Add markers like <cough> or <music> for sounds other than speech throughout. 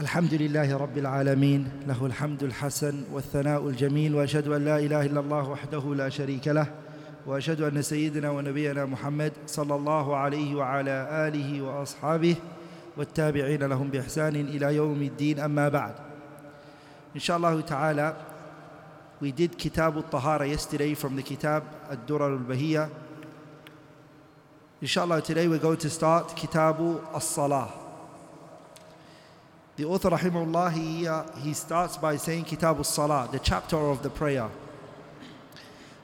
الحمد لله رب العالمين له الحمد الحسن والثناء الجميل وأشهد أن لا إله إلا الله وحده لا شريك له وأشهد أن سيدنا ونبينا محمد صلى الله عليه وعلى آله وأصحابه والتابعين لهم بإحسان إلى يوم الدين أما بعد. إن شاء الله تعالى we did kitab al-tahara yesterday from the kitab ad-durar al-bahiyya inshallah today we're going to start kitab al-salah The author, rahimahullah, he, uh, he starts by saying Kitab al-Salah, the chapter of the prayer.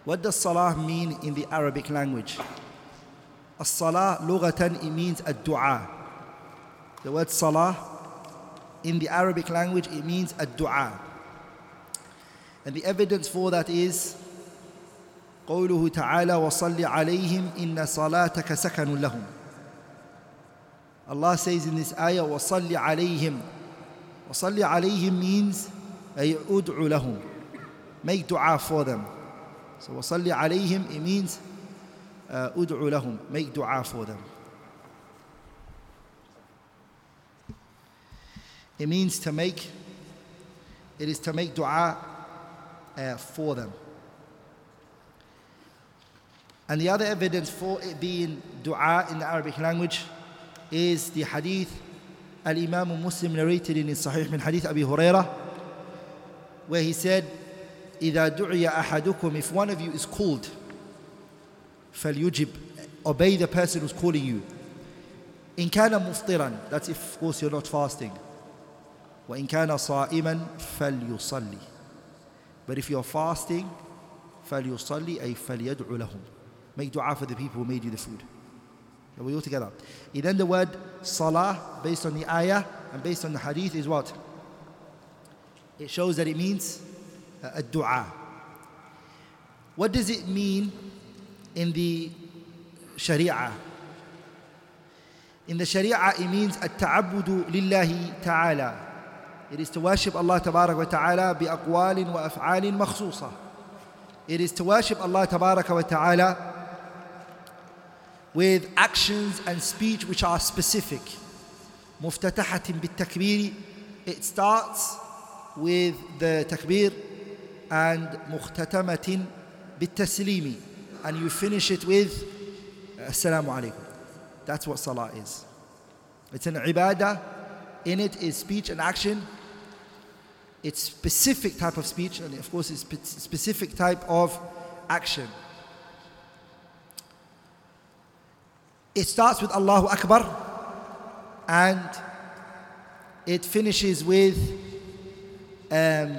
What does Salah mean in the Arabic language? As-Salah, lughatan, it means a dua. The word Salah, in the Arabic language, it means a dua. And the evidence for that is قوله تعالى وصل عليهم إن صلاتك سكن لهم Allah says in this ayah وصل عليهم وصل عليهم means أي أدعو لهم make dua for them so وصل عليهم it means uh, أدعو لهم make dua for them it means to make it is to make dua uh, for them and the other evidence for it being dua in the Arabic language is the hadith Al-Imam Muslim narrated in his Sahih min hadith Abi Hurairah where he said إذا دعي أحدكم if one of you is called فليجب obey the person who's calling you إن كان مفطرا that's if of course you're not fasting وإن كان صائما فليصلي but if you're fasting فليصلي أي فليدعو لهم make dua for the people who made you the food And we all together. And then the word salah, based on the ayah and based on the hadith, is what? It shows that it means uh, a dua. What does it mean in the sharia? In the sharia, it means a ta'abudu lillahi ta'ala. It is to worship Allah tabarak wa ta'ala bi aqwalin wa af'alin makhsusah. It is to worship Allah tabarak wa ta'ala with actions and speech which are specific. مفتتحة بالتكبير it starts with the takbir and مختتمة بالتسليم and you finish it with السلام عليكم that's what salah is it's an ibadah in it is speech and action it's specific type of speech and of course it's specific type of action It starts with Allahu Akbar and it finishes with um,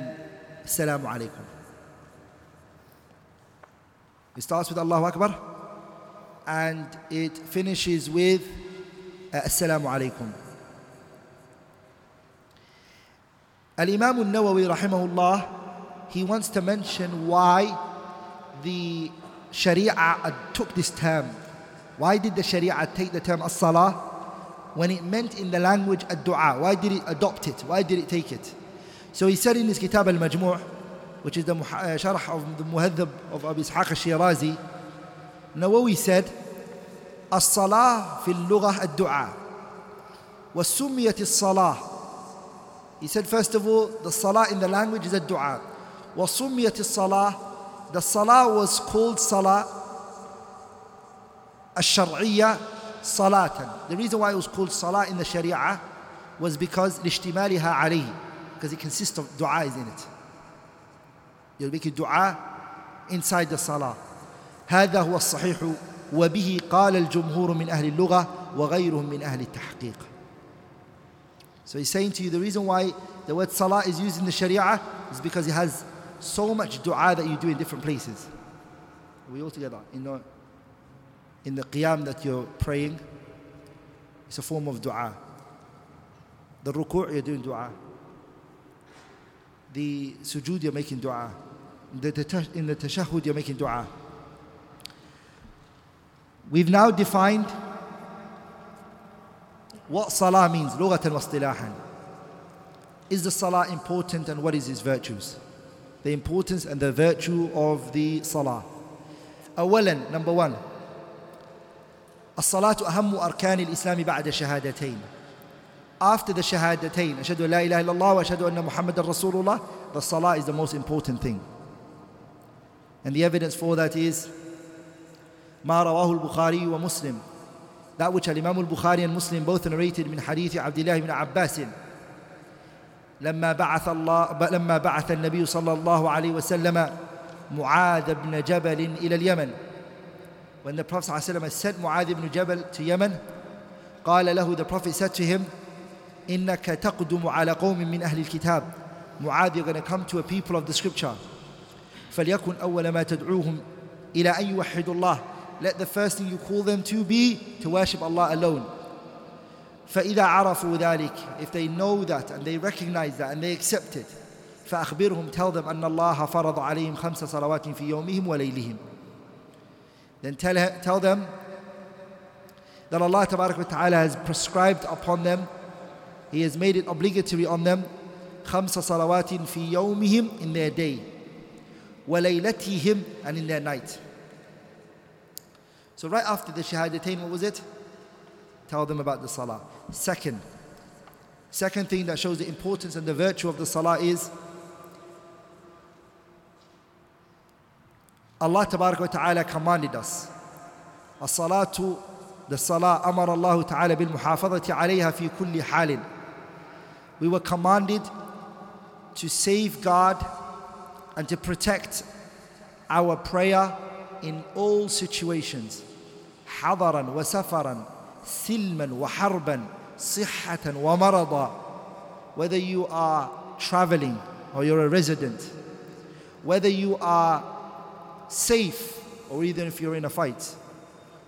Assalamu alaikum. It starts with Allahu Akbar and it finishes with uh, Assalamu alaikum. Al Imam al Nawawi, rahimahullah, he wants to mention why the Sharia took this term why did the Sharia take the term as-salah when it meant in the language ad-du'a? Why did it adopt it? Why did it take it? So he said in his kitab al-Majmu' which is the sharh of the Muhadhab of Abu Ishaq al-Shirazi, Nawawi said, الصلاة في اللغة الدعاء وسميت الصلاة He said first of all the salah in the language is a dua وسميت الصلاة the salah was called salah الشرعية صلاة. The reason why it was called salah in the Sharia was because لاشتمالها عليه because it consists of du'as in it. You'll make a dua inside the salah. هذا هو الصحيح وبه قال الجمهور من أهل اللغة وغيرهم من أهل التحقيق. So he's saying to you the reason why the word salah is used in the Sharia is because it has so much dua that you do in different places. We all together, you know in the qiyam that you're praying, it's a form of dua. The ruku' you're doing dua. The sujood you're making dua. In the tashahhud you're making dua. We've now defined what salah means, lughatan wastilahan. Is the salah important and what is its virtues? The importance and the virtue of the salah. Awalan, number one, الصلاة أهم أركان الإسلام بعد شهادتين after the shahadatain, ashadu la ilaha illallah wa ashadu anna Muhammadan Rasulullah, the salah is the most important thing. And the evidence for that is ما رواه البخاري ومسلم that which Imam al-Bukhari and Muslim both narrated من حديث عبد الله بن عباس لما بعث الله لما بعث النبي صلى الله عليه وسلم معاذ بن جبل إلى اليمن when the Prophet ﷺ sent Mu'adh ibn Jabal to Yemen قال له the Prophet said to him إنك تقدم على قوم من أهل الكتاب Mu'adh you're going to come to a people of the scripture فليكن أول ما تدعوهم إلى أن يوحدوا الله let the first thing you call them to be to worship Allah alone فإذا عرفوا ذلك if they know that and they recognize that and they accept it فأخبرهم tell them أن الله فرض عليهم خمس صلوات في يومهم وليلهم then tell, tell them that Allah Ta'ala has prescribed upon them He has made it obligatory on them خمس صلوات في يومهم in their day وَلَيْلَتِهِمْ and in their night. So right after the shahadatain, what was it? Tell them about the salah. Second, second thing that shows the importance and the virtue of the salah is Allah Ta'ala commanded us. الصلاة the salah أمر الله تعالى بالمحافظة عليها في كل حال. We were commanded to safeguard and to protect our prayer in all situations حضرا وسفرا سلما وحربا صحة ومرضا whether you are traveling or you're a resident whether you are safe or even if you're in a fight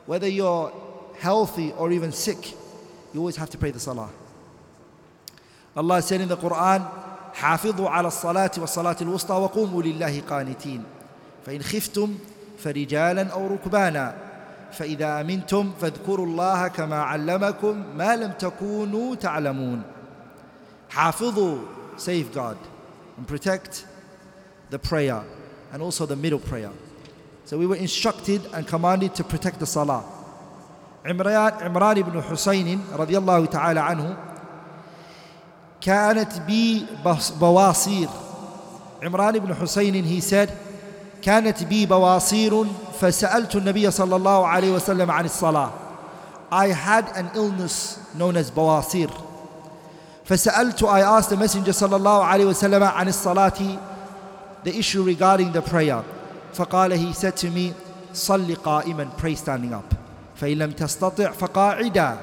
whether you're healthy or even sick you always have to pray the salah Allah said in the Quran حافظوا على الصلاة والصلاة الوسطى وقوموا لله قانتين فإن خفتم فرجالا أو ركبانا فإذا أمنتم فاذكروا الله كما علمكم ما لم تكونوا تعلمون حافظوا safeguard and protect the prayer and also the middle prayer so we were instructed and commanded to protect the salah عمران بن حسين رضي الله تعالى عنه كانت بي بواصير عمران بن حسين he said كانت بي بواصير فسألت النبي صلى الله عليه وسلم عن الصلاة I had an illness known as بواصير فسألت I asked the messenger صلى الله عليه وسلم عن الصلاة the issue regarding the prayer فقال he said to me صل قائما pray standing up فإن لم تستطع فقاعدا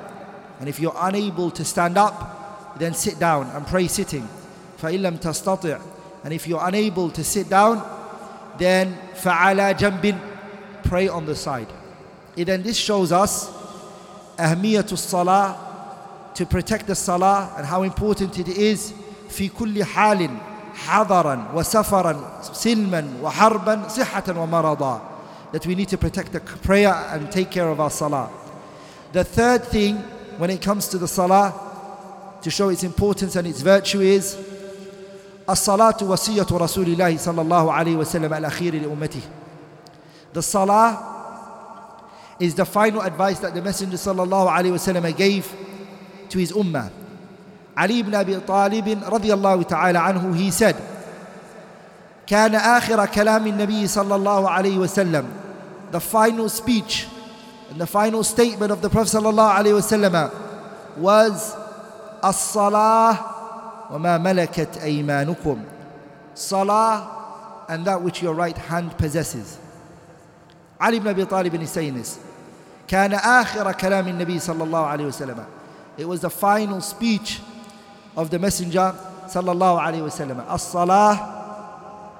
and if you're unable to stand up then sit down and pray sitting. فَإِن لَمْ تَسْتَطِعْ And if you're unable to sit down, then فَعَلَى جَنْبٍ Pray on the side. And then this shows us أهمية الصلاة to protect the salah and how important it is في كل حال حضرا وسفرا سلما وحربا صحة ومرضا that we need to protect the prayer and take care of our salah. The third thing when it comes to the salah to show its importance and its virtue is الصلاة وصية رسول الله صلى الله عليه وسلم الأخير لأمته The salah is the final advice that the Messenger صلى الله عليه وسلم gave to his ummah علي بن أبي طالب رضي الله تعالى عنه هي سد كان آخر كلام النبي صلى الله عليه وسلم. The final speech and the final statement of the Prophet صلى الله عليه وسلم was الصلاة وما ملكت أيمانكم. صلاة and that which your right hand possesses. علي بن أبي طالب is saying this. كان آخر كلام النبي صلى الله عليه وسلم. It was the final speech of the messenger صلى الله عليه وسلم الصلاة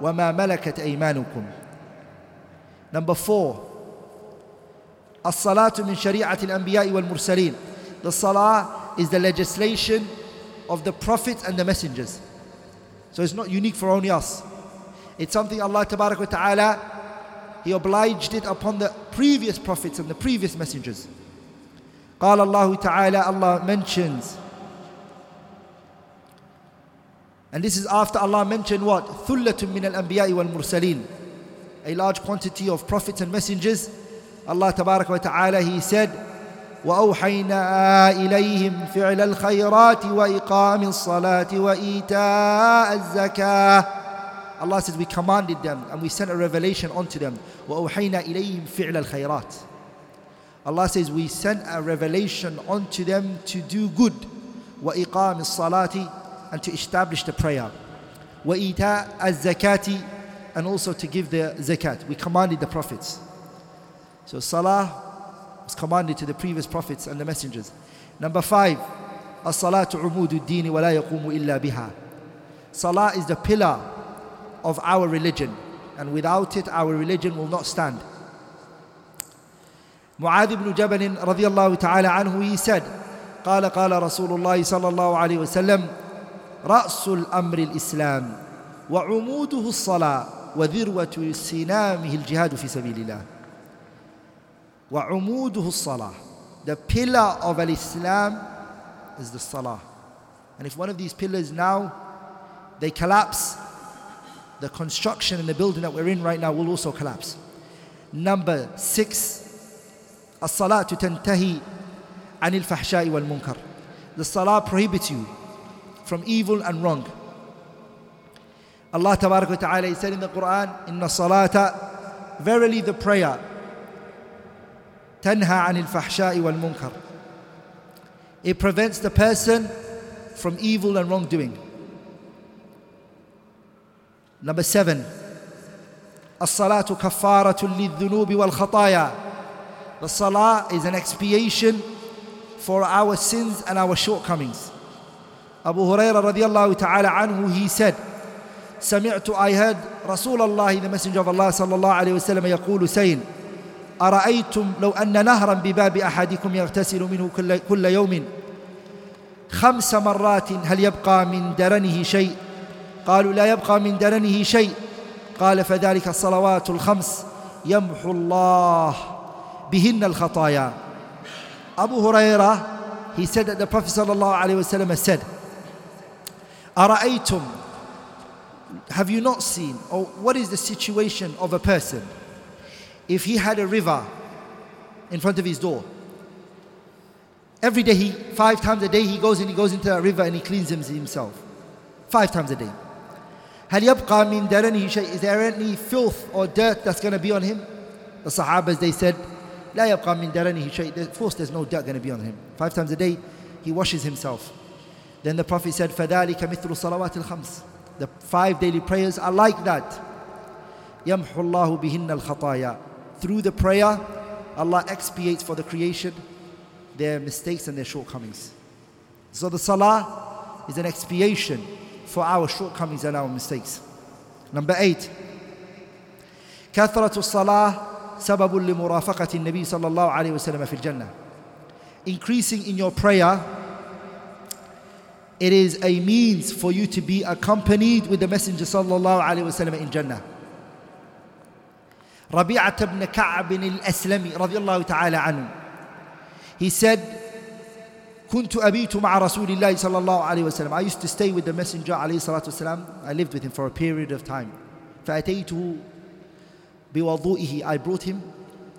وما ملكت أيمانكم Number four الصلاة من شريعة الأنبياء والمرسلين The salah is the legislation of the prophets and the messengers. So it's not unique for only us. It's something Allah Ta'ala, He obliged it upon the previous prophets and the previous messengers. قال الله تعالى Allah mentions and this is after Allah mentioned what? ثُلَّةٌ مِّنَ الْأَنْبِيَاءِ وَالْمُرْسَلِينَ A large quantity of prophets and messengers. Allah Ta'ala He said وأوحينا إليهم فعل الخيرات وإقام الصلاة وإيتاء الزكاة Allah says we commanded them and we sent a revelation onto them وأوحينا إليهم فعل الخيرات Allah says we sent a revelation onto them to do good وإقام الصلاة and to establish the prayer وإيتاء الزكاة and also to give the zakat we commanded the prophets so salah was commanded to the previous prophets and the messengers. Number five, as-salatu umudu dini wa la yaqumu illa biha. Salah is the pillar of our religion and without it our religion will not stand. معاذ بن جبل رضي الله تعالى عنه he said قال قال رسول الله صلى الله عليه وسلم رأس الأمر الإسلام وعموده الصلاة وذروة سنامه الجهاد في سبيل الله وعموده الصلاة The pillar of al-Islam is the salah. And if one of these pillars now, they collapse, the construction and the building that we're in right now will also collapse. Number six, الصلاة تنتهي عن الفحشاء والمنكر. The salah prohibits you from evil and wrong. Allah Tabarak wa Ta'ala he said in the Quran, إن الصلاة, verily the prayer تنهى عن الفحشاء والمنكر it prevents the person from evil and wrongdoing number seven الصلاة كفارة للذنوب والخطايا the salah is an expiation for our sins and our shortcomings Abu رضي الله تعالى عنه he said سمعت I heard رسول الله the messenger of Allah الله عليه وسلم يقول saying أرأيتم لو أن نهرا بباب أحدكم يغتسل منه كل, كل يوم خمس مرات هل يبقى من درنه شيء قالوا لا يبقى من درنه شيء قال فذلك الصلوات الخمس يمحو الله بهن الخطايا Abu Hurairah he said that the Prophet صلى الله عليه وسلم said أرأيتم have you not seen or what is the situation of a person if he had a river in front of his door, every day he, five times a day, he goes and he goes into that river and he cleans himself. Five times a day. هل يبقى من درنه شيء? Is there any filth or dirt that's going to be on him? The Sahabas, they said, لا يبقى من درنه شيء. Of course, there's no dirt going to be on him. Five times a day, he washes himself. Then the Prophet said, فذلك مثل صلوات الخمس. The five daily prayers are like that. يمحو الله بهن الخطايا through the prayer, Allah expiates for the creation their mistakes and their shortcomings. So the salah is an expiation for our shortcomings and our mistakes. Number eight, كثرة الصلاة سبب لمرافقة النبي صلى الله عليه وسلم في الجنة. Increasing in your prayer, it is a means for you to be accompanied with the Messenger صلى الله عليه وسلم in Jannah. ربيعة بن كعب الأسلمي رضي الله تعالى عنه He said كنت أبيت مع رسول الله صلى الله عليه وسلم I used to stay with the messenger عليه الصلاة والسلام I lived with him for a period of time فأتيته بوضوئه I brought him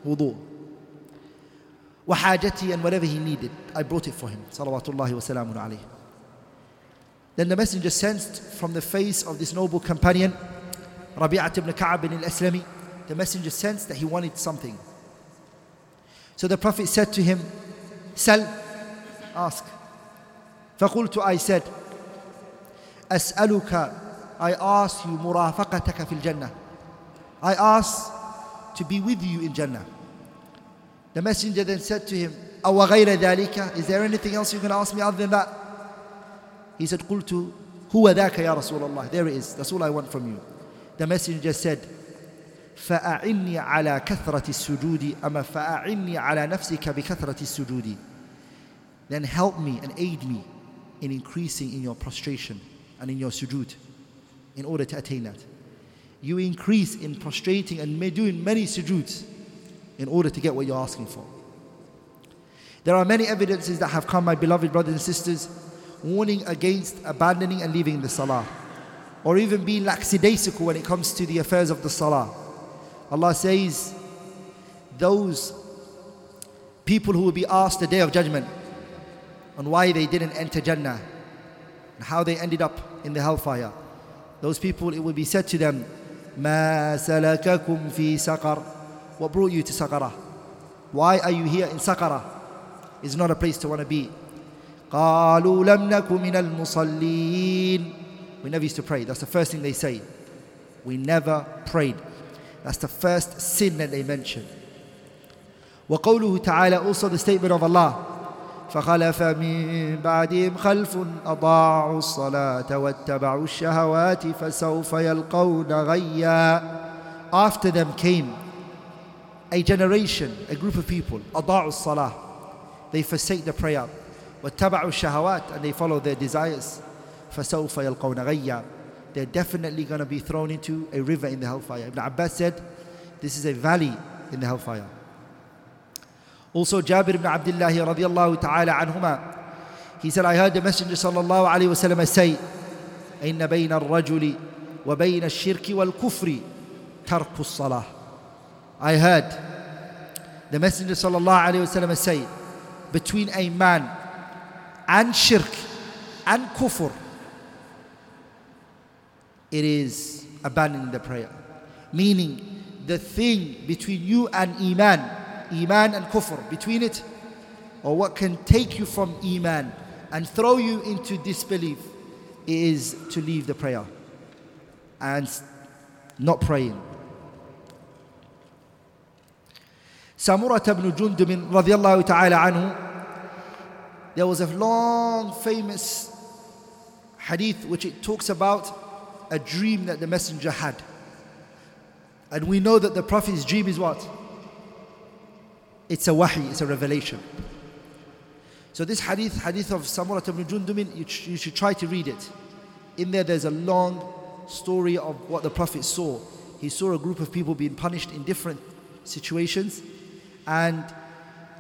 وضوء وحاجتي and whatever he needed I brought it for him صلوات الله وسلامه عليه Then the messenger sensed from the face of this noble companion ربيعة بن كعب الأسلمي the messenger sensed that he wanted something. So the Prophet said to him, Sal, ask. فقلت I said, أسألك I ask you مرافقتك في الجنة. I ask to be with you in Jannah. The messenger then said to him, أو غير ذلك Is there anything else you're going to ask me other than that? He said, قلت هو ذاك يا رسول الله. There it is. That's all I want from you. The messenger said, فأعني على كثرة السجود أما فأعني على نفسك بكثرة السجود then help me and aid me in increasing in your prostration and in your sujood in order to attain that you increase in prostrating and doing many sujoods in order to get what you're asking for there are many evidences that have come my beloved brothers and sisters warning against abandoning and leaving the salah or even being lackadaisical when it comes to the affairs of the salah Allah says, those people who will be asked the day of judgment on why they didn't enter Jannah and how they ended up in the hellfire. Those people, it will be said to them, ما سلككم في سقر What brought you to Saqara? Why are you here in Saqara? It's not a place to want to be. قالوا لم نكن من المصلين We never used to pray. That's the first thing they say. We never prayed. That's the first sin that they mention. وقوله تعالى also the statement of Allah فخلف من بعدهم خلف أضاعوا الصلاة واتبعوا الشهوات فسوف يلقون غيا After them came a generation, a group of people أضاعوا الصلاة They forsake the prayer واتبعوا الشهوات and they follow their desires فسوف يلقون غيا They're definitely going to be thrown into a river in the hellfire. Ibn Abbas said, this is a valley in the hellfire. Also Jabir ibn Abdullah radiallahu ta'ala anhuma, he said, I heard the Messenger sallallahu alayhi wa sallam say, إن بين الرجل وبين الشرك والكفر ترك الصلاة. I heard the Messenger sallallahu alayhi wa sallam say, between a man and shirk and kufr, it is abandoning the prayer. Meaning, the thing between you and Iman, Iman and Kufr, between it, or what can take you from Iman and throw you into disbelief, is to leave the prayer and not praying. Samurah ibn Jundub radiallahu ta'ala anhu, there was a long famous hadith which it talks about a dream that the messenger had. And we know that the Prophet's dream is what? It's a wahi, it's a revelation. So this hadith, hadith of Samurah ibn Jundubin, you, you should try to read it. In there, there's a long story of what the Prophet saw. He saw a group of people being punished in different situations, and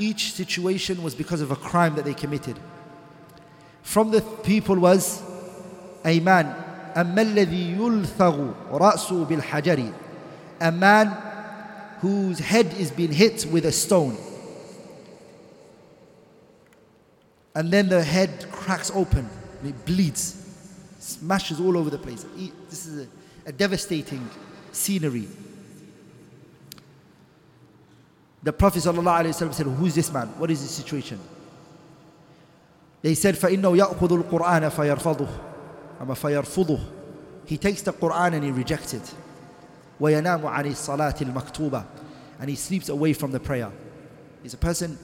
each situation was because of a crime that they committed. From the people was a man, أما الذي يلثغ رأسه بالحجر a man whose head is being hit with a stone. And then the head cracks open and it bleeds, smashes all over the place. This is a, a devastating scenery. The Prophet ﷺ said, Who is this man? What is his situation? They said, فَإِنَّهُ يَأْخُذُ الْقُرْآنَ فَيَرْفَضُهُ أما فَيَرْفُضُهُ He takes the Qur'an and he rejects it. وينام عن الصلاة المكتوبة and he sleeps away from the prayer. He's a person,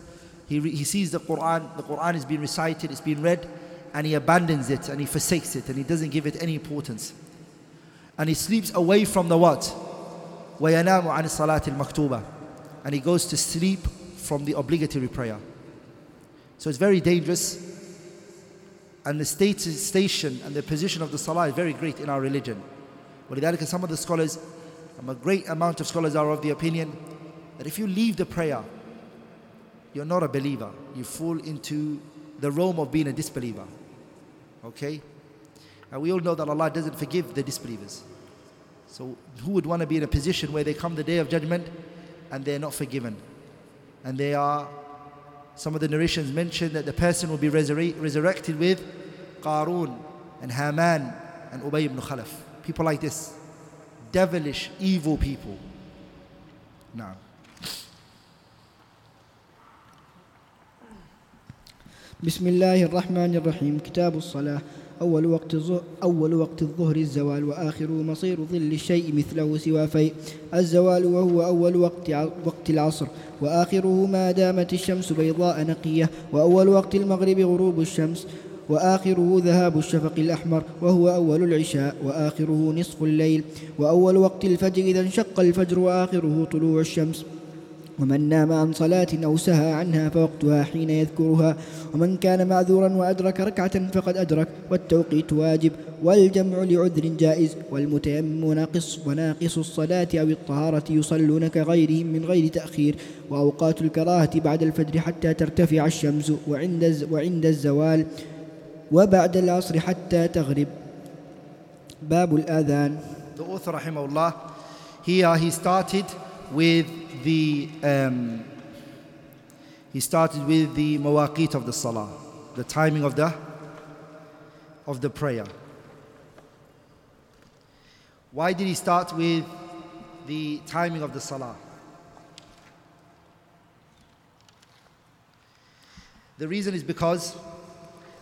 he, he sees the Quran, the Quran is being recited, it's being read, and he abandons it and he forsakes it and he doesn't give it any importance. And he sleeps away from the what? وينام عن الصلاة المكتوبة and he goes to sleep from the obligatory prayer. So it's very dangerous and the state, station and the position of the salah is very great in our religion. ولذلك some of the scholars a great amount of scholars are of the opinion that if you leave the prayer, you're not a believer. You fall into the realm of being a disbeliever. Okay? And we all know that Allah doesn't forgive the disbelievers. So who would want to be in a position where they come the day of judgment and they're not forgiven? And they are, some of the narrations mention that the person will be resurre- resurrected with Qarun and Haman and Ubay ibn Khalaf. People like this devilish, evil people. Now. بسم الله الرحمن الرحيم كتاب الصلاة أول وقت أول وقت الظهر الزوال وآخره مصير ظل الشيء مثله سوى فيء. الزوال وهو أول وقت وقت العصر وآخره ما دامت الشمس بيضاء نقية وأول وقت المغرب غروب الشمس وآخره ذهاب الشفق الأحمر وهو أول العشاء وآخره نصف الليل وأول وقت الفجر إذا انشق الفجر وآخره طلوع الشمس. ومن نام عن صلاة أو سهى عنها فوقتها حين يذكرها. ومن كان معذورا وأدرك ركعة فقد أدرك والتوقيت واجب والجمع لعذر جائز والمتيمم ناقص وناقص الصلاة أو الطهارة يصلون كغيرهم من غير تأخير. وأوقات الكراهة بعد الفجر حتى ترتفع الشمس وعند وعند الزوال وبعد العصر حتى تغرب. باب الآذان. The author rahimahullah here he started with the um, he started with the mawaqit of the salah, the timing of the of the prayer. Why did he start with the timing of the salah? The reason is because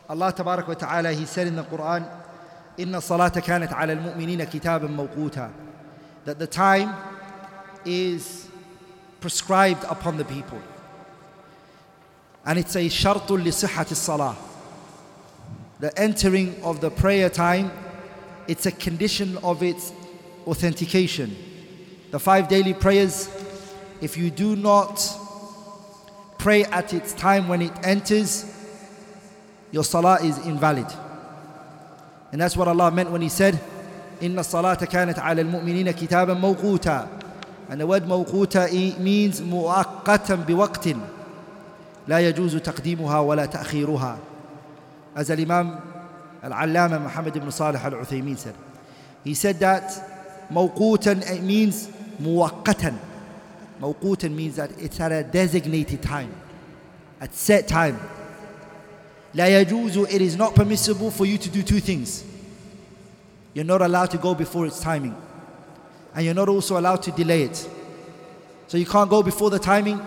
Allah Tabarak wa Ta'ala He said in the Quran إن الصلاة كانت على المؤمنين كتابا موقوتا that the time is prescribed upon the people and it's a شرط لصحة الصلاة the entering of the prayer time it's a condition of its authentication the five daily prayers if you do not pray at its time when it enters, your salah is invalid. And that's what Allah meant when He said, إن الصلاة كانت على المؤمنين كتابا موقوتا the word موقوتا means مؤقتا بوقت لا يجوز تقديمها ولا تأخيرها as الإمام العلامة محمد بن صالح العثيمين said he said that موقوتا means مؤقتا موقوتا means that it's at a designated time at set time لا يجوز it is not permissible for you to do two things you're not allowed to go before its timing and you're not also allowed to delay it so you can't go before the timing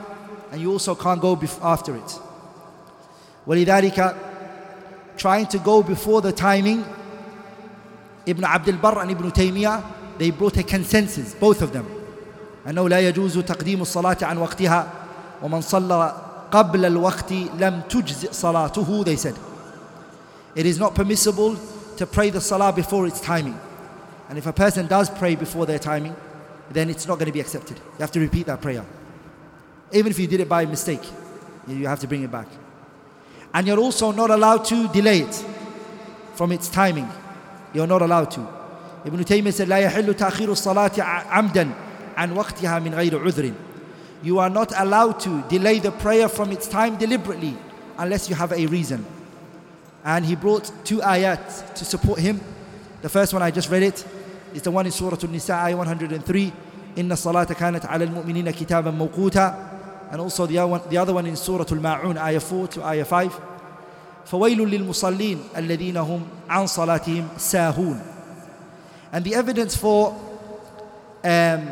and you also can't go after it ولذلك trying to go before the timing Ibn Abdul Barr and Ibn Taymiyyah they brought a consensus both of them أنه لا يجوز تقديم الصلاة عن وقتها ومن صلى قبل الوقت لم تجزئ صلاته they said it is not permissible to pray the salah before its timing and if a person does pray before their timing then it's not going to be accepted you have to repeat that prayer even if you did it by mistake you have to bring it back and you're also not allowed to delay it from its timing you're not allowed to Ibn Taymiyyah said لا يحل تأخير الصلاة عمدا عن وقتها من غير عذر you are not allowed to delay the prayer from its time deliberately unless you have a reason and he brought two ayat to support him the first one I just read it In Surah An-Nisa ayah 103 إن الصلاة كانت على المؤمنين كتابا موقوتا and also the other one, the other one in Surah Al-Ma'un ayah 4 to ayah 5 فويل للمصلين الذين هم عن صلاتهم ساهون and the evidence for um,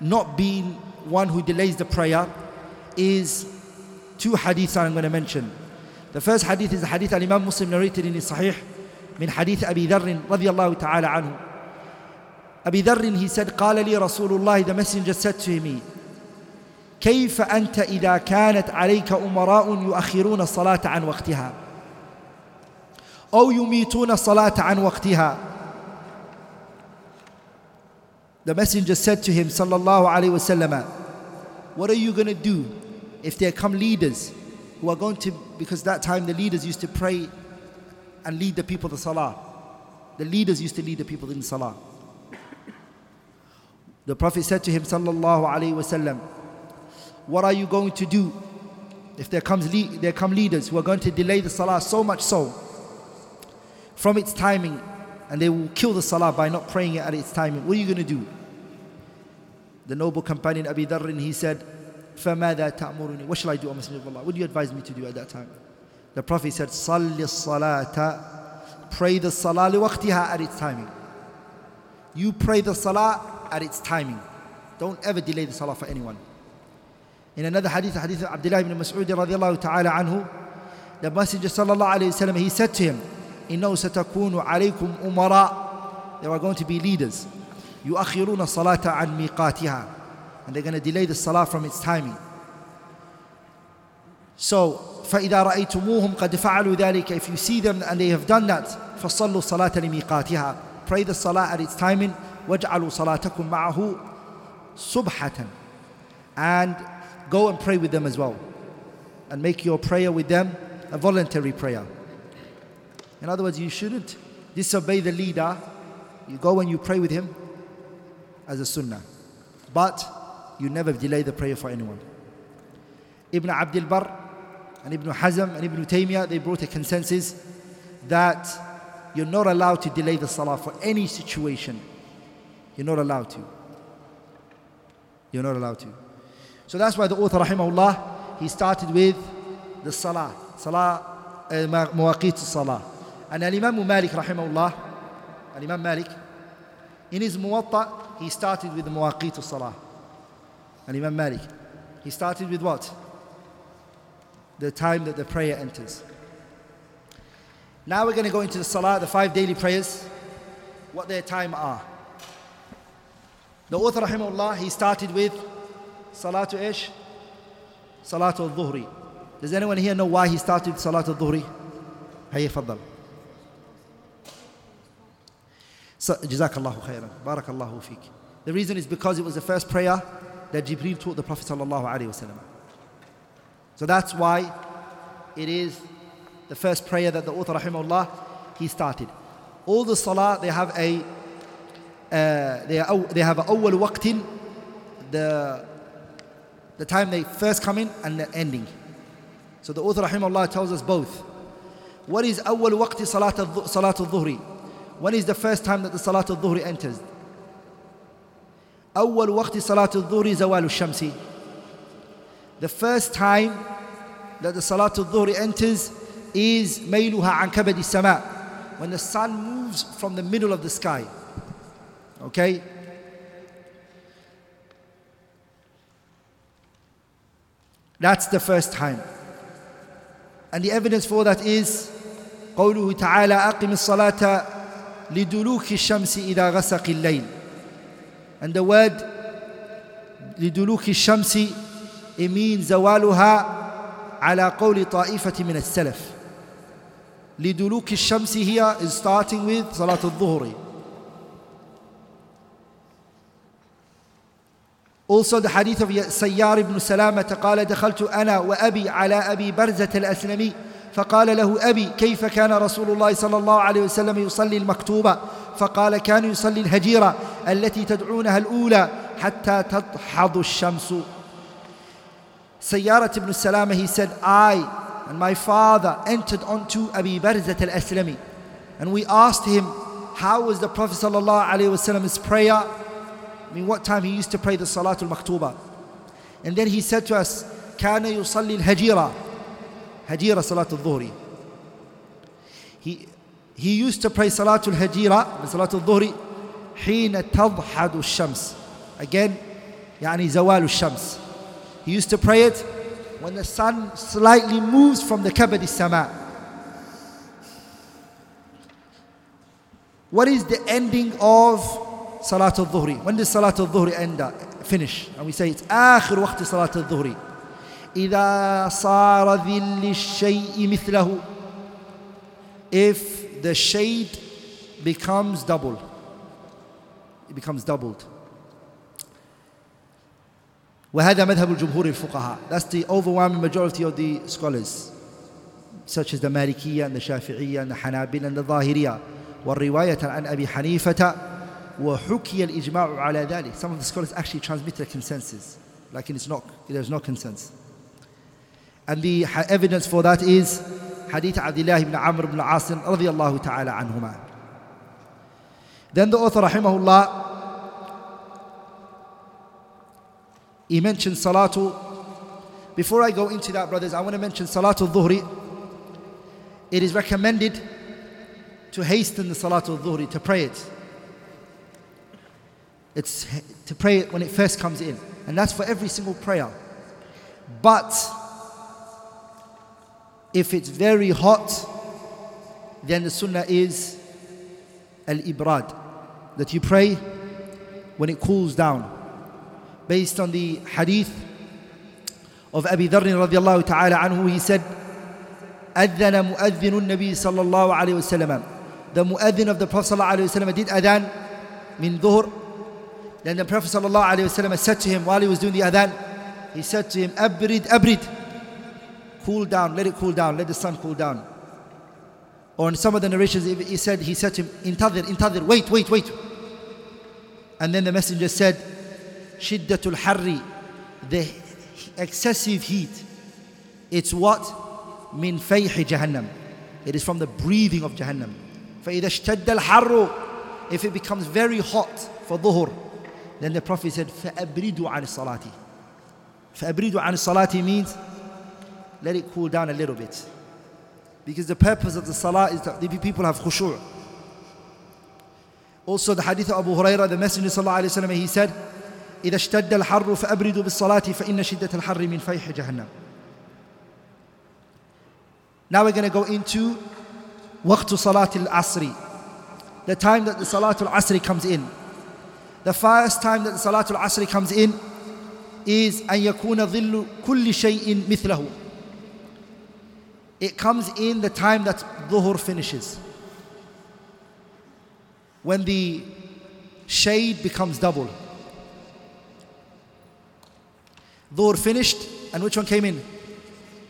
not being one who delays the prayer is two hadiths I'm going to mention. The first hadith is the hadith Imam Muslim narrated in his Sahih من حديث أبي ذر رضي الله تعالى عنه. أبي ذر he said قال لي رسول الله the messenger said to me كيف أنت إذا كانت عليك أمراء يؤخرون الصلاة عن وقتها أو يميتون الصلاة عن وقتها the messenger said to him, Sallallahu Alaihi Wasallam, What are you going to do if there come leaders who are going to, because that time the leaders used to pray and lead the people to Salah. The leaders used to lead the people in Salah. The Prophet said to him, Sallallahu Alaihi Wasallam, What are you going to do if there, comes there come leaders who are going to delay the salah so much so from its timing and they will kill the salah by not praying it at its timing? What are you going to do? The noble companion Abi Dharrin he said, فَمَاذَا تَأْمُرُنِي What shall I do, O Messenger of Allah? What do you advise me to do at that time? The Prophet said, صَلِّ الصَّلَاةَ Pray the salah لِوَقْتِهَا at its timing. You pray the salah at its timing. Don't ever delay the salah for anyone. In another hadith, hadith of Abdullah ibn Mas'ud radiallahu ta'ala anhu, the Messenger sallallahu alayhi wa sallam, he said to him, إنه ستكون عليكم أمراء There are going to be leaders يؤخرون الصلاة عن ميقاتها and they're going to delay the salah from its timing so فإذا رأيتموهم قد فعلوا ذلك if you see them and they have done that فصلوا الصلاة لميقاتها pray the salah at its timing واجعلوا صلاتكم معه subhatan and go and pray with them as well. And make your prayer with them a voluntary prayer. In other words you shouldn't disobey the leader. You go and you pray with him as a sunnah. But you never delay the prayer for anyone. Ibn abdul barr and ibn hazm and ibn taymiyyah they brought a consensus that you're not allowed to delay the salah for any situation. You're not allowed to. You're not allowed to. So that's why the author, rahimahullah, he started with the salah. Salah, uh, salah. And Al-Imam Malik rahimahullah, Al-Imam Malik, in his muwatta, he started with the mawaqit salah. Al-Imam Malik, he started with what? The time that the prayer enters. Now we're going to go into the salah, the five daily prayers, what their time are. The author rahimahullah, he started with salatu ish, salatu al-dhuhri. Does anyone here know why he started salatu al-dhuhri? هيا فضل. جزاك الله خيرا بارك الله فيك. The reason is because it was the first prayer that Jibreel taught the Prophet sallallahu alaihi wasallam. So that's why it is the first prayer that the author rahimahullah he started. All the salah they have a uh, they, are, they have a awwal waqtin the the time they first come in and the ending. So the author rahimahullah tells us both. What is awwal waqti salat salat al-dhuhri? When is the first time that the salat al-dhuhri enters? أول وقت صلاة الظهر زوال الشمس The first time that the Salat al-Dhuhr enters is ميلها عن كبد السماء when the sun moves from the middle of the sky okay? That's the first time. And the evidence for that is قوله تعالى أقم الصلاة لدلوك الشمس إذا غسق الليل. And the word لدلوك الشمس it means زوالها على قول طائفة من السلف. لدلوك الشمس here is starting with صلاة الظهر. Also the hadith of سيار بن سلامة قال دخلت أنا وأبي على أبي برزة الأسلمي فقال له أبي كيف كان رسول الله صلى الله عليه وسلم يصلي المكتوبة فقال كان يصلي الهجيرة التي تدعونها الأولى حتى تضحض الشمس سيارة ibn Salama, he said, I and my father entered onto Abi Barzat al-Aslami. And we asked him, how was the Prophet sallallahu alaihi wasallam's prayer? I mean, what time he used to pray the Salatul Maktuba. And then he said to us, كان يصلي الهجيرة هجيرة صلاة الظهر he, he used to pray Salatul Hajira Salatul Dhuhri حين تضحد الشمس again يعني زوال الشمس he used to pray it when the sun slightly moves from the kabad sama. What is the ending of Salatul Dhuhri? When does Salatul Dhuhri end finish? And we say it's آخر وقت صلاة الظهر إذا صار ذل الشيء مثله If the shade becomes double, it becomes doubled. وهذا مذهب الجمهور الفقهاء That's the overwhelming majority of the scholars such as the Malikiyya and the Shafi'iyya and the Hanabila and the Zahiriyya والرواية عن أبي حنيفة وحكي الإجماع على ذلك Some of the scholars actually transmitted a consensus like it's not, there's no consensus And the evidence for that is حديث عبد الله بن عمرو بن عاص رضي الله تعالى عنهما Then the author رحمه الله He mentioned Salatu. Before I go into that, brothers, I want to mention Salatul Dhuhri. It is recommended to hasten the Salatul Dhuhri, to pray it. It's to pray it when it first comes in. And that's for every single prayer. But if it's very hot, then the sunnah is al-ibrad. That you pray when it cools down based on the hadith of Abi Dharr radiallahu ta'ala anhu, he said, أذن مؤذن النبي صلى الله عليه وسلم The mu'adhin of the Prophet صلى الله عليه وسلم did adhan min dhuhr. Then the Prophet صلى الله عليه وسلم said to him while he was doing the adhan, he said to him, Abrid, abrid. Cool down, let it cool down, let the sun cool down. Or in some of the narrations, he said, he said to him, Intadir, intadir, wait, wait, wait. And then the messenger said, shiddatul harri, the excessive heat. It's what? Min fayhi jahannam. It is from the breathing of Jahannam. فَإِذَا اشْتَدَّ الْحَرُّ If it becomes very hot for dhuhr, then the Prophet said, فَأَبْرِدُوا عَنِ الصَّلَاةِ فَأَبْرِدُوا عَنِ الصَّلَاةِ means let it cool down a little bit. Because the purpose of the salah is that the people have khushu'. Also the hadith of Abu Hurairah, the Messenger sallallahu alayhi wa sallam, he said, إذا اشتد الحر فأبردوا بالصلاة فإن شدة الحر من فيح جهنم. Now we're going to go into وقت صلاة العصر. The time that the Salatul Asri comes in. The first time that the Salatul Asri comes in is أن يكون ظل كل شيء مثله. It comes in the time that Dhuhr finishes. When the shade becomes double. Dhuhr finished and which one came in?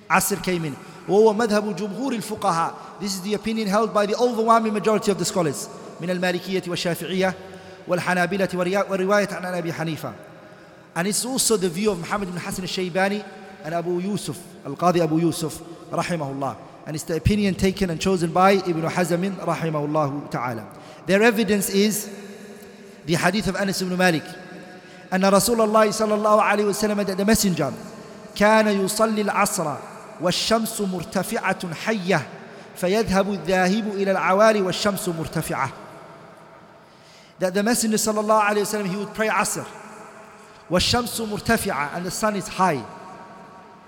Asr came in. وهو مذهب جمهور الفقهاء. This is the opinion held by the overwhelming majority of the scholars. من المالكية والشافعية والحنابلة ورواية عن أبي حنيفة. And it's also the view of Muhammad ibn Hassan al-Shaybani and Abu Yusuf, Al-Qadi Abu Yusuf, rahimahullah. And it's the opinion taken and chosen by Ibn Hazm, rahimahullah ta'ala. Their evidence is the hadith of Anas ibn Malik. أن رسول الله صلى الله عليه وسلم the messenger كان يصلي العصر والشمس مرتفعة حية فيذهب الذاهب إلى العوالي والشمس مرتفعة that the messenger صلى الله عليه وسلم he would pray عصر والشمس مرتفعة and the sun is high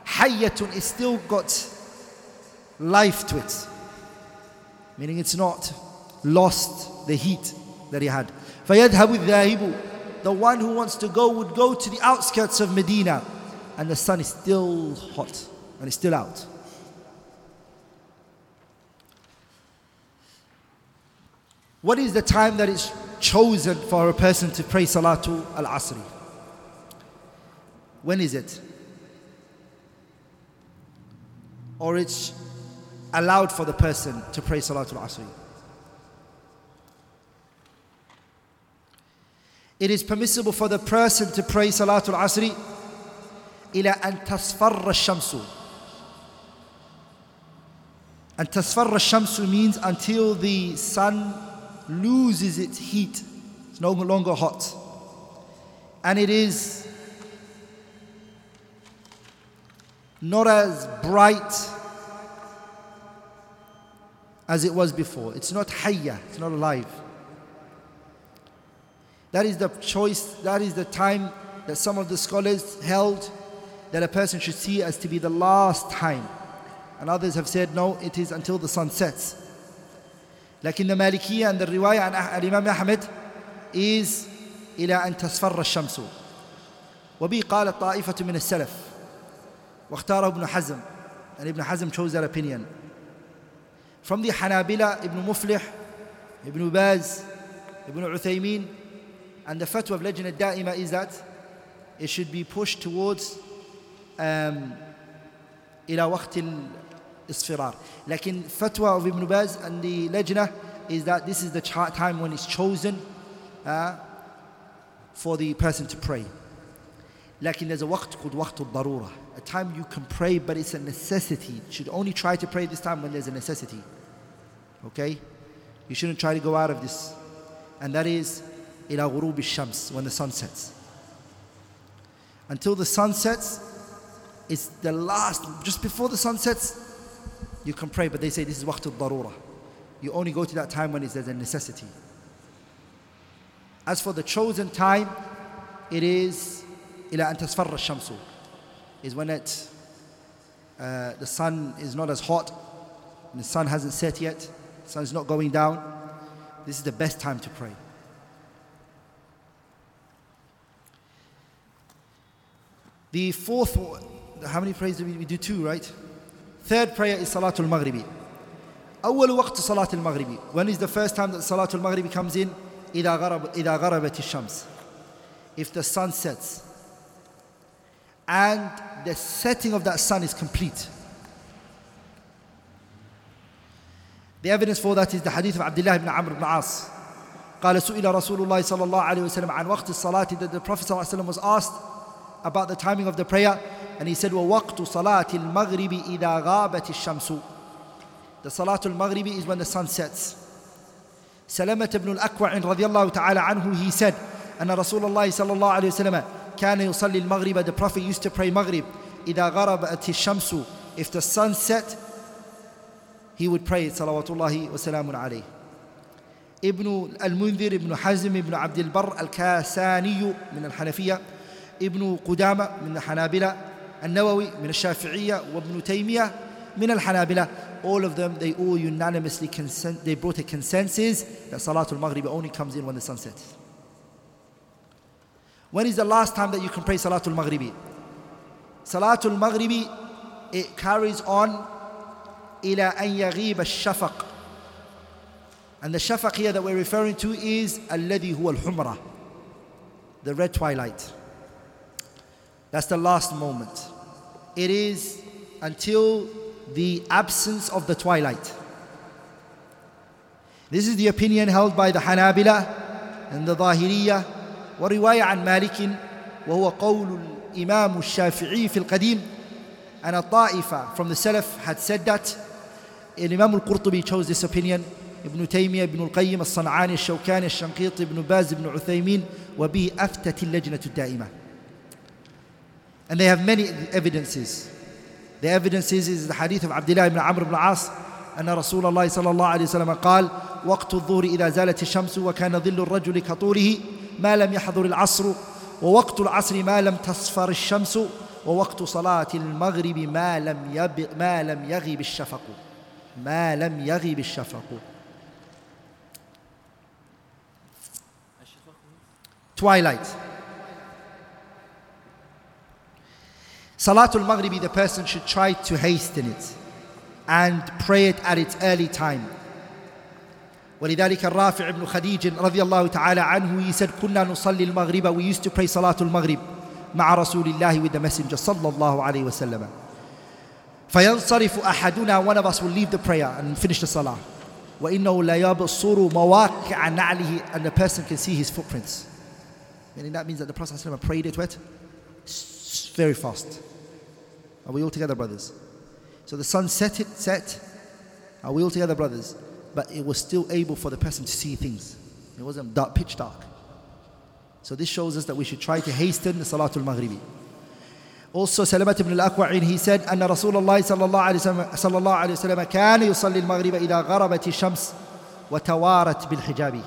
حية is still got life to it meaning it's not lost the heat that he had فيذهب الذاهب the one who wants to go would go to the outskirts of Medina and the sun is still hot and it's still out. What is the time that is chosen for a person to pray Salatu al Asri? When is it? Or it's allowed for the person to pray Salatu al Asri? It is permissible for the person to pray Salatul Asri إلى أن تصفر الشمس And tasfarra shamsu means until the sun loses its heat. It's no longer hot. And it is not as bright as it was before. It's not hayya, it's not alive. That is the choice, that is the time that some of the scholars held that a person should see as to be the last time. And others have said, no, it is until the sun sets. لكن مالكية عند الرواية عن الإمام أحمد إيز إلى أن تصفر الشمس. وبي قال الطائفة من السلف واختاره ابن حزم يعني ابن حزم chose that opinion. From the حنابلة ابن مفلح ابن باز ابن عثيمين and the fatwa of legend الدائمة is that it should be pushed towards um, إلى وقت الاصفرار لكن fatwa of Ibn Baz and the Lajna is that this is the time when it's chosen uh, for the person to pray لكن there's a وقت called وقت الضرورة a time you can pray but it's a necessity you should only try to pray this time when there's a necessity okay you shouldn't try to go out of this and that is إلى غروب الشمس when the sun sets until the sun sets it's the last just before the sun sets you can pray, but they say this is waqtul darura. You only go to that time when it's there's a necessity. As for the chosen time, it is ila an tasfarra shamsu, is when it, uh, the sun is not as hot, the sun hasn't set yet, the sun's not going down. This is the best time to pray. The fourth, how many prayers do we, we do? Two, right? Third prayer is Salatul Maghribi. أول وقت صلاة المغرب When is the first time that Salatul Maghribi comes in? إذا غرب إذا غربت الشمس. If the sun sets. And the setting of that sun is complete. The evidence for that is the hadith of Abdullah ibn Amr ibn As. قال سئل رسول الله صلى الله عليه وسلم عن وقت الصلاة that the Prophet صلى الله عليه وسلم was asked about the timing of the prayer and he said وَوَقْتُ صَلَاةِ الْمَغْرِبِ إِذَا غَابَتِ الشَّمْسُ The Salatul Maghribi is when the sun sets. سلمة بن الأكوع رضي الله تعالى عنه he said أن رسول الله صلى الله عليه وسلم كان يصلي المغرب the Prophet used to pray Maghrib إذا غربت الشمس if the sun set, he would pray salawatullahi wa salamun alayhi. ابن المنذر ابن حزم ابن عبد البر الكاساني من الحنفية ابن قدامة من الحنابلة النووي من الشافعية وابن تيمية من الحنابلة all of them they all unanimously consent they brought a consensus that Salatul Maghrib only comes in when the sun sets when is the last time that you can pray Salatul Maghribi Salatul Maghribi it carries on إلى أن يغيب الشفق and the shafaq here that we're referring to is الذي هو الحمرة the red twilight that's the last moment it is until the absence of the twilight this is the opinion held by the Hanabila and the Zahiriyah ورواية عن مالك وهو قول الإمام الشافعي في القديم and a ta'ifa from the Salaf had said that and Imam al-Qurtubi chose this opinion ابن تيمية ابن القيم الصنعاني الشوكاني الشنقيطي ابن باز ابن عثيمين وبه أفتت اللجنة الدائمة and they have many evidences. The evidences is the hadith of Abdullah ibn Amr ibn As أن رسول الله صلى الله عليه وسلم قال وقت الظهر إذا زالت الشمس وكان ظل الرجل كطوله ما لم يحضر العصر ووقت العصر ما لم تصفر الشمس ووقت صلاة المغرب ما لم يب ما لم يغب الشفق. ما لم يغب الشفق. Twilight. Salatul Maghribi the person should try to hasten it and pray it at its early time ولذلك الرافع بن خديج رضي الله تعالى عنه he said كنا نصلي المغرب we used to pray صلاة المغرب مع رسول الله with the messenger صلى الله عليه وسلم فينصرف أحدنا one of us will leave the prayer and finish the salah وإنه لا يبصر مواقع نعله and the person can see his footprints meaning that means that the Prophet ﷺ prayed it wet very fast are we all together brothers so the sun set it set are we all together brothers but it was still able for the person to see things it wasn't dark, pitch dark so this shows us that we should try to hasten the Salatul Maghribi also Salamat ibn al-Aqwa'in he said أن رسول الله صلى الله عليه وسلم صلى الله عليه وسلم كان يصلي المغرب إذا غربت الشمس وتوارت بالحجاب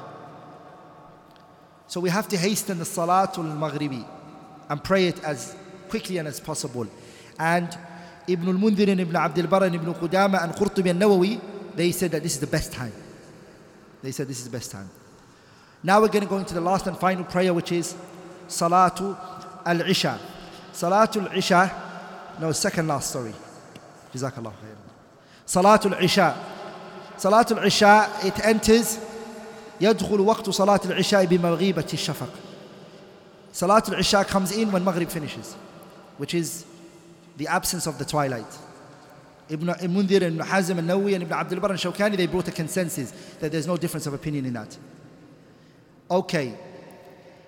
So we have to hasten the Salatul Maghribi and pray it as quickly and as possible. And Ibn al-Mundhir and Ibn Abdul Barr and Ibn Qudama and Qurtubi and Nawawi, they said that this is the best time. They said this is the best time. Now we're going to go into the last and final prayer, which is Salatu al-Isha. Salatul Isha, no, second last, sorry. Jazakallah khair. Salatul Isha. Salatul Isha, it enters يدخل وقت صلاة العشاء بمغيبة الشفق. Salatul Isha comes in when Maghrib finishes, which is the absence of the twilight. Ibn Mundhir and Hazm and Nawawi and Ibn Abdul Barr and Shawkani, they brought a consensus that there's no difference of opinion in that. Okay,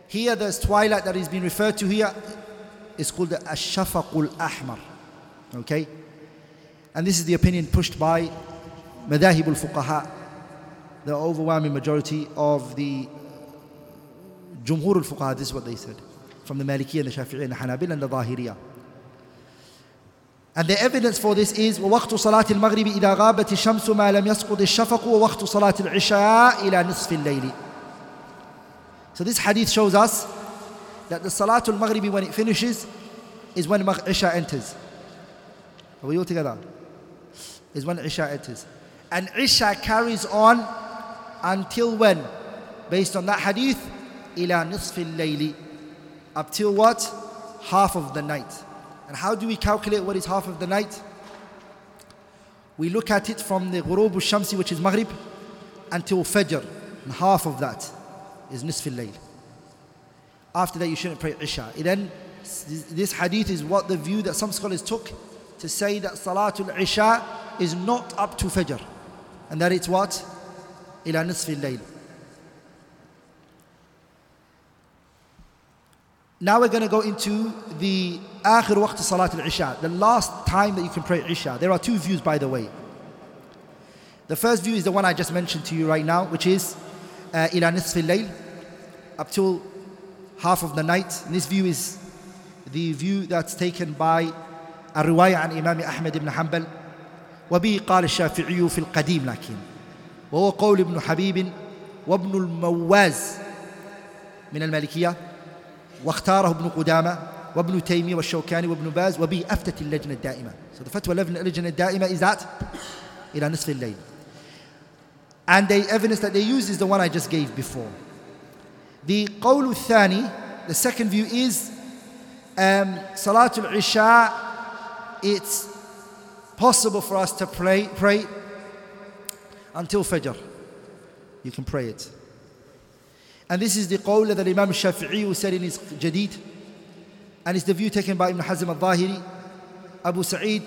here there's twilight that is being referred to here is called the Ash-Shafaqul Ahmar. Okay? And this is the opinion pushed by Madahib al-Fuqaha, the overwhelming majority of the Jumhur al-Fuqaha, this is what they said, from the Maliki and the Shafi'i and the Hanabil and the Zahiriyah. And the evidence for this is ووقت صلاة المغرب إذا غابت الشمس ما لم يسقط الشفق ووقت صلاة العشاء إلى نصف الليل. So this hadith shows us that the Salatul Maghribi when it finishes is when Isha enters. Are we all together? Is when Isha enters. And Isha carries on until when? Based on that hadith, إلى نصف الليل. Up till what? Half of the night. And how do we calculate what is half of the night? We look at it from the Ghurub al-Shamsi which is Maghrib until Fajr. And half of that is Nisf al-Layl. After that you shouldn't pray Isha. Then this hadith is what the view that some scholars took to say that Salatul Isha is not up to Fajr. And that it's what? إلى نصف الليل. Now we're going to go into the آخر وقت صلاة العشاء, the last time that you can pray Isha. There are two views by the way. The first view is the one I just mentioned to you right now, which is uh, إلى نصف الليل, up till half of the night. And this view is the view that's taken by الرواية عن إمام أحمد بن حنبل وبه قال الشافعي في القديم لكن وهو قول ابن حبيب وابن المواز من المالكية واختاره ابن قدامة وابن تيمية والشوكاني وابن باز وبه أفتت اللجنة الدائمة So the fatwa اللجنة الدائمة is that إلى نصف الليل And the evidence that they use is the one I just gave before. The قول الثاني, the second view is um, Salatul Isha, it's possible for us to pray, pray until Fajr. You can pray it. And this is the qawl that Imam Shafi'i said in his Jadid. And it's the view taken by Ibn Hazm al-Zahiri, Abu Sa'id,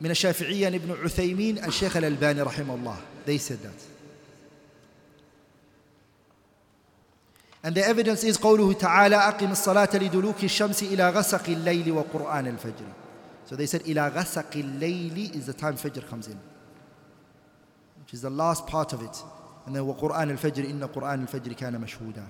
من الشافعية ابن عثيمين الشيخ الألباني رحمه الله they said that and the evidence is قوله تعالى أقم الصلاة لدلوك الشمس إلى غسق الليل وقرآن الفجر so they said إلى غسق الليل is the time Fajr comes in which is the last part of it and then وقرآن الفجر إن قرآن الفجر كان مشهودا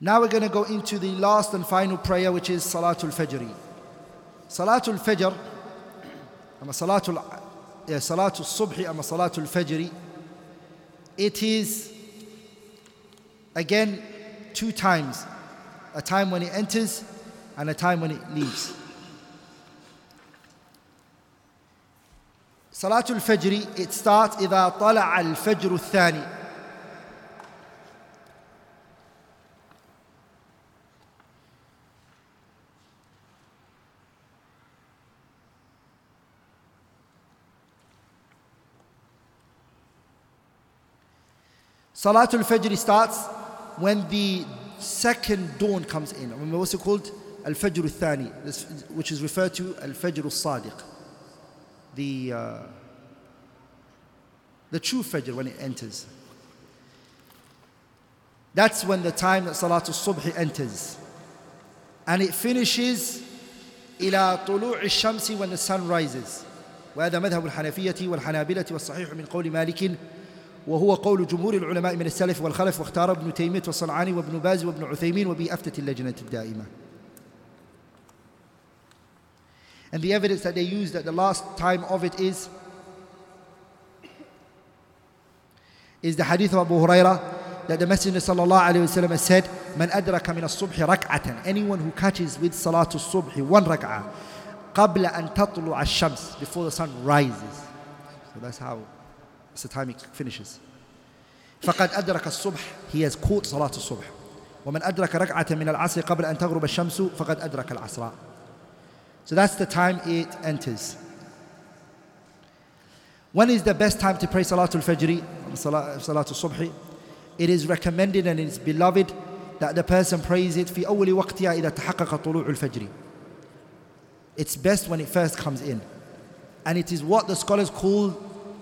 Now we're going to go into the last and final prayer, which is Salatul Fajr. Salatul Fajr, أما Salatul Salatul Subhi, أما Salatul Fajr, it is again two times a time when it enters and a time when it leaves. Salatul Fajr, it starts إذا طلع الفجر الثاني Salatul Fajr starts when the second dawn comes in. I mean, what's it called? Al Fajr al Thani, which is referred to Al Fajr al Sadiq. The, uh, the true Fajr when it enters. That's when the time that Salatul Subh enters. And it finishes إلى طلوع الشمس when the sun rises. وهذا مذهب الحنفية والحنابلة والصحيح من قول مالك وهو قول جمهور العلماء من السلف والخلف واختار ابن تيمية والصنعاني وابن باز وابن عثيمين وبه أفتت اللجنة الدائمة And the evidence that they use that the last time of it is is the hadith of Abu Huraira that the Messenger sallallahu alayhi wasallam said من أدرك من الصبح ركعة anyone who catches with صلاة الصبح one ركعة قبل أن تطلع الشمس before the sun rises so that's how It's the time he finishes. فقد أدرك الصبح he has caught صلاة الصبح ومن أدرك ركعة من العصر قبل أن تغرب الشمس فقد أدرك العصر So that's the time it enters. When is the best time to pray Salatul Fajr, Salatul Subhi? It is recommended and it is beloved that the person prays it في أول وقتها إذا تحقق طلوع الفجر. It's best when it first comes in. And it is what the scholars call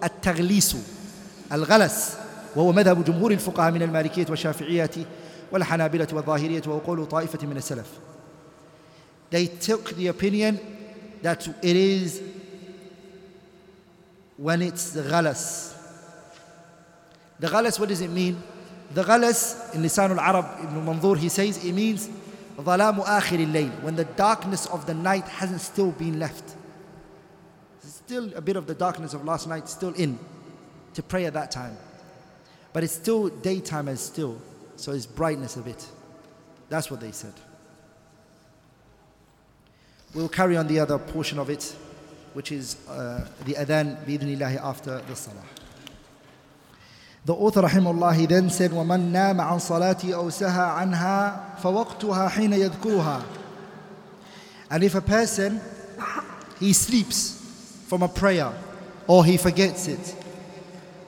التغليس الغلس وهو مذهب جمهور الفقهاء من المالكية والشافعية والحنابلة والظاهرية وقول طائفة من السلف They took the opinion that it is when it's the ghalas. The ghalas, what does it mean? The ghalas, in Lisan al-Arab, Ibn Manzur, he says it means ظلام آخر الليل when the darkness of the night hasn't still been left. still a bit of the darkness of last night still in to pray at that time. But it's still daytime as still, so it's brightness of it. That's what they said. We'll carry on the other portion of it, which is uh, the adhan bi'idhnillahi after the salah. The author rahimahullah he then said وَمَنْ نَامَ عَنْ صَلَاتِي أَوْ سَهَى عَنْهَا فَوَقْتُهَا حِينَ يَذْكُرُهَا And if a person, he sleeps from a prayer or he forgets it.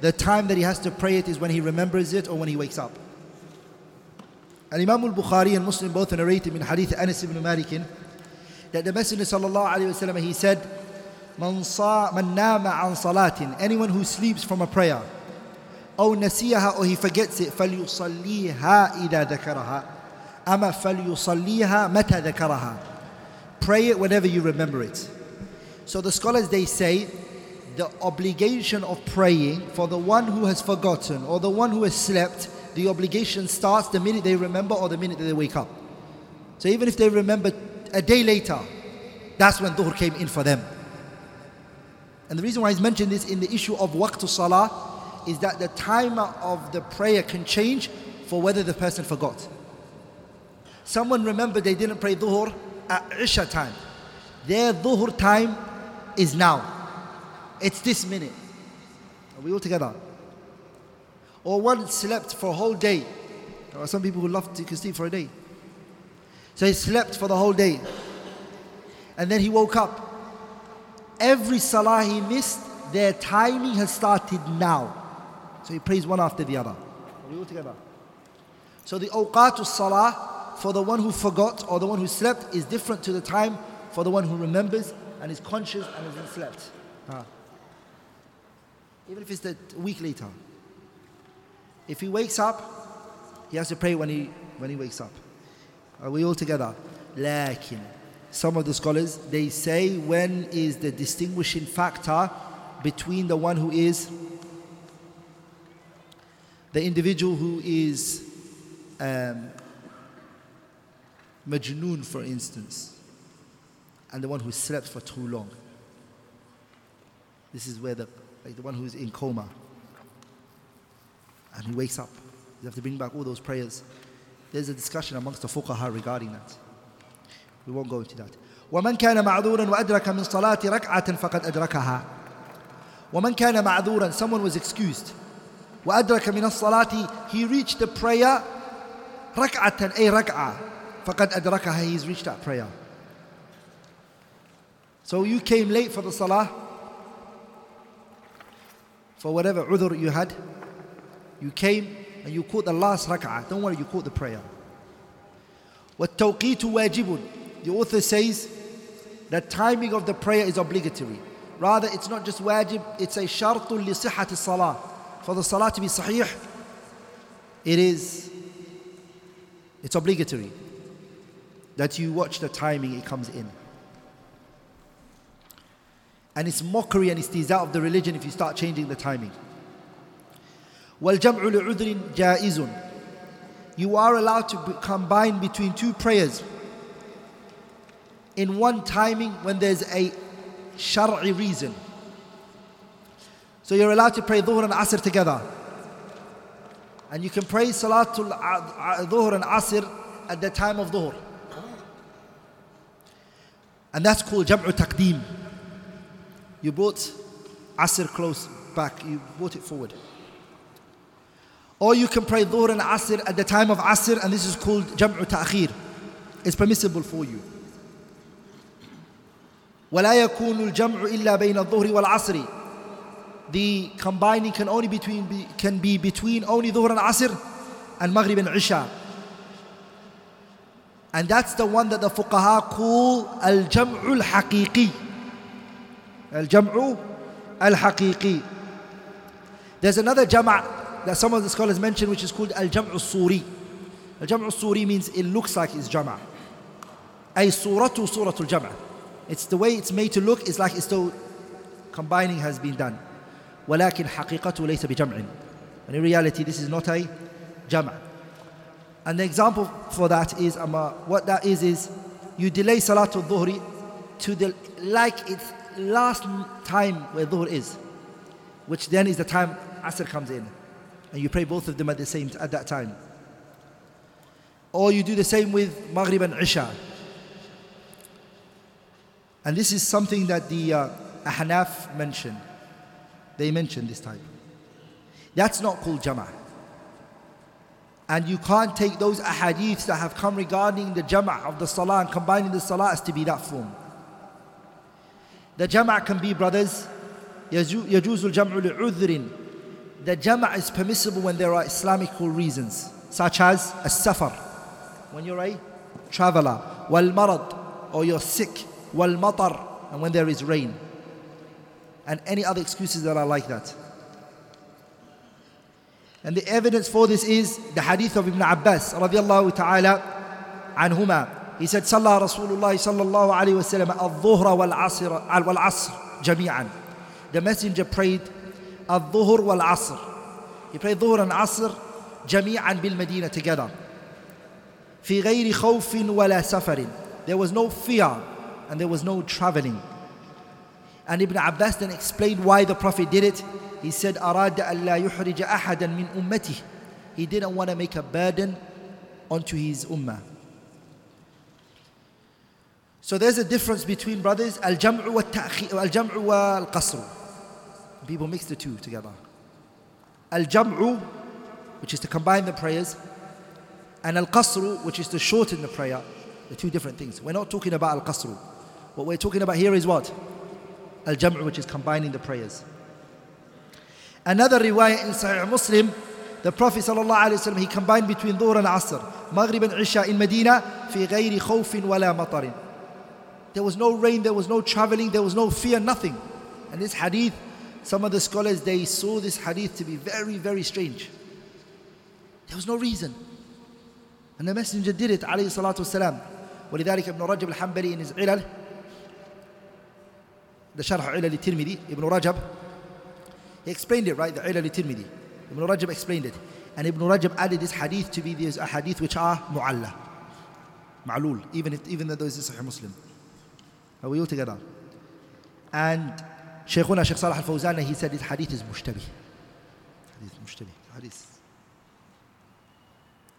The time that he has to pray it is when he remembers it or when he wakes up. And Imam al-Bukhari and Muslim both narrated in hadith Anas ibn Malik that the Messenger sallallahu alayhi wasallam he said, "Man sa man nama an salatin." Anyone who sleeps from a prayer, or nasiyaha or he forgets it, فليصليها إذا ذكرها. أما فليصليها متى ذكرها. Pray it whenever you remember it. So the scholars they say the obligation of praying for the one who has forgotten or the one who has slept, the obligation starts the minute they remember or the minute that they wake up. So even if they remember a day later, that's when dhuhr came in for them. And the reason why he's mentioned this in the issue of waqtu salah is that the timer of the prayer can change for whether the person forgot. Someone remembered they didn't pray dhuhr at Isha time. Their dhuhr time is now. It's this minute. Are we all together? Or one slept for a whole day. There are some people who love to sleep for a day. So he slept for the whole day. And then he woke up. Every salah he missed, their timing has started now. So he prays one after the other. Are we all together? So the awqatul salah for the one who forgot or the one who slept is different to the time for the one who remembers and is conscious and hasn't slept. Huh. Even if it's a week later. If he wakes up, he has to pray when he, when he wakes up. Are we all together? Lakin. Some of the scholars, they say when is the distinguishing factor between the one who is the individual who is um, majnoon, for instance, and the one who slept for too long this is where the like the one who is in coma and he wakes up you have to bring back all those prayers there's a discussion amongst the fuqaha regarding that. We won't go into that. ومن كان معذورا وأدرك من صلاة ركعة فقد أدركها. ومن كان معذورا someone was excused وأدرك من الصلاة he reached the prayer ركعة أي ركعة فقد أدركها he's reached that prayer. So you came late for the salah for whatever udhr you had. You came and you quote the last rak'ah. Don't worry, you quote the prayer. وَالتَّوْقِيتُ wajibun. The author says that timing of the prayer is obligatory. Rather, it's not just wajib, it's a shartul li sihhati salah. For the salah to be sahih, it is, it's obligatory that you watch the timing it comes in. And it's mockery and it's out of the religion if you start changing the timing. وَالْجَمْعُ لِعُذْرٍ جَائِزٌ You are allowed to combine between two prayers in one timing when there's a shar'i reason. So you're allowed to pray dhuhr and asr together. And you can pray salatul dhuhr and asr at the time of dhuhr. And that's called jam'u taqdeem. You brought asr close back, you brought it forward. Or you can pray Dhuhr and Asr at the time of Asr, and this is called Jam'u Ta'khir. It's permissible for you. ولا يكون الجمع إلا بين الظهر والعصر The combining can only between can be between only Dhuhr and Asr and Maghrib and Isha. And that's the one that the fuqaha call al-jam'u al-haqiqi. Al-jam'u al-haqiqi. There's another jama' that some of the scholars mention which is called Al-Jam'u Suri. Al-Jam'u Suri means it looks like it's Jam'a. Ay suratu suratul Jam'a. It's the way it's made to look, it's like it's though combining has been done. ولكن حقيقته ليس بجمع. And in reality, this is not a Jam'a. And the example for that is, um, uh, what that is, is you delay Salatul Dhuhri to the, like its last time where Dhuhr is, which then is the time Asr comes in and you pray both of them at the same at that time. Or you do the same with Maghrib and Isha. And this is something that the uh, Ahnaf mentioned. They mentioned this type. That's not called Jama'ah. And you can't take those ahadiths that have come regarding the Jama'ah of the Salah and combining the Salah as to be that form. The Jama'ah can be, brothers, يجوز الجمع لعذر the jama' is permissible when there are Islamical reasons, such as a safar, when you're a traveler, wal marad, or you're sick, wal matar, and when there is rain, and any other excuses that are like that. And the evidence for this is the hadith of Ibn Abbas radiallahu ta'ala anhuma. He said, صلى رسول الله صلى الله عليه وسلم الظهر والعصر والعصر جميعا the messenger prayed الظهر والعصر he prayed ظهر and عصر جميعا بالمدينة together في غير خوف ولا سفر there was no fear and there was no traveling and Ibn Abbas then explained why the Prophet did it he said أراد أن لا يحرج أحدا من أمته he didn't want to make a burden onto his ummah so there's a difference between brothers al-jam'u wa wa al-qasr people mix the two together. Al-jam'u which is to combine the prayers and al-qasr which is to shorten the prayer the two different things. We're not talking about al-qasr. What we're talking about here is what? Al-jam'u which is combining the prayers. Another riwayah in sahih muslim the prophet wasallam he combined between dhuhr and asr maghrib and isha in medina fi khawfin wala matarin there was no rain, there was no traveling, there was no fear, nothing. And this hadith, some of the scholars they saw this hadith to be very, very strange. There was no reason. And the Messenger did it, alayhi salatu wasalam. ولذلك ابن رجب الحنبلي in his علل the شرح علل الترمذي Ibn Rajab he explained it right the علل الترمذي Ibn Rajab explained it and Ibn Rajab added this hadith to be these hadith which are mu'alla معلول even, if, even though this is Sahih Muslim are we all together? And Shaykhuna Shaykh Salah al-Fawzan, he said this hadith is mushtabih. Hadith mushtabih. Hadith.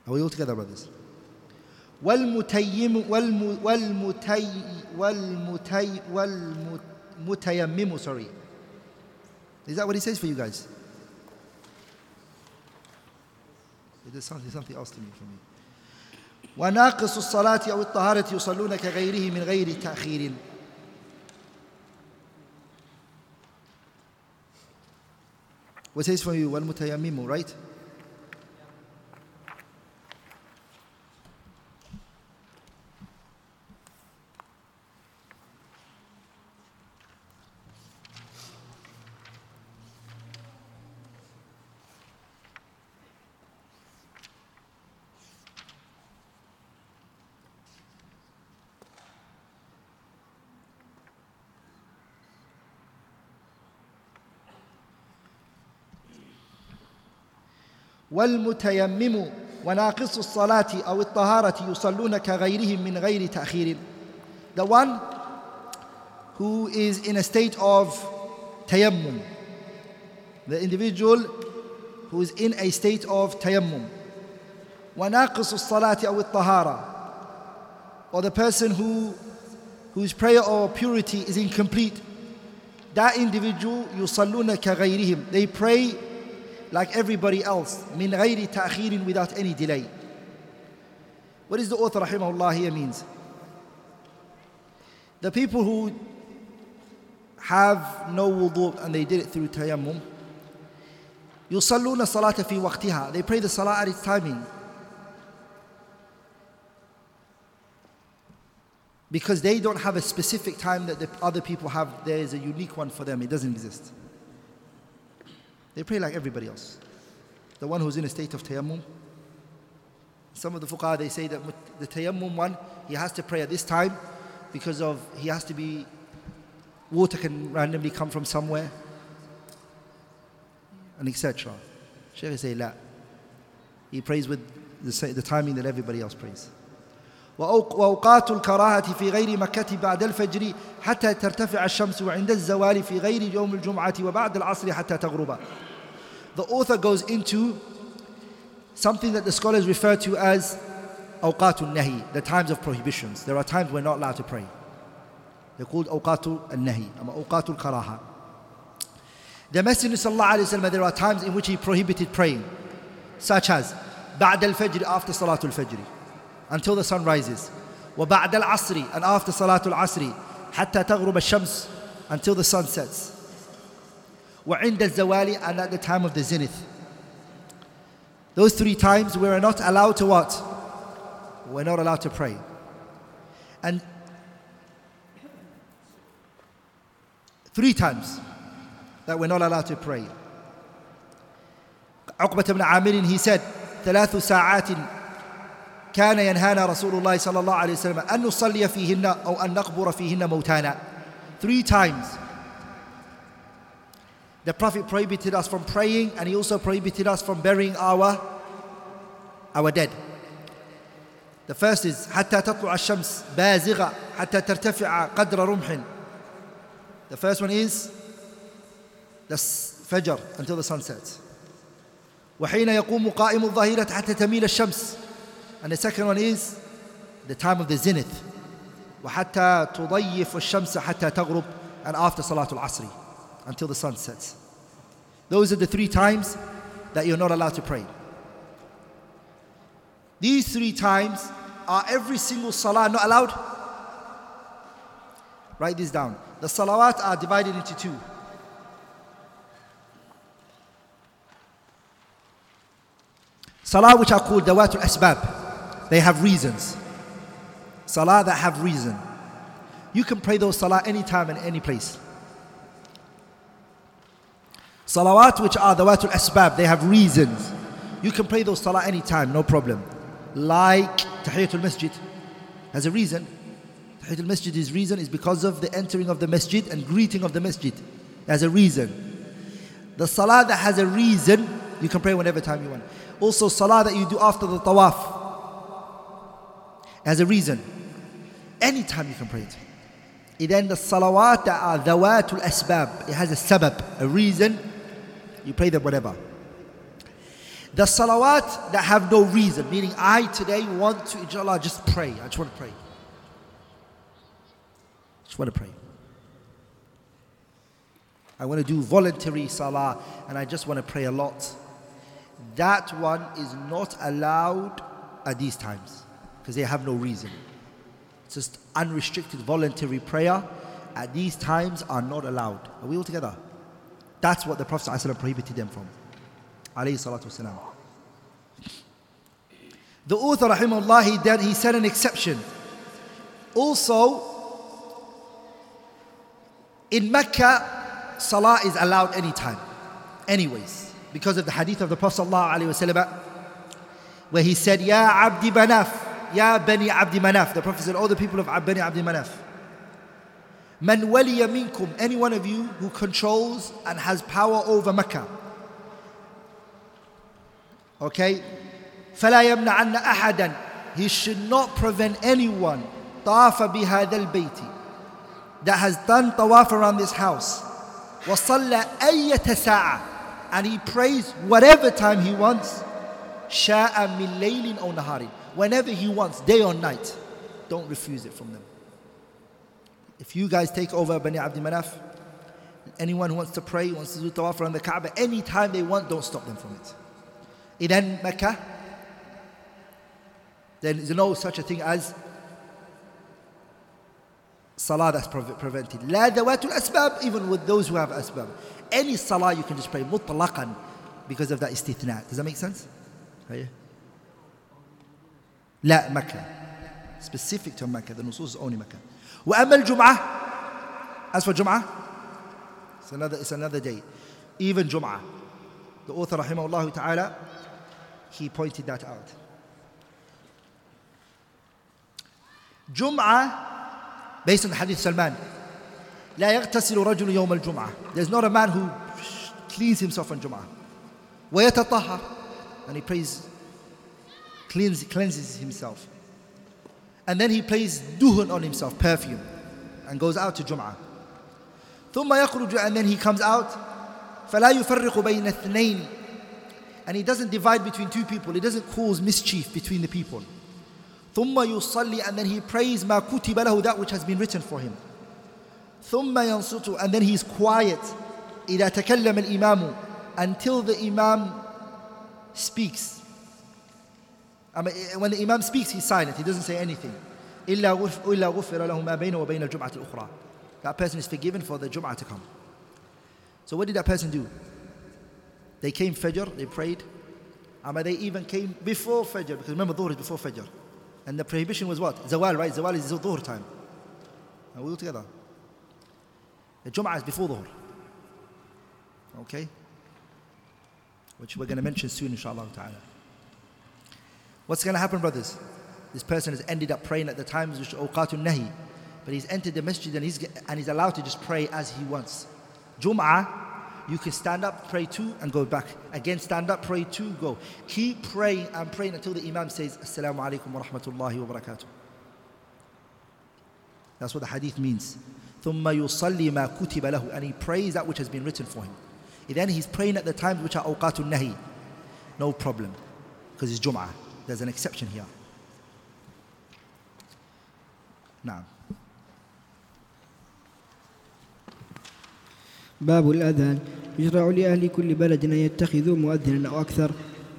Are we all together, brothers? والمتيم والم والمتي والمتي والمتيمم sorry is that what he says for you guys there's something, something else to me for me وناقص الصلاة أو الطهارة يصلون كغيره من غير تأخير What says for you? Wal mutayammim, right? والمتيمم وناقص الصلاة أو الطهارة يصلون كغيرهم من غير تأخير The one who is in a state of tayammum The individual who is in a state of tayammum وناقص الصلاة أو الطهارة Or the person who whose prayer or purity is incomplete that individual يصلون كغيرهم They pray like everybody else من غير تأخير without any delay what is the author rahimahullah here means the people who have no wudu and they did it through tayammum يصلون الصلاة في وقتها they pray the salah at its timing because they don't have a specific time that the other people have there is a unique one for them it doesn't exist they pray like everybody else. The one who's in a state of tayammum. Some of the fuqaha, they say that the tayammum one, he has to pray at this time because of, he has to be, water can randomly come from somewhere and etc. Shaykh say, la. He prays with the, the timing that everybody else prays. وأوقات الكراهة في غير مكة بعد الفجر حتى ترتفع الشمس وعند الزوال في غير يوم الجمعة وبعد العصر حتى تغرب The author goes into something that the scholars refer to as أوقات النهي, the times of prohibitions. There are times we're not allowed to pray. They're called أوقات النهي, أوقات الكراهة. The Messenger صلى الله عليه وسلم, there are times in which he prohibited praying, such as بعد الفجر after صلاة الفجر until the sun rises وبعد العصر and after صلاة العصر حتى تغرب الشمس until the sun sets وعند الزوال and at the time of the zenith those three times we are not allowed to what we're not allowed to pray and three times that we're not allowed to pray عقبة بن عامر he said ثلاث ساعات كان ينهانا رسول الله صلى الله عليه وسلم أن نصلي فيهن أو أن نقبر فيهن موتانا three times The Prophet prohibited us from praying and he also prohibited us from burying our, our dead. The first is حتى تطلع الشمس بازغة حتى ترتفع قدر رمح. The first one is the Fajr until the sun sets. وحين يقوم قائم الظهيرة حتى تميل الشمس. And the second one is the time of the zenith. وحتى تضيف الشمس حتى تغرب and after Salatul Asri until the sun sets. Those are the three times that you're not allowed to pray. These three times are every single salah not allowed? Write this down. The salawat are divided into two. Salah which are called dawatul asbab. They have reasons. Salah that have reason. You can pray those salah anytime and any place. Salawat which are dawatul asbab, they have reasons. You can pray those salah anytime, no problem. Like Tahiyatul Masjid has a reason. Tahiyatul Masjid's reason is because of the entering of the masjid and greeting of the masjid. Has a reason. The salah that has a reason, you can pray whenever time you want. Also, salah that you do after the tawaf has a reason. Anytime you can pray it. Then the salawat are dawatul asbab, it has a sabab, a reason. You pray them whatever. The salawat that have no reason, meaning I today want to, inshallah, just pray. I just want to pray. Just want to pray. I want to do voluntary salah and I just want to pray a lot. That one is not allowed at these times because they have no reason. It's just unrestricted voluntary prayer at these times are not allowed. Are we all together? That's what the Prophet ﷺ prohibited them from. The author, rahimahullah, he, did, he said an exception. Also, in Mecca, salah is allowed anytime, anyways, because of the hadith of the Prophet ﷺ, where he said, Ya Abdi Manaf, Ya Bani Abdi Manaf. The Prophet said, all the people of Bani Abdi Manaf. Man waliya minkum, any one of you who controls and has power over Mecca. Okay? فلا يمنعن أحدا He should not prevent anyone طاف بهذا البيت that has done tawaf around this house وصلى أية ساعة and he prays whatever time he wants شاء من ليل أو نهار whenever He wants, day or night. Don't refuse it from them. If you guys take over Bani Abdi Manaf, anyone who wants to pray, wants to do tawaf around the Kaaba, anytime they want, don't stop them from it. Then Mecca, there is no such a thing as salah that's prevented. La dawatul asbab, even with those who have asbab. Any salah you can just pray mutlaqan because of that istithna. Does that make sense? Oh, لا مكة specific to Mecca the nusus is only وأما الجمعة as for Jum'ah it's another, it's another day even the author rahimahullah ta'ala he pointed that out Jum'ah based on the hadith Salman لا يغتسل رجل يوم الجمعة there's not a man who cleans himself on Jum'ah ويتطهر and he prays cleans, cleanses himself and then he plays duhun on himself perfume and goes out to Jum'ah ثم يخرج and then he comes out فلا يفرق بين اثنين and he doesn't divide between two people he doesn't cause mischief between the people ثم يصلي and then he prays ما كتب له that which has been written for him ثم ينصت and then he's quiet إذا تكلم الإمام until the Imam speaks I mean, when the Imam speaks he's silent he doesn't say anything إلا غفر له ما بينه وبين الجمعة الأخرى that person is forgiven for the Jum'ah to come so what did that person do they came Fajr they prayed I mean, they even came before Fajr because remember Dhuhr is before Fajr and the prohibition was what? Zawal, right? Zawal is Dhuhr time. Are we all together? The Jum'ah is before Dhuhr. Okay? Which we're going to mention soon, inshallah ta'ala. What's going to happen, brothers? This person has ended up praying at the times of Awqatun Nahi. But he's entered the masjid and he's, and he's allowed to just pray as he wants. Jum'ah, You can stand up, pray two, and go back. Again, stand up, pray two, go. Keep praying and praying until the Imam says, Assalamu alaikum wa rahmatullahi wa barakatuh. That's what the hadith means. ثم يصلي ما كتب له and he prays that which has been written for him. Then he's praying at the times which are awqatun nahi. No problem. Because it's Jum'ah. There's an exception here. Now. باب الأذان يشرع لأهل كل بلد أن يتخذوا مؤذنا أو أكثر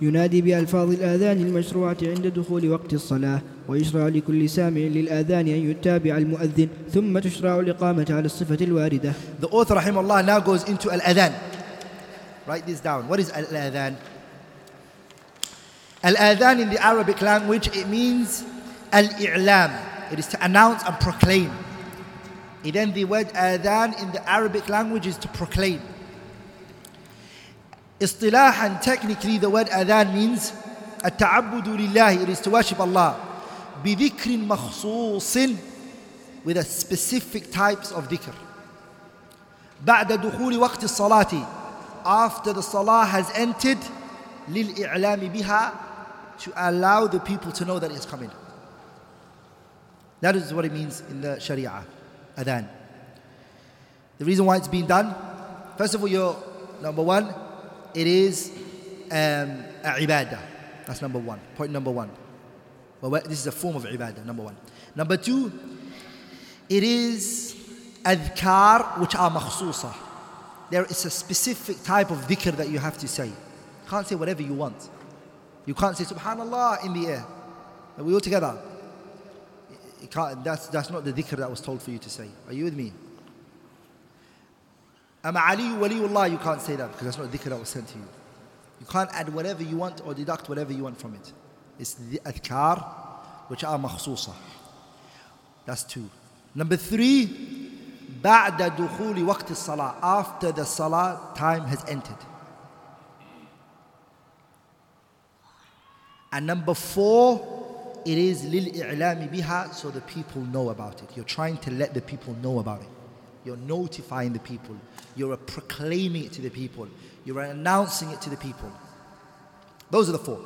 ينادي بألفاظ الآذان المشروعة عند دخول وقت الصلاة ويشرع لكل سامع للآذان أن يتابع المؤذن ثم تشرع الإقامة على الصفة الواردة The author rahimahullah now goes into al-adhan. Write this down. What is al-adhan? Al-adhan in the Arabic language, it means al-i'lam. It is to announce and proclaim. And then the word adhan in the Arabic language is to proclaim. Istilahan, technically, the word adhan means التعبد لله, it is to worship Allah. بذكر مخصوص with a specific types of dhikr. بعد دخول وقت الصلاة after the salah has entered للإعلام بها to allow the people to know that it's coming. That is what it means in the Sharia, adhan. The reason why it's being done, first of all, you're, number one, it is um, ibadah. That's number one. Point number one. Well, this is a form of ibadah, number one. Number two, it is adhkar which are makhsusa. There is a specific type of dhikr that you have to say. You can't say whatever you want. You can't say subhanallah in the air. Are we all together? You can't, that's, that's not the dhikr that was told for you to say. Are you with me? Ama Ali waliullah, you can't say that because that's not the dhikr that was sent to you. You can't add whatever you want or deduct whatever you want from it. It's the adhkar which are makhsusa. That's two. Number three, بعد دخول وقت الصلاة after the salah time has entered. And number four, it is lil i'lami biha, so the people know about it. You're trying to let the people know about it. You're notifying the people. You're proclaiming it to the people. You're announcing it to the people. Those are the four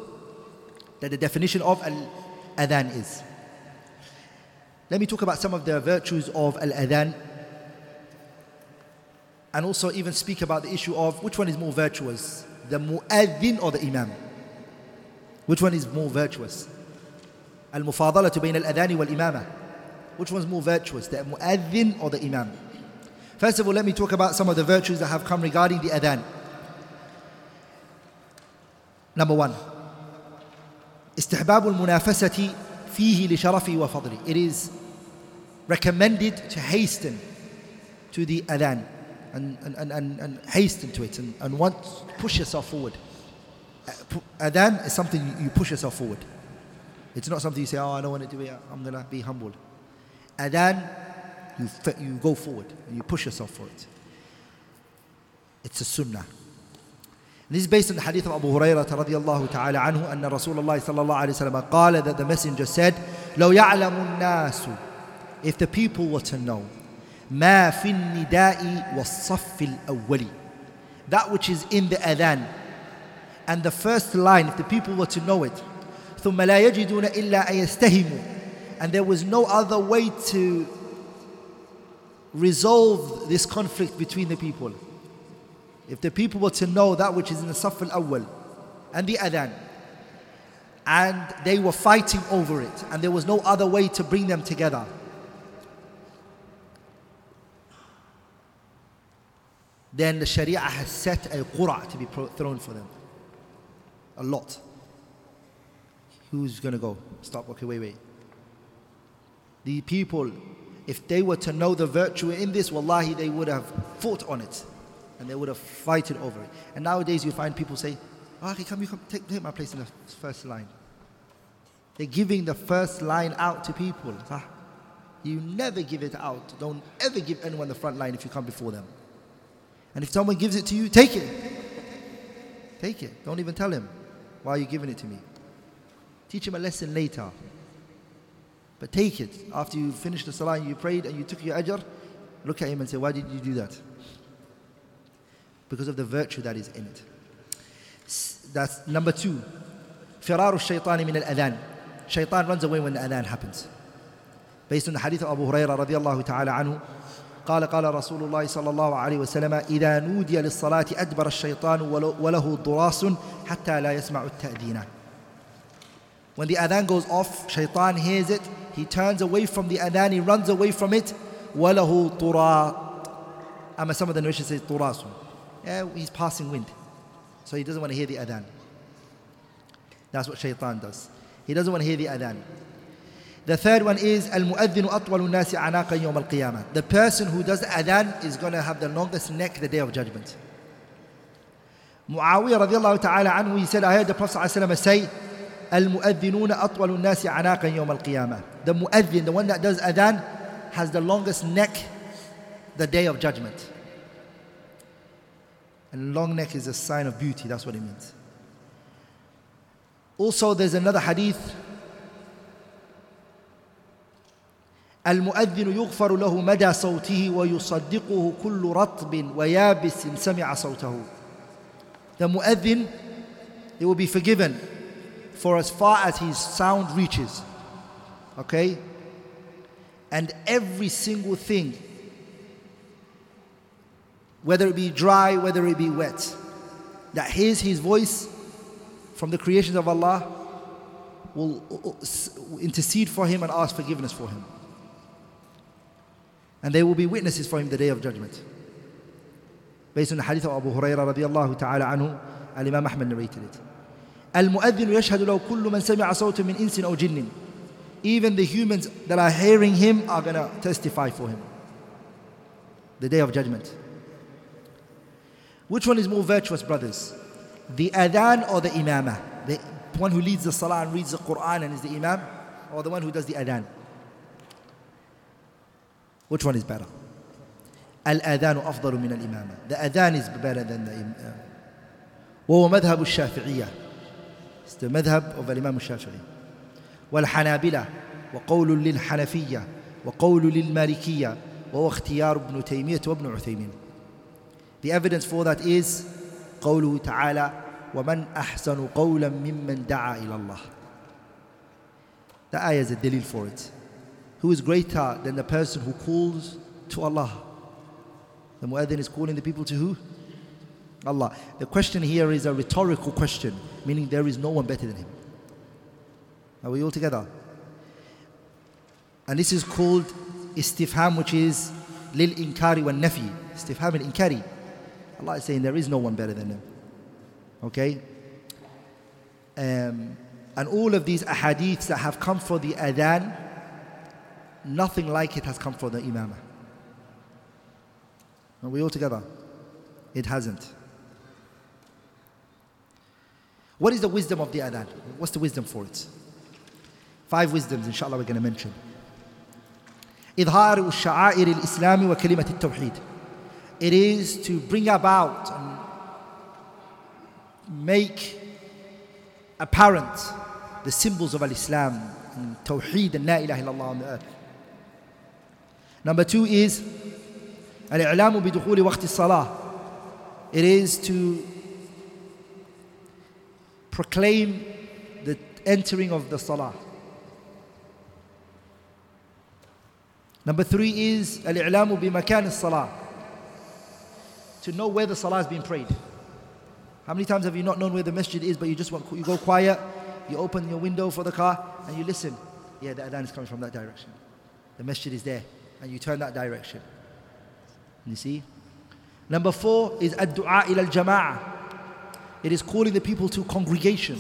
that the definition of al adhan is. Let me talk about some of the virtues of al adhan and also even speak about the issue of which one is more virtuous, the mu'adhin or the imam. Which one is more virtuous? Al-mufadalatu bayna al-adhan wal-imamah. Which one's more virtuous, the mu'adhin or the imam? First of all, let me talk about some of the virtues that have come regarding the adhan. Number one, استحباب المنافسة فيه لشرفه وفضله. It is recommended to hasten to the adhan and, and, and, and hasten to it and, and want push yourself forward. Adhan is something you push yourself forward. It's not something you say, oh, I don't want to do it, I'm going to be humbled. Adhan you, you go forward and you push yourself for it. It's a sunnah. This is based on the hadith of Abu Hurairah رضي الله تعالى عنه أن رسول الله صلى الله عليه وسلم قال that the messenger said لو يعلم الناس if the people were to know ما في النداء والصف الأول that which is in the adhan and the first line if the people were to know it ثم لا يجدون إلا أن يستهموا and there was no other way to resolve this conflict between the people. If the people were to know that which is in the Saf al Awwal and the Adhan, and they were fighting over it, and there was no other way to bring them together. Then the Sharia has set a qura to be thrown for them. A lot. Who's going to go? Stop. Okay, wait, wait. The people if they were to know the virtue in this, wallahi, they would have fought on it and they would have fighted over it. And nowadays you find people say, oh, okay, come, you come, take, take my place in the first line. They're giving the first line out to people. Ah, you never give it out. Don't ever give anyone the front line if you come before them. And if someone gives it to you, take it. Take it. Don't even tell him, why are you giving it to me? Teach him a lesson later. But take it. After you finished the salah and you prayed and you took your ajr, look at him and say, Why did you do that? because of the virtue that is in it. That's number two. فِرَارُ الشَّيْطَانِ مِنَ الْأَذَانِ Shaitan runs away when the adhan happens. Based on the hadith of Abu Hurairah رضي الله تعالى عنه قال قال رسول الله صلى الله عليه وسلم إذا نودي للصلاة أدبر الشيطان وله ضراس حتى لا يسمع التأذين When the adhan goes off, shaitan hears it, he turns away from the adhan, he runs away from it. وله طرا أما some of the narrations say طراس Yeah, he's passing wind. So he doesn't want to hear the adhan. That's what shaitan does. He doesn't want to hear the adhan. The third one is Al-Mu'adhdhinu atwalu nasi anaqan yawm al-qiyamah. The person who does adhan is going to have the longest neck the day of judgment. Muawiyah radiallahu ta'ala anhu, he said, I heard the Prophet say, Al-Mu'adhdhinuna atwalu nasi anaqan yawm al-qiyamah. The mu'adhdhin, the one that does adhan, has the longest neck the day of judgment. And long neck is a sign of beauty, that's what it means. Also, there's another hadith المؤذن يغفر له مدى صوته ويصدقه كل رطب ويابس سمع صوته The mu'adhin, he will be forgiven for as far as his sound reaches. Okay? And every single thing, whether it be dry, whether it be wet, that hears his voice from the creations of Allah will intercede for him and ask forgiveness for him. And they will be witnesses for him the day of judgment. Based on the hadith of Abu Hurairah radiallahu ta'ala anhu, Al-Imam Ahmad narrated it. Al-Mu'adhin yashhadu law kullu man sami'a sawta min insin aw jinnin. Even the humans that are hearing him are going to testify for him. The day of judgment. Which one is more virtuous, brothers? The adhan or the imamah? The one who leads the salah and reads the Quran and is the imam? Or the one who does the adhan? Which one is better? الأذان أفضل من الإمامة. The adhan is better than the imam. وهو مذهب الشافعية. It's the madhab of الإمام الشافعي. والحنابلة وقول للحنفية وقول للمالكية وهو اختيار ابن تيمية وابن عثيمين. The evidence for that is قوله تعالى ومن أحسن قولا ممن دعا إلى الله. The ayah is a delil for it. Who is greater than the person who calls to Allah? The muezzin is calling the people to who? Allah. The question here is a rhetorical question, meaning there is no one better than him. Are we all together? And this is called istifham, which is lil inkari wa nafi. Istifham al inkari. Allah is saying there is no one better than him. Okay? Um, and all of these ahadiths that have come for the adhan, nothing like it has come for the imamah. Are we all together? It hasn't. What is the wisdom of the adhan? What's the wisdom for it? Five wisdoms, inshallah, we're going to mention. إظهار الشعائر الإسلام وكلمة التوحيد. It is to bring about and make apparent the symbols of Al-Islam and Tawheed and La ilaha illallah on the earth. Number two is al-i'lamu bidukhuli waqti salah. It is to proclaim the entering of the salah. Number three is al-i'lamu bimakan salah. To know where the salah is being prayed. How many times have you not known where the masjid is, but you just want, you go quiet, you open your window for the car, and you listen. Yeah, the adhan is coming from that direction. The masjid is there and you turn that direction. You see? Number four is ad-du'a ila al-jama'ah. It is calling the people to congregation.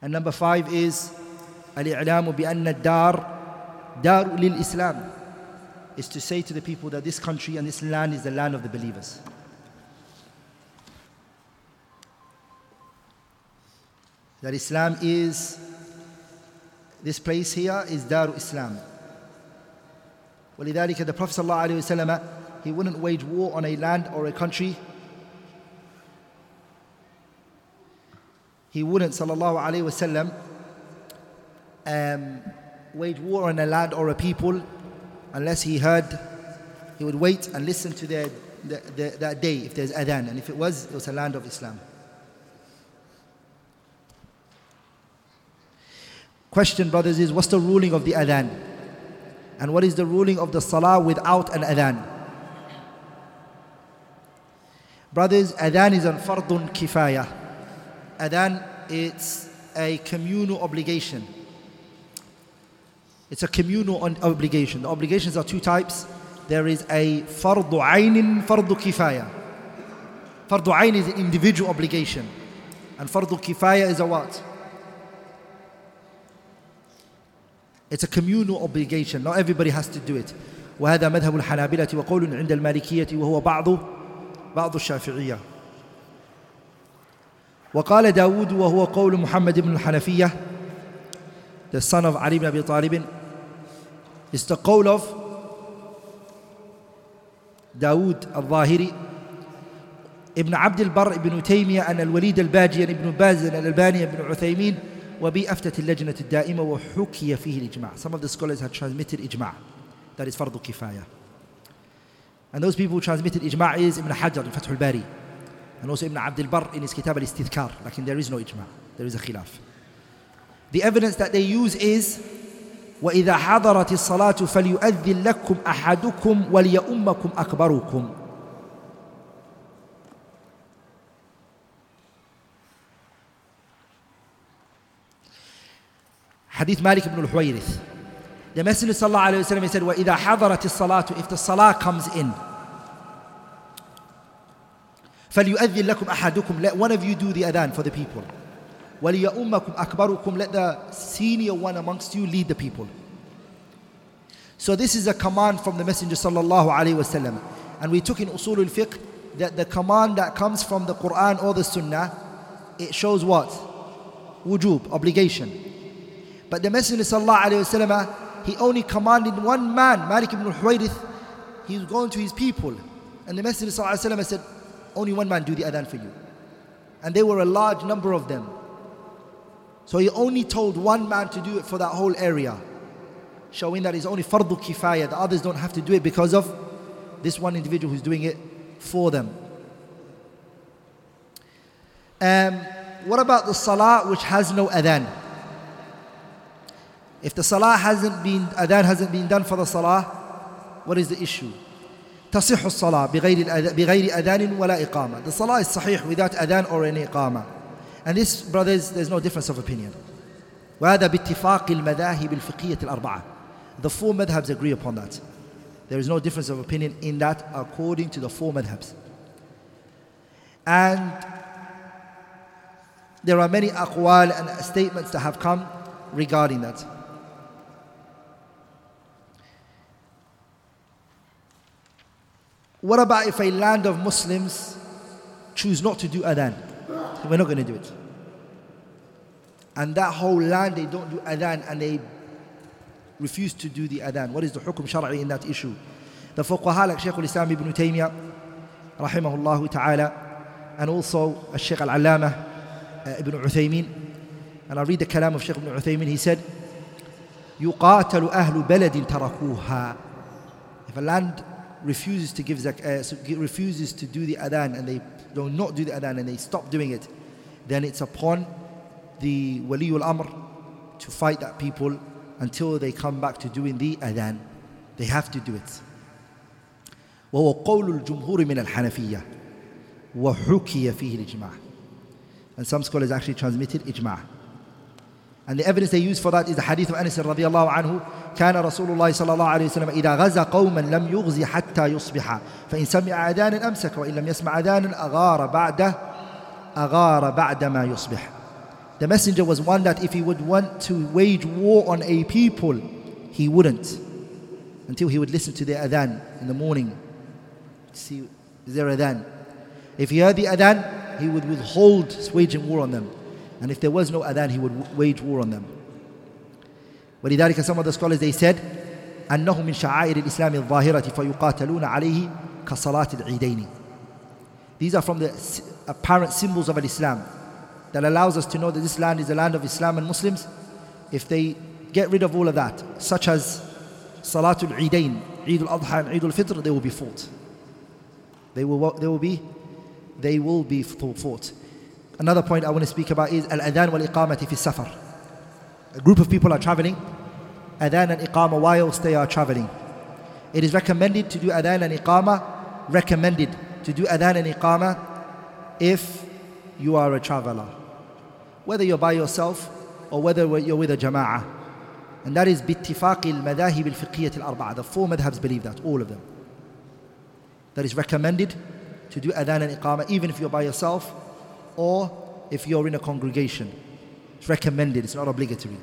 And number five is al-i'lamu bi anna ad-dar dar lil-islam is to say to the people that this country and this land is the land of the believers. That Islam is, this place here is Daru Islam. ولذلك the Prophet ﷺ, he wouldn't wage war on a land or a country. He wouldn't sallallahu alayhi wasallam um, wage war on a land or a people unless he heard he would wait and listen to their, the, the, that day if there's adhan. And if it was, it was a land of Islam. Question, brothers, is what's the ruling of the adhan? And what is the ruling of the salah without an adhan? Brothers, adhan is an fardun kifaya. Adhan, it's a communal obligation. It's a communal obligation. The obligations are two types. There is a fardu aynin, fardu kifaya. Fardu ayn is an individual obligation. And fardu kifaya is a what? It's a communal obligation. Not everybody has to do it. وهذا مذهب الحنابلة وقول عند المالكية وهو بعض بعض الشافعية وقال داود وهو قول محمد بن الحنفية the son of Ali ibn Abi Talib is the قول of داود الظاهري ابن عبد البر ابن تيمية أن الوليد الباجي ابن باز الألباني ابن عثيمين وبي أفتت اللجنة الدائمة وحكي فيه الإجماع some of the scholars had transmitted إجماع that is فرض كفاية and those people who transmitted إجماع is Ibn Hajar in Fath al-Bari and also Ibn Abd al-Barr in his Kitab al-Istithkar لكن there is no إجماع there is a khilaf the evidence that they use is وإذا حضرت الصلاة فليؤذن لكم أحدكم وليؤمكم أكبركم Hadith Malik ibn al-Huwayrith. The Messenger sallallahu alayhi wa sallam said, وَإِذَا حَضَرَتِ الصَّلَاةُ If the salah comes in, فَلْيُؤَذِّن لَكُمْ أَحَدُكُمْ Let one of you do the adhan for the people. وَلِيَؤُمَّكُمْ أَكْبَرُكُمْ Let the senior one amongst you lead the people. So this is a command from the Messenger sallallahu alayhi wa sallam. And we took in usul al-fiqh that the command that comes from the Quran or the Sunnah, it shows what? Wujub, obligation. But the Messenger وسلم, he only commanded one man, Malik ibn al-Huwayrith. He was going to his people. And the Messenger وسلم, said, only one man do the adhan for you. And there were a large number of them. So he only told one man to do it for that whole area. Showing that it's only fardu kifaya. The others don't have to do it because of this one individual who's doing it for them. Um, what about the salah which has no adhan? If the salah hasn't been, adhan hasn't been done for the salah, what is the issue? تصح الصلاة بغير بغير أذان ولا إقامة. The salah is sahih without adhan or any iqama. And this, brothers, there's no difference of opinion. وهذا باتفاق المذاهب الفقهية الأربعة. The four madhabs agree upon that. There is no difference of opinion in that according to the four madhabs. And there are many aqwal and statements that have come regarding that. What about if a land of Muslims choose not to do adhan? We're not going to do it. And that whole land, they don't do adhan and they refuse to do the adhan. What is the hukum shar'i in that issue? The fuqaha like Shaykh al-Islam ibn Taymiyyah, rahimahullah ta'ala, and also Shaykh al-Allama uh, ibn Uthaymeen. And I read the kalam of Shaykh ibn Uthaymeen, he said, يقاتل أهل بلد تركوها If a land refuses to give zak- uh, refuses to do the adhan and they do not do the adhan and they stop doing it, then it's upon the waliul amr to fight that people until they come back to doing the adhan. They have to do it. وهو قول الجمهور من الحنفية وحكي فيه الإجماع. And some scholars actually transmitted إجماع. And the evidence they use for that is the hadith of Anas radiallahu anhu. كان رسول الله صلى الله عليه وسلم إذا غزا قوما لم يغزي حتى يصبح فإن سمع أذانا أمسك وإن لم يسمع أذانا أغار بعده أغار بعد ما يصبح. The messenger was one that if he would want to wage war on a people, he wouldn't until he would listen to their adhan in the morning. See, is there adhan? If he heard the adhan, he would withhold waging war on them. And if there was no adhan, he would wage war on them. ولذلك some of the scholars they said أنه من شعائر الإسلام الظاهرة فيقاتلون عليه كصلاة العيدين. These are from the apparent symbols of Islam that allows us to know that this land is a land of Islam and Muslims. If they get rid of all of that, such as Salatul Eidain, Eid al-Adha and Eid al-Fitr, they will be fought. They will, they will be, they will be fought. Another point I want to speak about is al-adhan wal-iqamati fi safar. A group of people are traveling, adhan and iqama whilst they are traveling. It is recommended to do adhan and iqama, recommended to do adhan and iqama if you are a traveler. Whether you're by yourself or whether you're with a jama'ah. And that is باتفاق المذاهب الفقهية الأربعة. The four madhabs believe that, all of them. That is recommended to do adhan and iqamah even if you're by yourself or if you're in a congregation. It's recommended, it's not obligatory.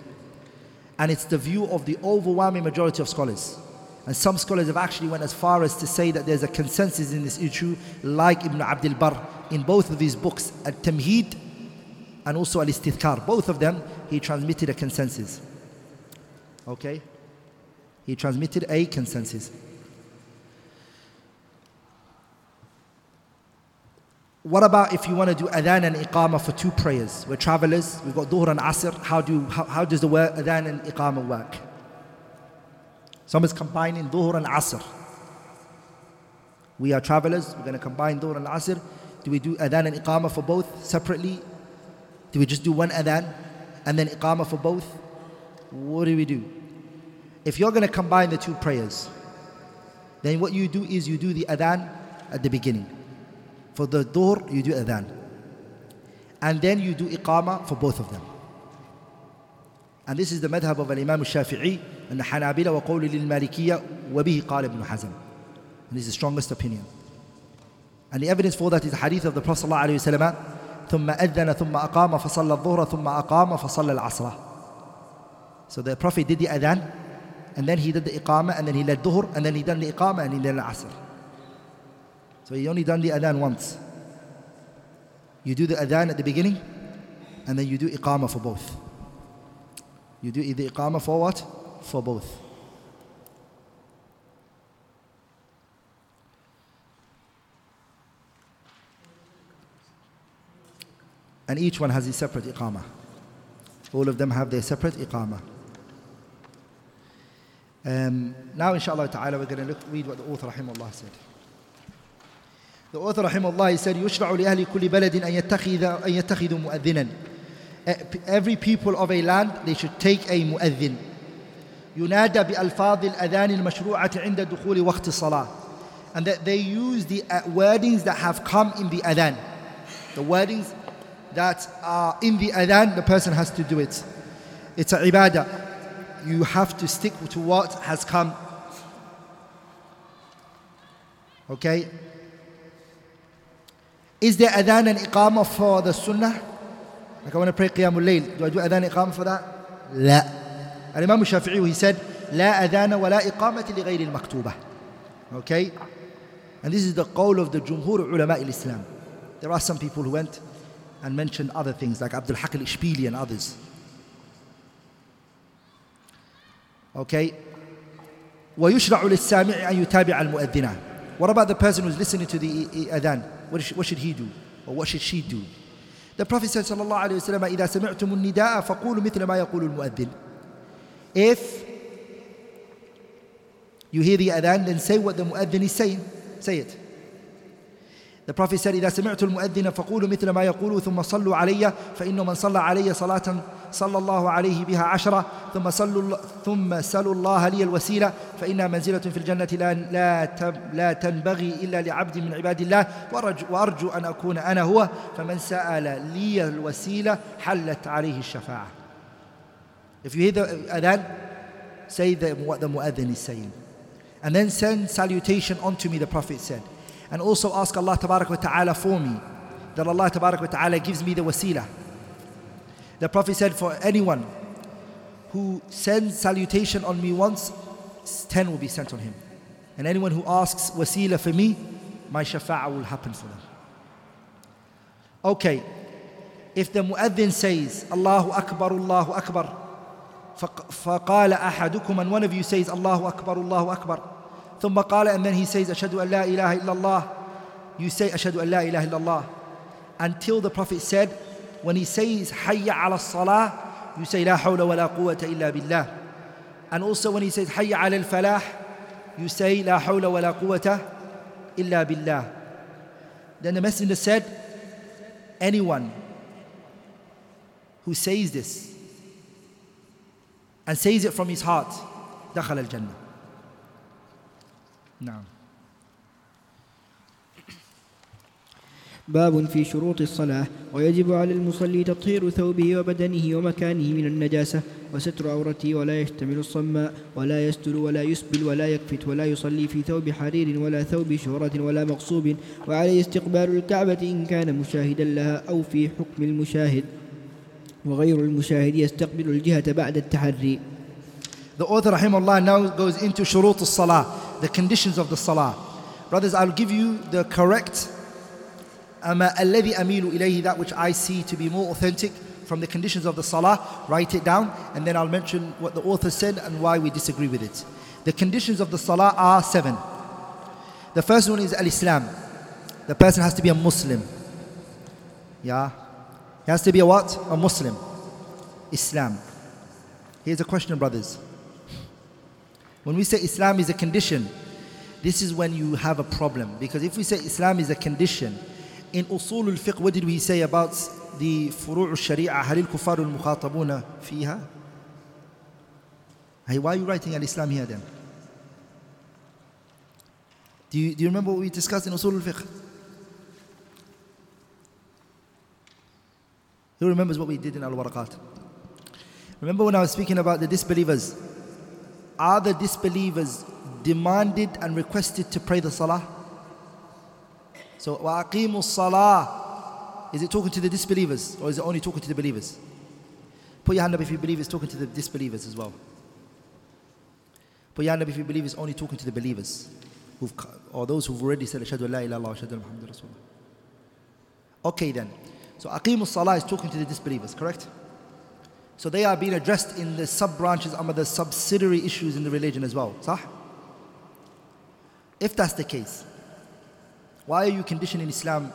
And it's the view of the overwhelming majority of scholars. And some scholars have actually went as far as to say that there's a consensus in this issue, like Ibn Abdul Barr in both of these books, Al-Tamheed and also Al-Istithkar. Both of them, he transmitted a consensus. Okay? He transmitted a consensus. What about if you want to do adhan and iqamah for two prayers? We're travelers, we've got dhuhr and asr. How, do, how, how does the word adhan and iqamah work? Someone's combining dhuhr and asr. We are travelers, we're going to combine dhuhr and asr. Do we do adhan and iqamah for both separately? Do we just do one adhan and then iqamah for both? What do we do? If you're going to combine the two prayers, then what you do is you do the adhan at the beginning. For the dhuhr, you do adhan. And then you do iqamah for both of them. And this is the madhab of Imam al-Shafi'i and the Hanabila wa qawli lil-Malikiyya wa bihi qala ibn Hazm. And this is the strongest opinion. And the evidence for that is the hadith of the Prophet sallallahu alayhi wa sallam ثم أذن ثم أقام فصلى الظهر ثم أقام فصلى العصر So the Prophet did the adhan and then he did the iqamah and then he led dhuhr and then he done the iqamah and he led the asr. So he only done the adhan once. You do the adhan at the beginning and then you do iqamah for both. You do the iqamah for what? For both. And each one has a separate iqamah. All of them have their separate iqamah. Um, now, inshallah ta'ala, we're going to look, read what the author rahimahullah said. The author rahimahullah said, يشرع لأهل كل بلد أن يتخذ أن يتخذوا مؤذنا. Every people of a land, they should take a mu'adhin. ينادى بألفاظ الأذان المشروعة عند دخول وقت الصلاة. And that they use the wordings that have come in the adhan. The wordings that are in the adhan, the person has to do it. It's a ibadah. You have to stick to what has come. Okay? Is there adhan and iqamah for the sunnah? Like I want to pray qiyamul layl. Do I do adhan and iqamah for that? لا. Imam Shafi'i, he said, لا أذان ولا إقامة لغير المكتوبة. Okay? And this is the qawl of the Jumhur ulama al-Islam. There are some people who went and mentioned other things like Abdul Haq al-Ishbili and others. Okay? ويشرع للسامع أن يتابع المؤذنة. What about the person who's listening to the adhan? What should, what should he do? Or what should she do? The Prophet said الله عليه وسلم إذا سمعتم النداء فقولوا مثل ما يقول المؤذن. If you hear the adhan, then say what the muadhin is saying. Say it. The Prophet said, إذا سمعت المؤذن فقولوا مثل ما يقول ثم صلوا علي فإنه من صلى علي صلاة صلى الله عليه بها عشرة ثم صلوا ثم سلوا الله لي الوسيلة فإنها منزلة في الجنة لا لا لا تنبغي إلا لعبد من عباد الله وأرجو, وأرجو أن أكون أنا هو فمن سأل لي الوسيلة حلت عليه الشفاعة. If you hear the adhan, say the, the muadhin is saying. And then send salutation unto me, the Prophet said. And also ask Allah ta'ala for me. That Allah ta'ala gives me the wasila. The Prophet said, for anyone who sends salutation on me once, ten will be sent on him. And anyone who asks wasila for me, my shafa'ah will happen for them. Okay, if the muadhin says, Allahu Akbar, Allahu Akbar, فقال أحدكم and one of you says Allahu Akbar, Allahu Akbar ثم قال and then he says أشهد أن لا إله إلا الله you say أشهد أن لا إله إلا الله until the Prophet said says حي على الصلاة you say لا حول ولا قوة إلا بالله and also when he says حي على الفلاح you say, hawla wa la quwwata illa billah. Then the Messenger said, Anyone who says this and says it from his heart, دخل الجنة. نعم. باب في شروط الصلاة. ويجب على المصلي تطهير ثوبه وبدنه ومكانه من النجاسة وستر عورته ولا يشتمل الصماء ولا يستر ولا يسبل ولا يكفت ولا يصلي في ثوب حرير ولا ثوب شهرة ولا مغصوب. وعليه استقبال الكعبة إن كان مشاهدا لها أو في حكم المشاهد. وغير المشاهد يستقبل الجهة بعد التحري. The author rahimahullah now goes into shurut salah the conditions of the salah. Brothers, I'll give you the correct الذي أميل إليه that which I see to be more authentic from the conditions of the salah, write it down, and then I'll mention what the author said and why we disagree with it. The conditions of the salah are seven. The first one is al-Islam. The person has to be a Muslim. Yeah. He has to be a what? A Muslim. Islam. Here's a question, brothers. When we say Islam is a condition, this is when you have a problem. Because if we say Islam is a condition, in Usul al-Fiqh, what did we say about the Furu' al-Shari'ah? Halil Kufar al-Mukhatabuna fiha? Hey, why are you writing al-Islam here then? Do you, do you remember what we discussed in Usul al-Fiqh? Who remembers what we did in al-Waraqat? Remember when I was speaking about the disbelievers? Are the disbelievers demanded and requested to pray the Salah? So, وَأَقِيمُوا الصَّلَاةِ Is it talking to the disbelievers or is it only talking to the believers? Put your hand up if you believe it's talking to the disbelievers as well. Put your hand up if you believe it's only talking to the believers who've, or those who've already said, أشهد أن لا إله إلا الله وأشهد أن محمد رسول الله. Okay then. So Aqimus Salah is talking to the disbelievers, correct? So they are being addressed in the sub branches, under the subsidiary issues in the religion as well. Sah? If that's the case, why are you conditioning Islam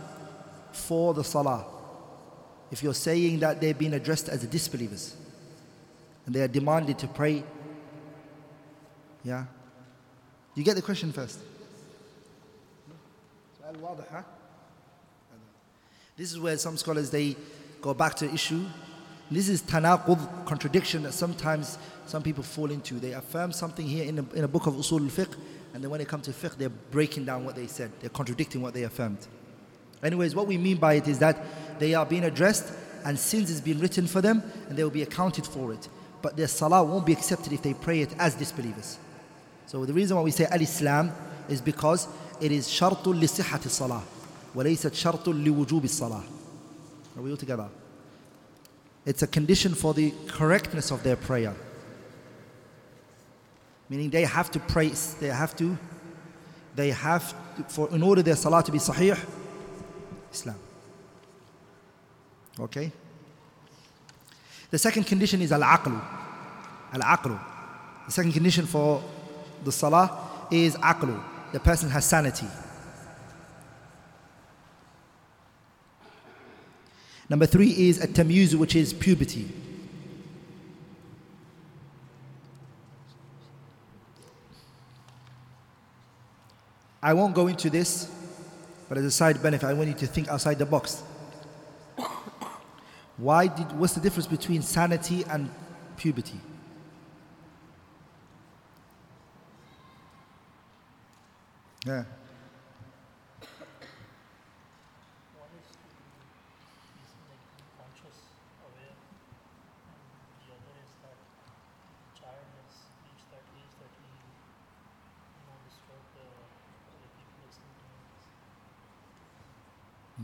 for the Salah? If you're saying that they're being addressed as disbelievers and they are demanded to pray, yeah? You get the question first. This is where some scholars they go back to issue. This is tanaqud, contradiction that sometimes some people fall into. They affirm something here in a, in a book of usul al-fiqh and then when it comes to fiqh, they're breaking down what they said. They're contradicting what they affirmed. Anyways, what we mean by it is that they are being addressed and sins is being written for them and they will be accounted for it. But their salah won't be accepted if they pray it as disbelievers. So the reason why we say al-Islam is because it is shartul li sihhati salah وليست شرط لوجوب الصلاة. Are we all together? It's a condition for the correctness of their prayer meaning they have to pray they have to they have to, for in order their salah to be sahih islam. Okay? The second condition is al-aql al-aql the second condition for the salah is aql the person has sanity. Number 3 is at-tamyiz which is puberty I won't go into this, but as a side benefit, I want you to think outside the box. Why did, what's the difference between sanity and puberty? Yeah.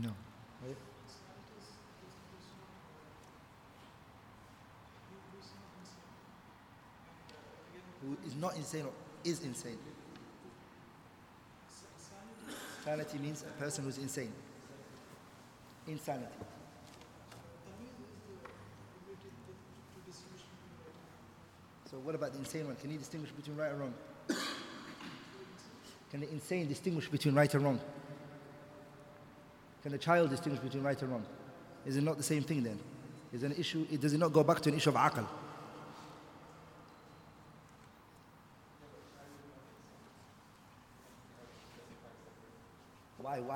No. Who is not insane or is insane? Insanity means a person who's insane. Insanity. So what about the insane one? Can he distinguish between right and wrong? Can the insane distinguish between right and wrong? Can the child distinguish between right and wrong? Is it not the same thing then? Is an issue, does it not go back to an issue of aql?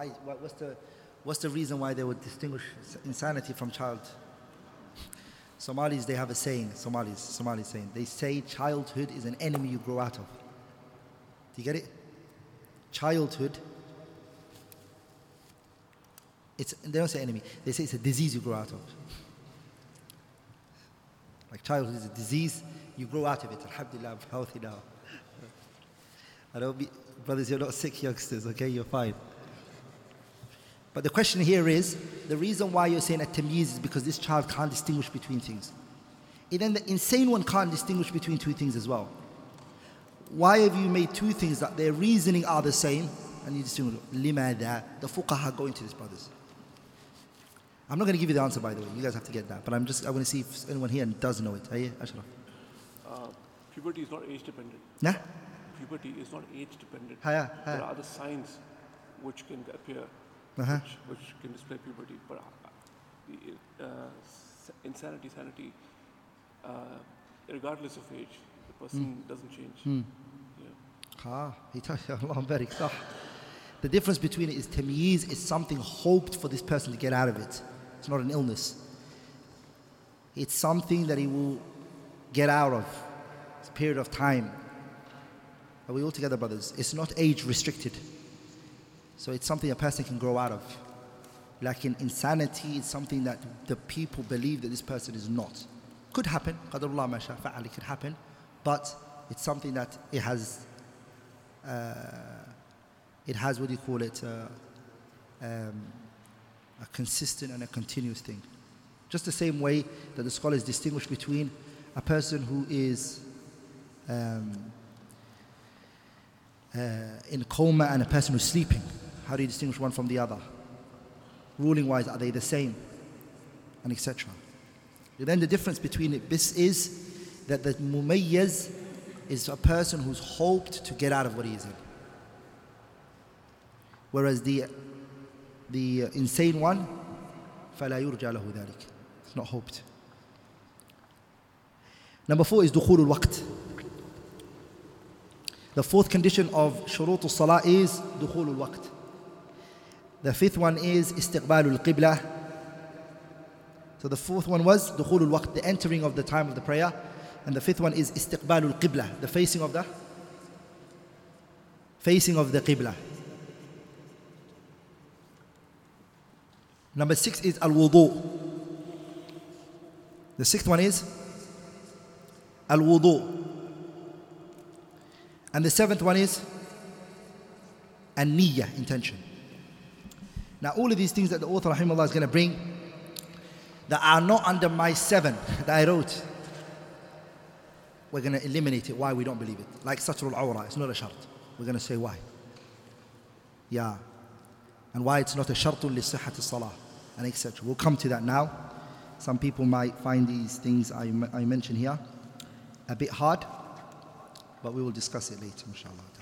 Why? Why? What, what's the What's the reason why they would distinguish insanity from child? Somalis, they have a saying, Somalis, Somalis saying, they say childhood is an enemy you grow out of. Do you get it? Childhood, it's, they don't say enemy, they say it's a disease you grow out of. Like childhood is a disease, you grow out of it. Alhamdulillah, I'm healthy now. <laughs> I don't be, brothers, you're not sick youngsters, okay? You're fine. But the question here is the reason why you're saying at tamyiz is because this child can't distinguish between things. And then the insane one can't distinguish between two things as well. Why have you made two things that their reasoning are the same and you distinguish? Limada. The fuqaha go into this, brothers. I'm not going to give you the answer, by the way. You guys have to get that. But I'm just, I want to see if anyone here does know it. Hey, Ashraf. Uh, puberty is not age dependent. Nah? Puberty is not age dependent. Haya, There are other signs which can appear, Uh-huh. which, which can display puberty. But uh, uh, insanity, sanity, uh, regardless of age, the person doesn't change. Yeah. Ah, he you, Allah barik. The difference between it is tamyiz is something hoped for this person to get out of it. It's not an illness. It's something that he will get out of. It's a period of time. Are we all together, brothers? It's not age restricted. So it's something a person can grow out of. Like in insanity, it's something that the people believe that this person is not. Could happen. Qadarullah ma sha fa'al, It could happen. But it's something that it has uh, it has what do you call it uh, um, a consistent and a continuous thing just the same way that the scholars distinguish between a person who is um, uh, in coma and a person who's sleeping how do you distinguish one from the other ruling wise are they the same and etc then the difference between it this is that the mumayyaz is a person who's hoped to get out of what he is in. Whereas the, the insane one, فَلَا يُرْجَى لَهُ ذَلك. It's not hoped. Number four is دخول الوقت. The fourth condition of شروط الصلاة is دخول الوقت. The fifth one is istiqbalul qibla. So the fourth one was dukhulul waqt, the entering of the time of the prayer. And the fifth one is istiqbalul qibla, the facing of the facing of the qibla. Number six is al wudu. The sixth one is al wudu. And the seventh one is an niyyah, intention. Now, all of these things that the author rahimahullah is going to bring that are not under my seven that I wrote, we're going to eliminate it. Why we don't believe it? Like Satrul Awra, it's not a shart. We're going to say why. Yeah. And why it's not a shartun li sihhat salah and etc. We'll come to that now. Some people might find these things I, I mention here a bit hard, but we will discuss it later, inshallah.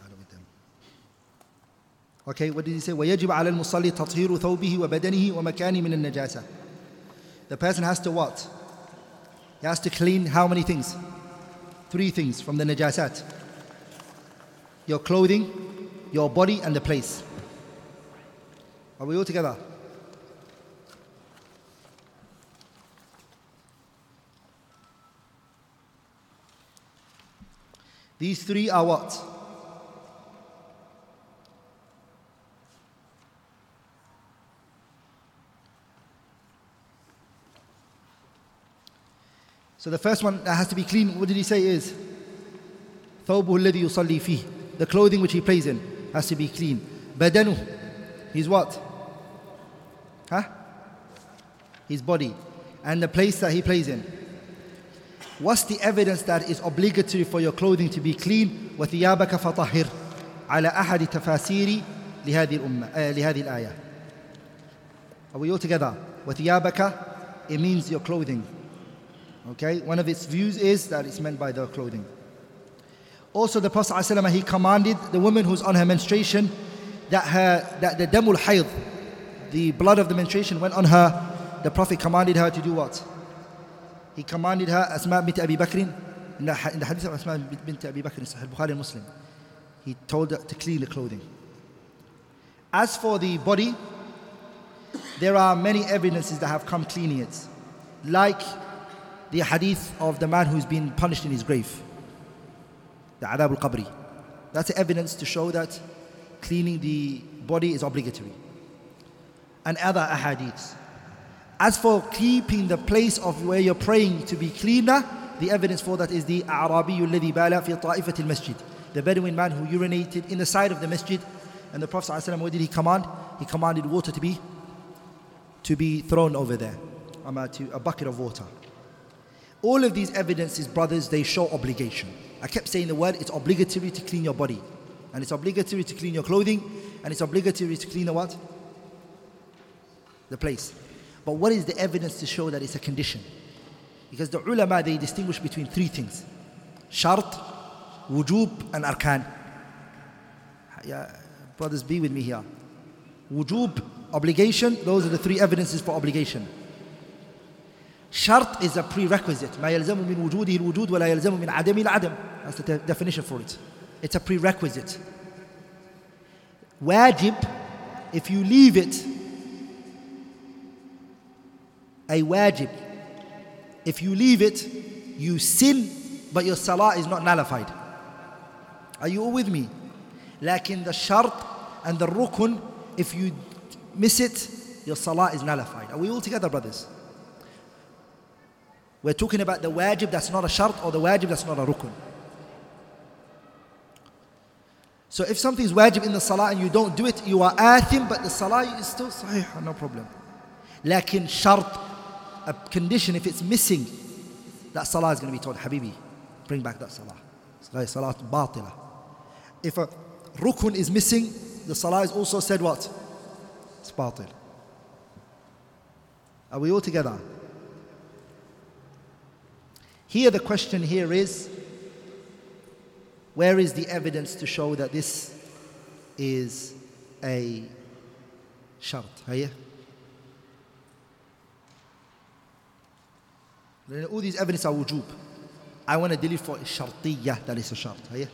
Okay, what did he say? وَيَجِبْ عَلَى الْمُصَلِّ تَطْهِيرُ ثَوْبِهِ وَبَدَنِهِ وَمَكَانِ مِنَ النَّجَاسَةِ The person has to what? He has to clean how many things? Three things from the najasat. Your clothing, your body, and the place. Are we all together? These three are what? So the first one that has to be clean, what did he say is? ثوبه الذي يصلي فيه. The clothing which he plays in has to be clean. بدنه, his what? Huh? His body. And the place that he plays in. What's the evidence that is obligatory for your clothing to be clean? وثيابك فطهر على أحد تفاسير لهذه الأمة آه لهذه الآية. Are we all together? وثيابك it means your clothing. Okay, one of its views is that it's meant by the clothing. Also, the Prophet ﷺ, he commanded the woman who's on her menstruation that her that the damul hayd, the blood of the menstruation went on her. The Prophet commanded her to do what? He commanded her Asma bint Abi Bakr in the, hadith of Asma bint Abi Bakr Sahih Bukhari Muslim. He told her to clean the clothing. As for the body, there are many evidences that have come cleaning it. Like the hadith of the man who's been punished in his grave, the adhab al qabri. That's evidence to show that cleaning the body is obligatory. And other ahadiths. As for keeping the place of where you're praying to be cleaner, the evidence for that is the Arabi الذي fi في طائفة المسجد the Bedouin man who urinated in the side of the masjid and the Prophet ﷺ, what did he command? He commanded water to be to be thrown over there, a bucket of water. All of these evidences, brothers, they show obligation. I kept saying the word, it's obligatory to clean your body. And it's obligatory to clean your clothing. And it's obligatory to clean the what? The place. But what is the evidence to show that it's a condition? Because the ulama, they distinguish between three things. Shart, wujub, and arkan. Yeah, brothers, be with me here. Wujub, obligation, those are the three evidences for obligation. Shart is a prerequisite. ما يلزم من وجوده الوجود ولا يلزم من عدمه العدم. That's the definition for it. It's a prerequisite. Wajib, if you leave it, a wajib, if you leave it, you sin, but your salah is not nullified. Are you all with me? Lakin the shart and the rukun, if you miss it, your salah is nullified. Are we all together, brothers? We're talking about the wajib that's not a shart or the wajib that's not a rukun. So if something is wajib in the salah and you don't do it, you are athim, but the salah is still sahih, no problem. Lakin shart, a condition, if it's missing, that salah is going to be told, Habibi, bring back that salah. salah. Salah batila. If a rukun is missing, the salah is also said what? It's batil. Are we all together? Here, the question here is where is the evidence to show that this is a shart? Here. All these evidence are wujub. I want to delete for shartiyah, that is a shart. Here.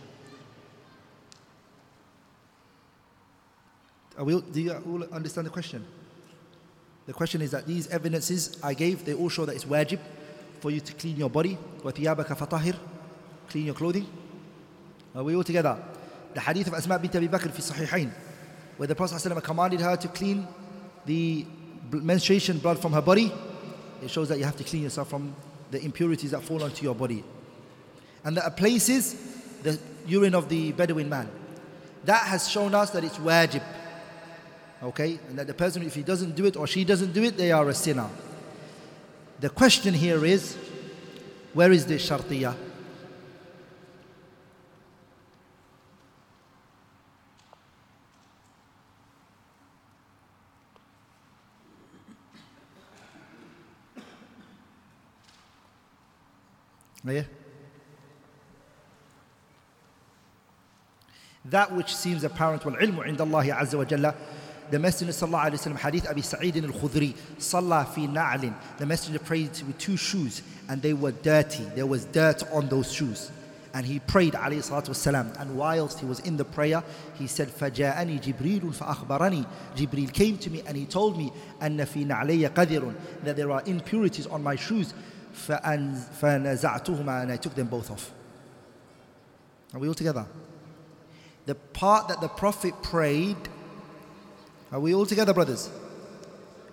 We, do you all understand the question? The question is that these evidences I gave, they all show that it's wajib for you to clean your body. وَثِيَابَكَ فَطَهِرْ Clean your clothing. Are we all together? The hadith of Asma bint Abi Bakr fi Sahihain, where the Prophet ﷺ commanded her to clean the menstruation blood from her body. It shows that you have to clean yourself from the impurities that fall onto your body. And there are places, the urine of the Bedouin man. That has shown us that it's wajib. Okay? And that the person, if he doesn't do it or she doesn't do it, they are a sinner. The question here is where is the shartiyah? Yeah. That which seems apparent والعلم عند الله عز وجل the Messenger sallallahu alayhi wa sallam, hadith Abi Sa'id al-Khudri, Salah fi na'lin. The Messenger prayed with two shoes and they were dirty. There was dirt on those shoes. And he prayed alayhi salatu wasalam. And whilst he was in the prayer, he said, فَجَاءَنِي جِبْرِيلٌ فَأَخْبَرَنِي Jibril came to me and he told me, أَنَّ فِي نَعْلَيَّ قَدِرٌ That there are impurities on my shoes. فَنَزَعْتُهُمَا And I took them both off. Are we all together? The part that the Prophet prayed are we all together, brothers?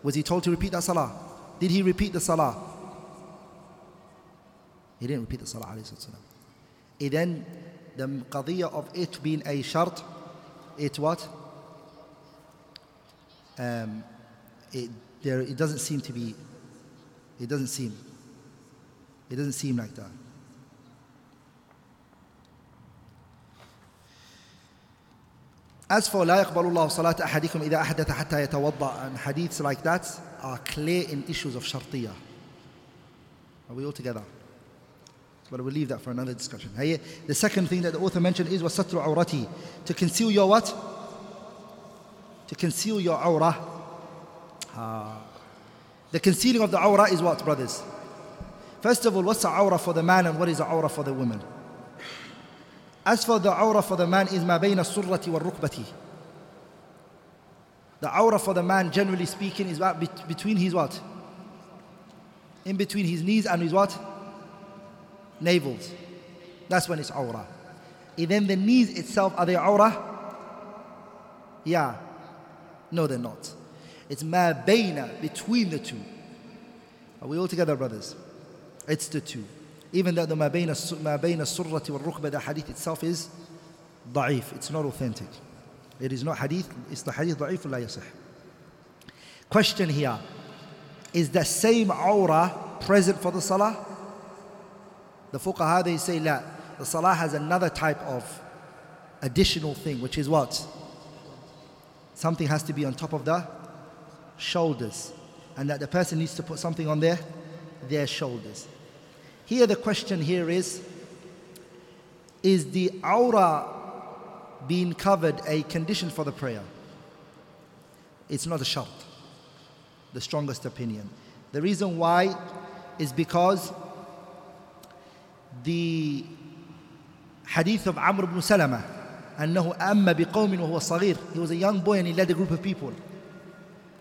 Was he told to repeat that salah? Did he repeat the salah? He didn't repeat the salah. Then the qadiyah of it being a shart, it what? Um, it, there, it doesn't seem to be, it doesn't seem, it doesn't seem like that. As for لا يقبل الله صلاة أحدكم إذا أحدث حتى يتوضأ and hadiths like that are clear in issues of شرطية. Are we all together? But we'll leave that for another discussion. The second thing that the author mentioned is wasatru عورتي To conceal your what? To conceal your awrah. Ah. The concealing of the awrah is what, brothers? First of all, what's the awrah for the man and what is the awrah for the woman? As for the awrah for the man is ma bayna surrati wa rukbati. The awrah for the man, generally speaking, is between his what? In between his knees and his what? Navels. That's when it's awrah. Then the knees itself, are they awrah? Yeah. No, they're not. It's ma bayna, between the two. Are we all together, brothers? It's the two. Even though the bayna surrati wal rukba, the hadith itself is da'if. It's not authentic. It is not hadith, it's the hadith da'if la yasih. Question here. Is the same awrah present for the salah? The fuqaha, they say, la. The salah has another type of additional thing, which is what? Something has to be on top of the shoulders. And that the person needs to put something on their, their shoulders. Here the question here is, is the awrah being covered a condition for the prayer? It's not a shart, the strongest opinion. The reason why is because the hadith of Amr ibn Salama, أنه أما بقوم وهو صغير He was a young boy and he led a group of people.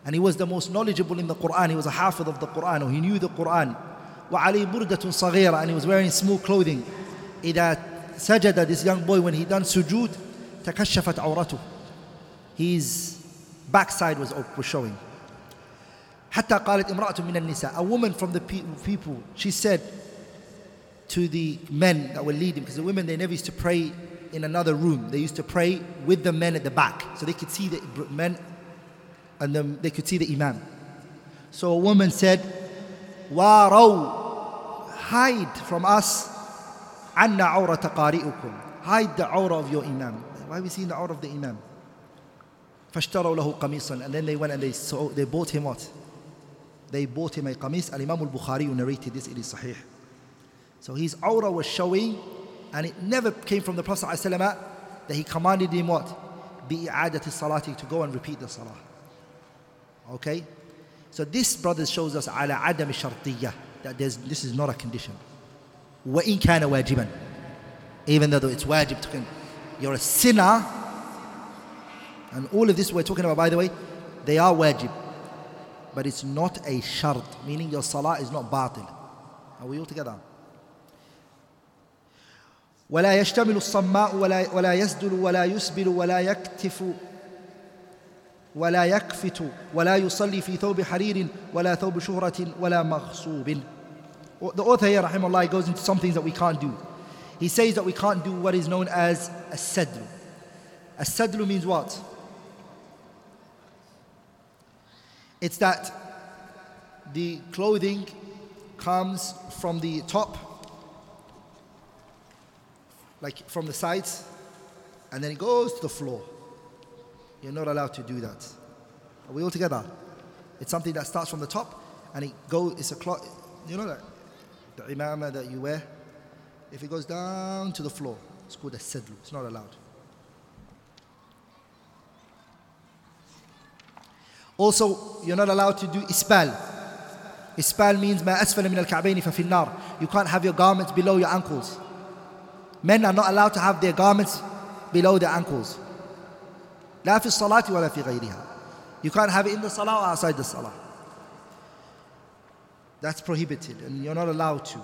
And he was the most knowledgeable in the Quran. He was a hafidh of the Quran. He knew the Quran. وعليه بردة صغيرة and he was wearing small clothing إذا سجد this young boy when he done sujood تكشفت عورته his backside was, was showing حتى قالت امرأة من النساء a woman from the people she said to the men that were leading because the women they never used to pray in another room they used to pray with the men at the back so they could see the men and then they could see the imam so a woman said Waraw, hide from us. Anna awrata qari'ukum. Hide the awrah of your imam. Why we seeing the awrah of the imam? فاشتروا له قميصا and then they went and they saw, they bought him what? They bought him a qamis. Al-Imam al-Bukhari narrated this, it is sahih. So his awrah was showing and it never came from the Prophet ﷺ that he commanded him what? بإعادة الصلاة to go and repeat the salah. Okay? So this, brothers, shows us على عدم الشرطية that there's, this is not a condition. وإن كان واجبا even though it's wajib to you're a sinner and all of this we're talking about by the way they are wajib but it's not a shart meaning your salah is not batil are we all together ولا يشتمل الصماء ولا ولا يسدل ولا يسبل ولا يكتف ولا يكفت ولا يصلي في ثوب حرير ولا ثوب شهرة ولا مغصوب The author here, rahimahullah, goes into some things that we can't do. He says that we can't do what is known as a sadlu. A sadlu means what? It's that the clothing comes from the top like from the sides, and then it goes to the floor. You're not allowed to do that. Are we all together? It's something that starts from the top and it goes, it's a cloth, you know that? The imamah that you wear, if it goes down to the floor, it's called a sedlu. It's not allowed. Also, you're not allowed to do isbal. Isbal means asfala min al-ka'bayn fa fi nar. You can't have your garments below your ankles. Men are not allowed to have their garments below their ankles. لا في الصلاة ولا في غيرها. You can't have it in the salah or outside the salah. That's prohibited and you're not allowed to.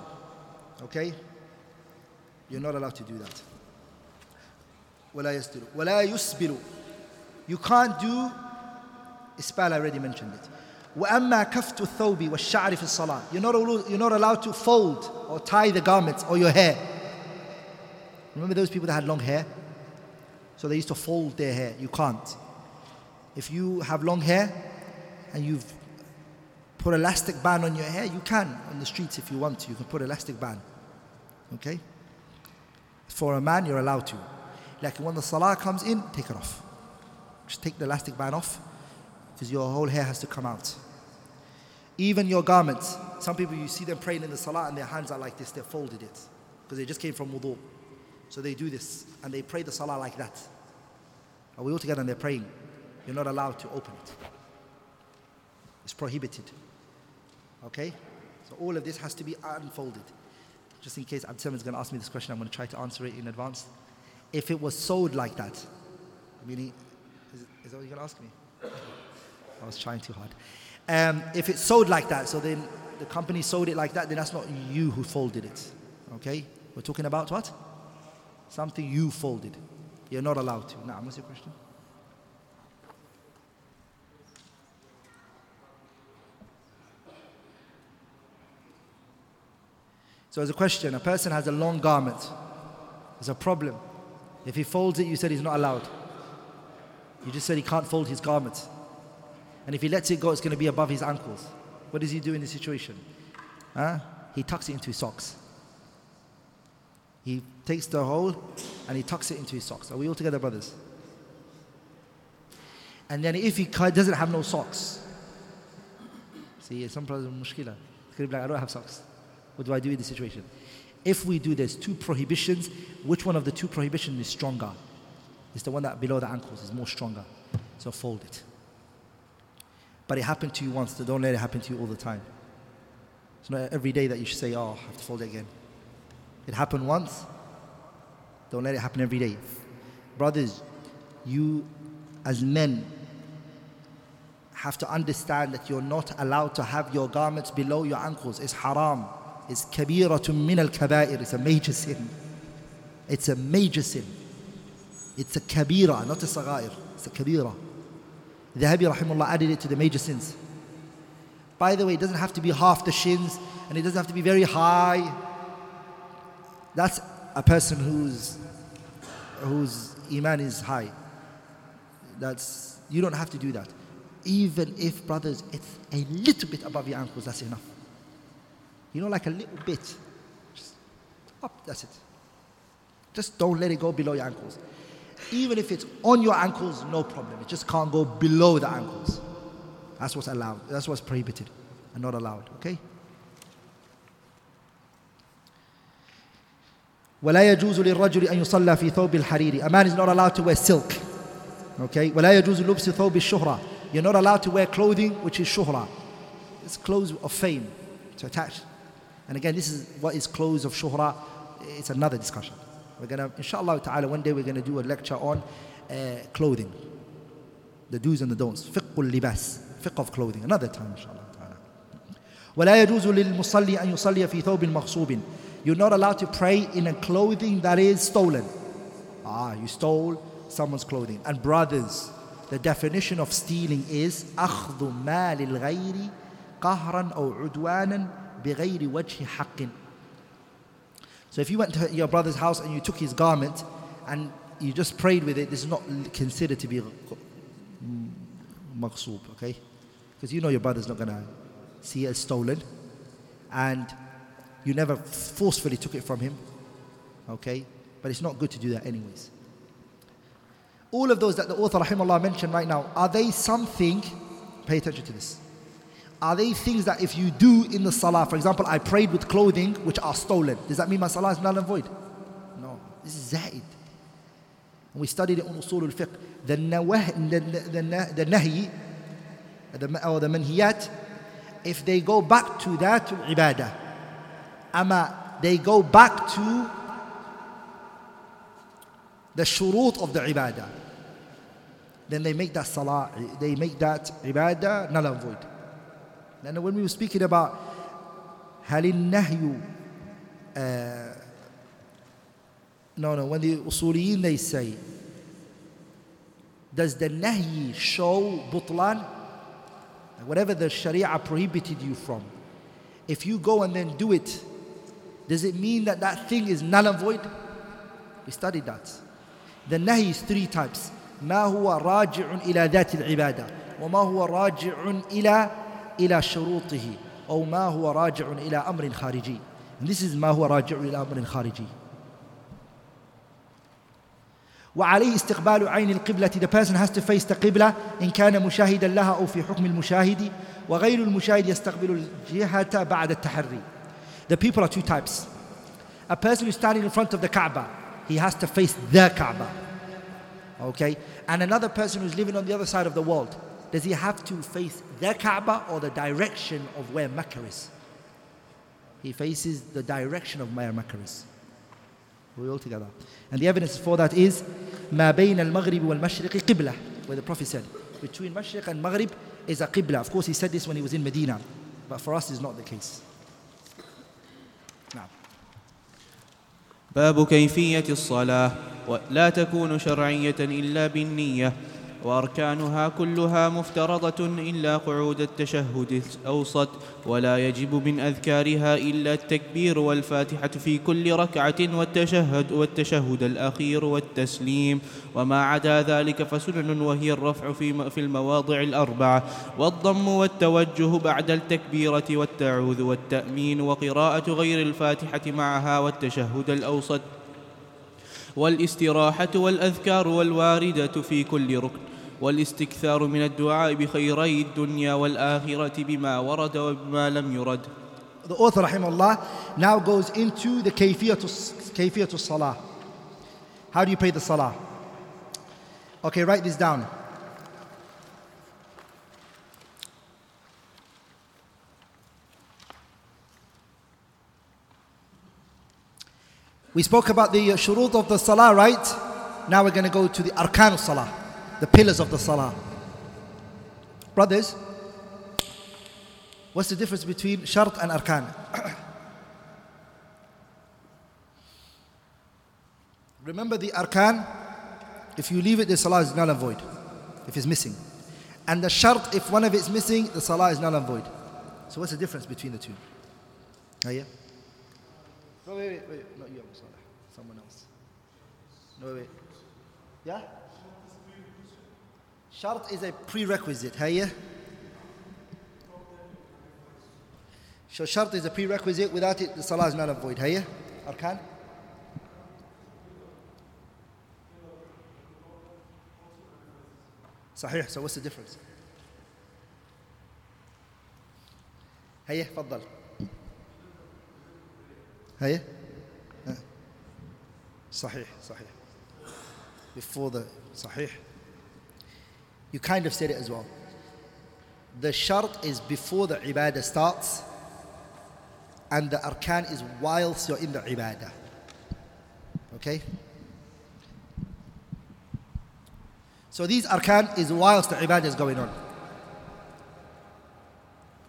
Okay? You're not allowed to do that. ولا يسدل ولا يسبل. You can't do isbal, I already mentioned it. وأما كفت الثوب والشعر في الصلاة. You're not, you're not allowed to fold or tie the garments or your hair. Remember those people that had long hair? So they used to fold their hair. You can't. If you have long hair and you've put elastic band on your hair, you can on the streets if you want to. You can put elastic band. Okay? For a man, you're allowed to. Like when the salah comes in, take it off. Just take the elastic band off because your whole hair has to come out. Even your garments. Some people, you see them praying in the salah and their hands are like this, they're folded it because they just came from wudu. So they do this and they pray the salah like that. Are we all together and they're praying? You're not allowed to open it. It's prohibited. Okay? So all of this has to be unfolded. Just in case Abdul is going to ask me this question, I'm going to try to answer it in advance. If it was sold like that, meaning, is, is that what you're going to ask me? I was trying too hard. Um, if it's sewed like that, so then the company sewed it like that, then that's not you who folded it. Okay? We're talking about what? Something you folded. You're not allowed to. Now, what's your question? So, as a question, a person has a long garment. There's a problem. If he folds it, you said he's not allowed. You just said he can't fold his garment. And if he lets it go, it's going to be above his ankles. What does he do in this situation? Huh? He tucks it into his socks. He takes the hole and he tucks it into his socks. Are we all together, brothers? And then if he doesn't have no socks, see, some brothers are mushkila. To be like, I don't have socks. What do I do in this situation? If we do there's two prohibitions, which one of the two prohibitions is stronger? It's the one that below the ankles is more stronger. So fold it. But it happened to you once, so don't let it happen to you all the time. It's not every day that you should say, oh, I have to fold it again. It happened once, don't let it happen every day. Brothers, you as men have to understand that you're not allowed to have your garments below your ankles. It's haram. It's kabiratun min al kabair. It's a major sin. It's a major sin. It's a kabira, not a sagair. It's a kabira. Dhahabi rahimullah added it to the major sins. By the way, it doesn't have to be half the shins and it doesn't have to be very high. That's a person whose whose iman is high. That's you don't have to do that. Even if brothers, it's a little bit above your ankles, that's enough. You know, like a little bit. Just up, that's it. Just don't let it go below your ankles. Even if it's on your ankles, no problem. It just can't go below the ankles. That's what's allowed. That's what's prohibited and not allowed. Okay? ولا يجوز للرجل أن يصلى في ثوب الحرير. A man is not allowed to wear silk. Okay? ولا يجوز لبس ثوب الشهرة. You're not allowed to wear clothing which is shuhra. It's clothes of fame to attach. And again, this is what is clothes of shuhra. It's another discussion. We're going to, inshallah ta'ala, one day we're going to do a lecture on uh, clothing. The do's and the don'ts. فقه اللباس. Fiqh of clothing. Another time, inshallah ta'ala. ولا يجوز للمصلي أن يصلي في ثوب مغصوب. you're not allowed to pray in a clothing that is stolen. Ah, you stole someone's clothing. And brothers, the definition of stealing is أخذ مال الغير قهرا أو عدوانا بغير وجه حق. So if you went to your brother's house and you took his garment and you just prayed with it, this is not considered to be mm, maghsoob, okay? Because you know your brother's not going to see it as stolen. And you never forcefully took it from him, okay? But it's not good to do that anyways. All of those that the author rahimahullah mentioned right now, are they something, pay attention to this, are they things that if you do in the salah, for example, I prayed with clothing which are stolen, does that mean my salah is null and void? No, this is zaid. And we studied it on usul al-fiqh. The, nawah, the, the, the, the nahi, the, or the manhiyat, if they go back to that ibadah, ama they go back to the shurut of the ibadah, then they make that salah, they make that ibadah null and void. And when we were speaking about هل النهي uh, no no when the usuliyin they say does the nahi show butlan whatever the sharia prohibited you from if you go and then do it does it mean that that thing is null and void? We studied that. The nahi is three types. ما هو راجع إلى ذات العبادة وما هو راجع إلى إلى شروطه أو ما هو راجع إلى أمر خارجي and this is ما هو راجع إلى أمر خارجي وعليه استقبال عين القبلة the person has to face the قبلة إن كان مشاهدا لها أو في حكم المشاهد وغير المشاهد يستقبل الجهة بعد التحري the people are two types a person who's standing in front of the Kaaba he has to face the Kaaba okay and another person who's living on the other side of the world does he have to face the Kaaba or the direction of where Mecca is? He faces the direction of where Mecca is. We all together. And the evidence for that is ما بين المغرب والمشرق قبلة where the Prophet said between Mashriq and Maghrib is a Qibla. Of course, he said this when he was in Medina, but for us, it's not the case. باب كيفية الصلاة ولا تكون شرعية إلا بالنية. وأركانها كلها مفترضة إلا قعود التشهد الأوسط ولا يجب من أذكارها إلا التكبير والفاتحة في كل ركعة والتشهد والتشهد الأخير والتسليم. وما عدا ذلك فسنن وهي الرفع في في المواضع الأربعة. والضم والتوجه بعد التكبيرة والتعوذ والتأمين وقراءة غير الفاتحة معها والتشهد الأوسط. والإستراحة والأذكار والواردة في كل ركن. والاستكثار من الدعاء بخيري الدنيا والآخرة بما ورد وبما لم يرد The author, rahimahullah, now goes into the kayfiyatul kayfiyatul salah. How do you pray the salah? Okay, write this down. We spoke about the uh, shurut of the salah, right? Now we're going to go to the arkan salah, the pillars of the salah. Brothers, what's the difference between shart and arkan? <clears throat> Remember the arkan, if you leave it, the salah is null and void, if it's missing. And the shart, if one of it's missing, the salah is null and void. So what's the difference between the two? Oh, yeah? No, wait, wait, wait. Not you, Abu Saleh. Someone else. No, wait. Yeah? Shart is a prerequisite. Hey, So shart is a prerequisite. Without it, the salah is null and void. Hey, Arkan? صحيح so what's the difference هيا تفضل هيا ها. صحيح صحيح before the صحيح you kind of said it as well the shart is before the ibadah starts and the arkan is whilst you're in the ibadah okay So these arkan is whilst the ibadah is going on.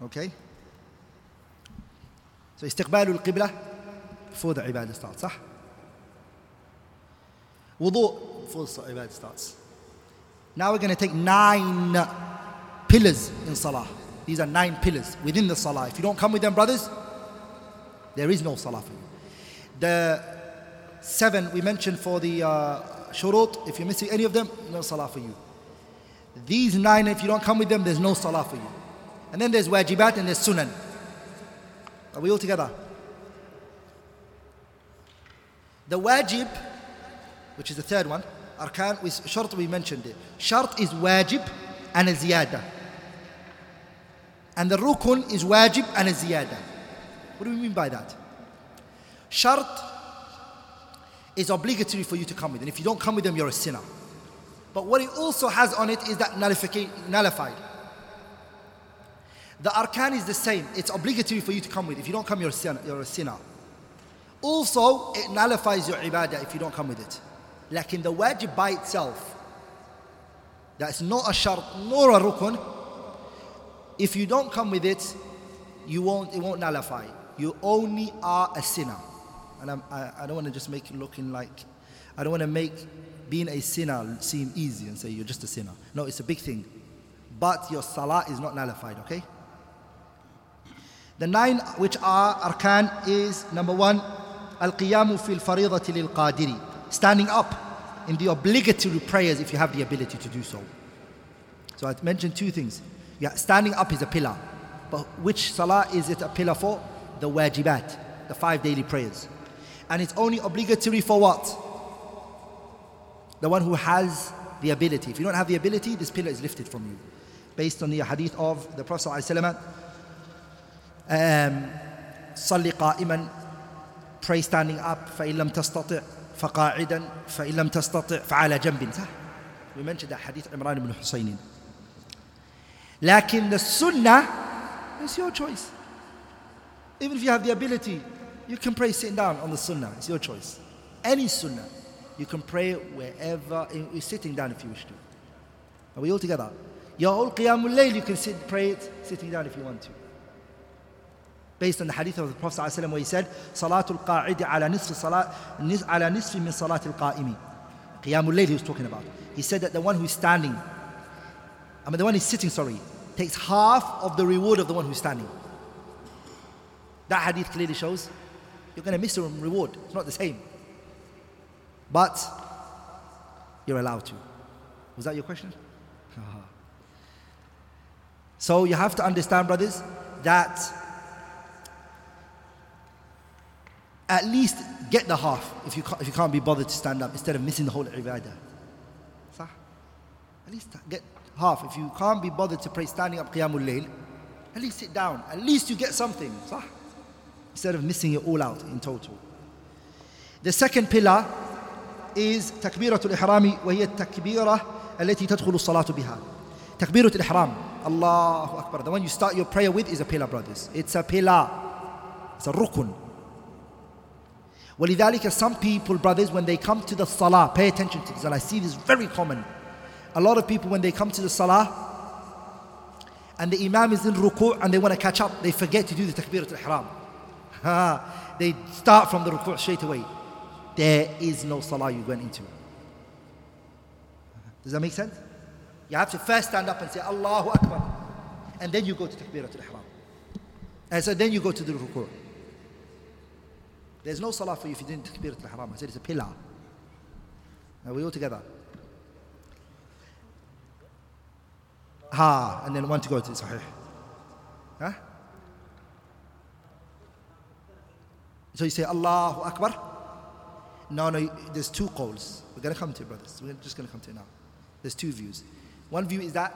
Okay? So استقبال القبلة before the ibadah starts, صح? Wudu before the ibadah starts. Now we're going to take nine pillars in salah. These are nine pillars within the salah. If you don't come with them, brothers, there is no salah for you. The seven we mentioned for the uh, shurut, if you're missing any of them, no salah for you. These nine, if you don't come with them, there's no salah for you. And then there's wajibat and there's sunan. Are we all together? The wajib, which is the third one, arkan, with shart we mentioned it. Shart is wajib and a ziyada. And the rukun is wajib and a ziyada. What do we mean by that? Shart is obligatory for you to come with. And if you don't come with them, you're a sinner. But what it also has on it is that nullified. The arkan is the same. It's obligatory for you to come with. If you don't come, you're a sinner. You're a sinner. Also, it nullifies your ibadah if you don't come with it. Like in the wajib by itself, that's not a shart nor a rukun. If you don't come with it, you won't, it won't nullify. You only are a sinner. And I'm, I, I don't want to just make it looking like, I don't want to make being a sinner seem easy and say you're just a sinner. No, it's a big thing. But your salah is not nullified, okay? The nine which are arkan is number one, al-qiyamu fil faridati lil qadiri Standing up in the obligatory prayers if you have the ability to do so. So I mentioned two things. Yeah, standing up is a pillar. But which salah is it a pillar for? The wajibat, the five daily prayers. And it's only obligatory for what? The one who has the ability. If you don't have the ability, this pillar is lifted from you. Based on the hadith of the Prophet ﷺ, um, صلي قائما pray standing up فإن لم تستطع فقاعدا فإن لم تستطع فعلى جنب صح that hadith عمران بن حسين لكن sunnah is your choice even if you have the ability you can pray sitting down on the sunnah it's your choice any sunnah you can pray wherever you're sitting down if you wish to are we all together Your whole Qiyamul Layl, you can sit, pray it sitting down if you want to. Based on the hadith of the Prophet ﷺ where he said, Salatul qa'idi ala nisfi salat, ala nisfi min salatil qa'imi. Qiyamul Layl he was talking about. He said that the one who's standing, I mean the one who's sitting, sorry, takes half of the reward of the one who's standing. That hadith clearly shows you're going to miss the reward. It's not the same. But you're allowed to. Was that your question? <laughs> so you have to understand, brothers, that at least get the half if you can't, if you can't be bothered to stand up instead of missing the whole ibadah. At least get half. If you can't be bothered to pray standing up Qiyamul Layl, at least sit down. At least you get something. Instead of missing it all out in total. The second pillar is تكبيرة الإحرام وهي التكبيرة التي تدخل الصلاة بها. تكبيرة الإحرام. الله أكبر. The one you start your prayer with is a pillar, brothers. It's a pillar. It's a rukun. ولذلك some people, brothers, when they come to the salah, pay attention to this, and I see this very common. A lot of people, when they come to the salah, and the imam is in ruku' and they want to catch up, they forget to do the takbirat al-ihram. <laughs> they start from the ruku' straight away. There is no salah you went into. Does that make sense? You have to first stand up and say Allahu Akbar. And then you go to takbirat al-ihram. And so then you go to the ruku'. There's no salah for you if you didn't takbirat al-ihram. I said it's a pillar. Are we all together? Ha, and then one to go to Sahih. Huh? So you say Allahu Akbar. No, no, there's two calls. We're going to come to it, brothers. We're just going to come to it now. There's two views. One view is that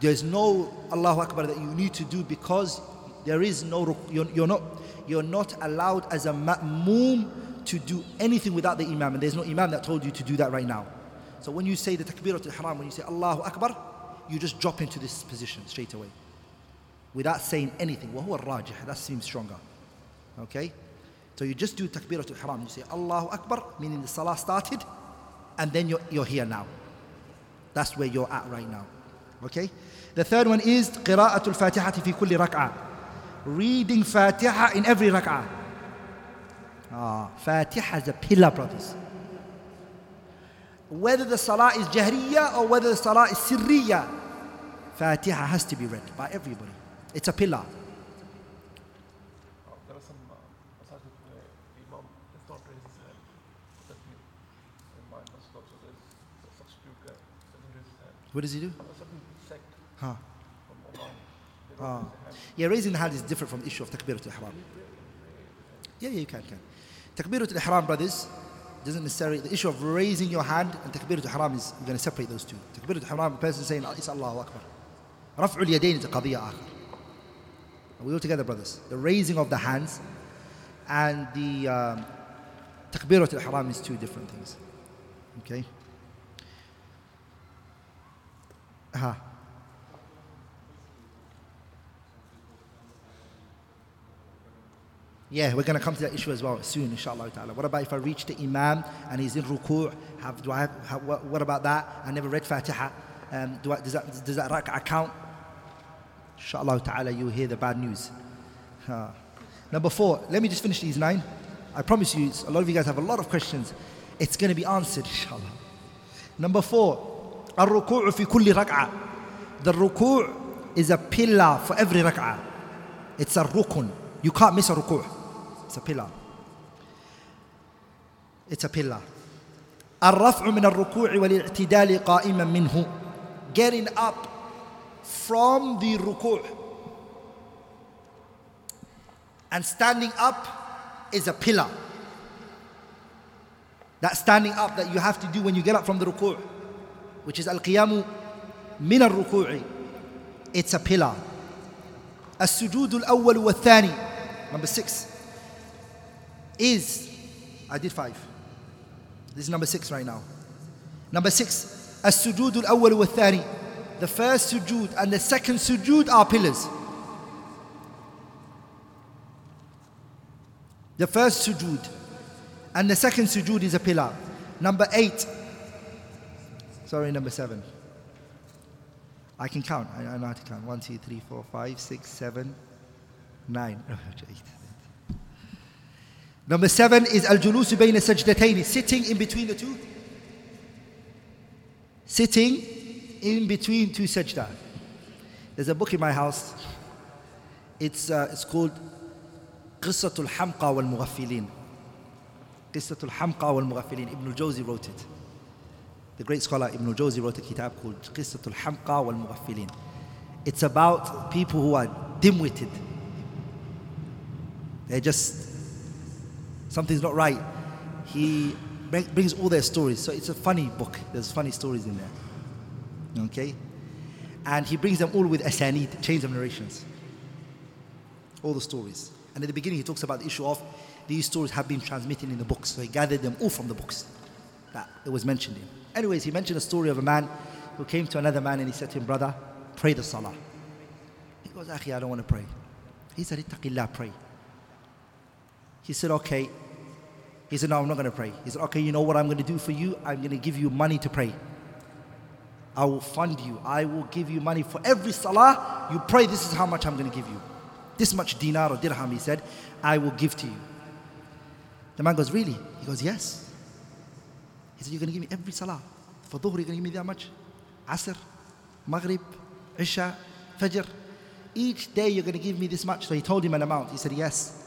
there's no Allahu Akbar that you need to do because there is no, you're, you're, not, you're not allowed as a ma'moom to do anything without the imam. And there's no imam that told you to do that right now. So when you say the takbirat al-ihram, when you say Allahu Akbar, you just drop into this position straight away. Without saying anything. وَهُوَ الرَّاجِح That seems stronger. Okay? So you just do takbirat al-ihram. You say Allahu Akbar, meaning the salah started, and then you're, you're here now. That's where you're at right now. Okay? The third one is qira'atul الفاتحة fi kulli ركعة. Reading Fatiha in every rak'ah. Ah, Fatiha is a pillar, brothers whether the salah is jahriya or whether the salah is sirriya, Fatiha has to be read by everybody. It's a pillar. Some uh, where the Imam does not raise his hand. That in my masjid also there's a substitute guy doesn't raise his hand. What does he do? A certain sect Huh. from Oman, they don't Ah. raise their hand. Yeah, raising the hand is different from the issue of takbirat al-ihram. Yeah, yeah, you can, can. Takbirat al-ihram, brothers, doesn't necessarily, the issue of raising your hand and takbirat al-ihram is, you're going to separate those two. Takbirat al-ihram, the person saying, it's Allahu Akbar. رفع اليدين is a قضية آخر. Are we all together, brothers? The raising of the hands and the um, takbirat al-ihram is two different things. Okay? Uh-huh. Yeah, we're going to come to that issue as well soon, inshallah ta'ala. What about if I reach the Imam and he's in ruku'? Have, do I have, have, what, what about that? I never read Fatiha. Um, do I, does, that, does that rak'ah count? Inshallah ta'ala, you hear the bad news. Huh. Number four, let me just finish these nine. I promise you, a lot of you guys have a lot of questions. It's going to be answered, inshallah. Number four, الركوع في كل ركعة. The ruku' is a pillar for every rak'ah. It's a rukun. You can't miss a ruku'. It's a pillar. It's a pillar. الرفع من الركوع والاعتدال قائما منه. Getting up from the ruku' and standing up is a pillar. That standing up that you have to do when you get up from the ruku', which is al-qiyamu min al-ruku'i. It's a pillar. السجود الأول والثاني number six is, I did five. This is number six right now. Number six, as sujudul awwal wa thani. The first sujood and the second sujood are pillars. The first sujood and the second sujood is a pillar. Number eight, sorry, number seven. I can count. I, I know how to count. One, two, three, four, five, six, seven, nine. <laughs> Oh, Eight. Number seven is al-julusu bayna sajdatayn, sitting in between the two. Sitting in between two sajda. There's a book in my house. It's, uh, it's called قصة الحمقى والمغفلين. قصة الحمقى والمغفلين. Ibn al-Jawzi wrote it. The great scholar Ibn al-Jawzi wrote a kitab called قصة الحمقى والمغفلين. It's about people who are dim-witted. They're just something's not right. He brings all their stories. So it's a funny book. There's funny stories in there. Okay? And he brings them all with asanid, chains of narrations. All the stories. And at the beginning, he talks about the issue of these stories have been transmitted in the books. So he gathered them all from the books that it was mentioned in. Anyways, he mentioned a story of a man who came to another man and he said to him, Brother, pray the salah. He goes, Akhi, I don't want to pray. He said, Ittaqillah, pray. He said, Okay. He said, No, I'm not going to pray. He said, Okay, you know what I'm going to do for you? I'm going to give you money to pray. I will fund you. I will give you money for every salah you pray. This is how much I'm going to give you. This much dinar or dirham, he said, I will give to you. The man goes, Really? He goes, Yes. He said, You're going to give me every salah. For dhuhr, you're going to give me that much? Asr, Maghrib, Isha, Fajr. Each day you're going to give me this much. So he told him an amount. He said, Yes.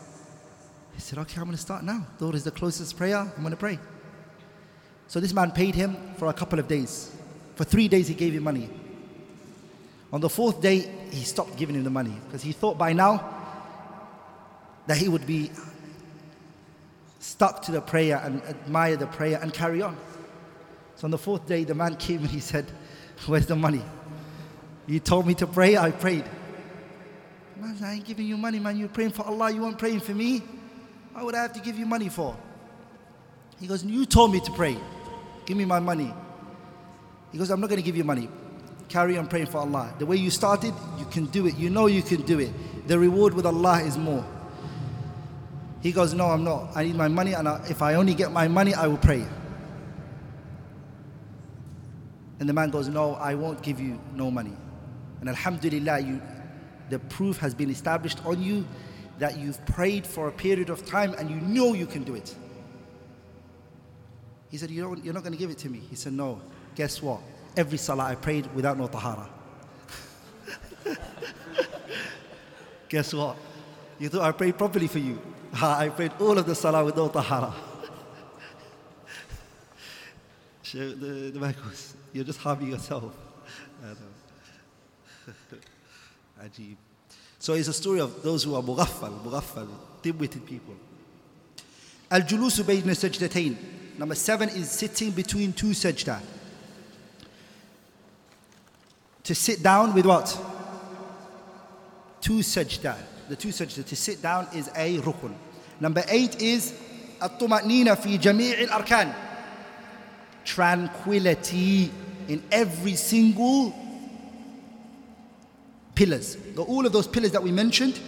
He said, Okay, I'm going to start now. Dhuhr is the closest prayer. I'm going to pray. So this man paid him for a couple of days. For three days, he gave him money. On the fourth day, he stopped giving him the money because he thought by now that he would be stuck to the prayer and admire the prayer and carry on. So on the fourth day, the man came and he said, Where's the money? You told me to pray, I prayed. Man, I ain't giving you money, man. You're praying for Allah, you weren't praying for me. Why would I have to give you money for? He goes, You told me to pray. Give me my money. He goes, I'm not going to give you money. Carry on praying for Allah. The way you started, you can do it. You know you can do it. The reward with Allah is more. He goes, No, I'm not. I need my money, and I, if I only get my money, I will pray. And the man goes, No, I won't give you no money. And Alhamdulillah, you, the proof has been established on you that you've prayed for a period of time and you know you can do it. He said, you You're not going to give it to me. He said, No. Guess what? Every salah I prayed without no tahara. <laughs> Guess what? You thought I prayed properly for you. I prayed all of the salah with no tahara. <laughs> the, the man goes, You're just harming yourself. <laughs> Ajib. So it's a story of those who are mughaffal, mughaffal, dim-witted people. Al-julusu bayna sajdatayn. Number seven is sitting between two sajda. To sit down with what? Two sajda. The two sajda. To sit down is a rukun. Number eight is الطمأنينة في جميع الأركان. Tranquility in every single pillars. The, all of those pillars that we mentioned,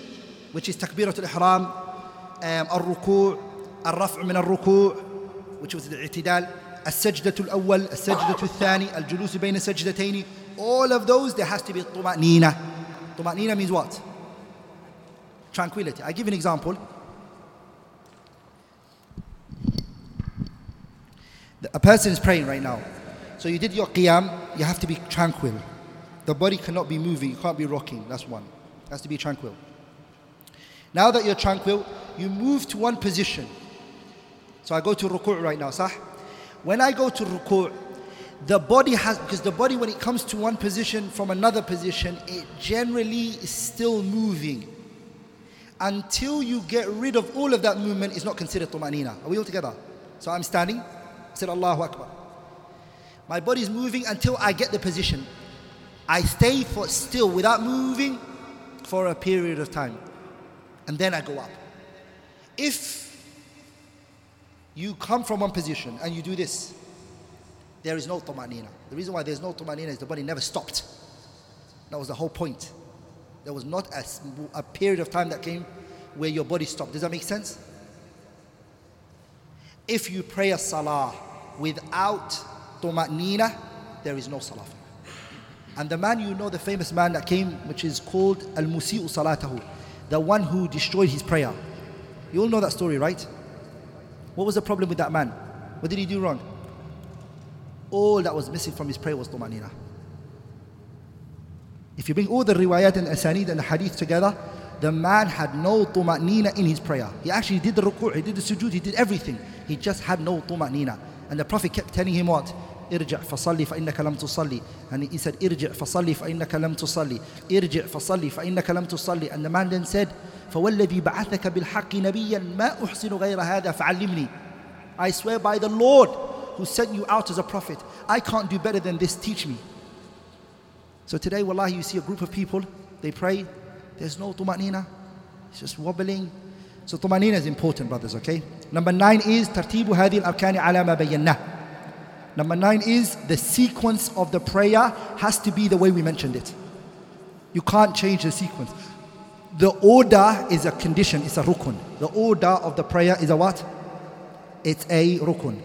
which is takbirat al-ihram, um, al-ruku', al-raf' min al-ruku', which was the i'tidal, السجدة الأول السجدة الثاني الجلوس بين سجدتين all of those there has to be طمأنينة طمأنينة means what? tranquility I give an example a person is praying right now so you did your qiyam you have to be tranquil the body cannot be moving, you can't be rocking. That's one. Has to be tranquil. Now that you're tranquil, you move to one position. So I go to ruku' right now, sah? When I go to ruku', the body has, because the body when it comes to one position from another position, it generally is still moving. Until you get rid of all of that movement, it's not considered tumanina. Are we all together? So I'm standing, said Allahu Akbar. My body is moving until I get the position. I stay for still without moving for a period of time. And then I go up. If you come from one position and you do this, there is no tamanina. The reason why there's no tamanina is the body never stopped. That was the whole point. There was not a, a period of time that came where your body stopped. Does that make sense? If you pray a salah without tamanina, there is no salah. And the man, you know, the famous man that came, which is called Al Musi'u Salatahu, the one who destroyed his prayer. You all know that story, right? What was the problem with that man? What did he do wrong? All that was missing from his prayer was tumanina. If you bring all the riwayat and asanid and the hadith together, the man had no tumanina in his prayer. He actually did the ruku', he did the sujood, he did everything. He just had no tumanina. And the Prophet kept telling him what? ارجع فصلي فإنك لم تصلي and he said ارجع فصلي فإنك لم تصلي ارجع فصلي فإنك لم تصلي and the man then said فوالذي بعثك بالحق نبيا ما أحسن غير هذا فعلمني I swear by the Lord who sent you out as a prophet I can't do better than this teach me so today wallahi you see a group of people they pray there's no tumanina it's just wobbling so tumanina is important brothers okay number nine is ترتيب هذه الأركان على ما بيناه Number nine is the sequence of the prayer has to be the way we mentioned it. You can't change the sequence. The order is a condition, it's a rukun. The order of the prayer is a what? It's a rukun.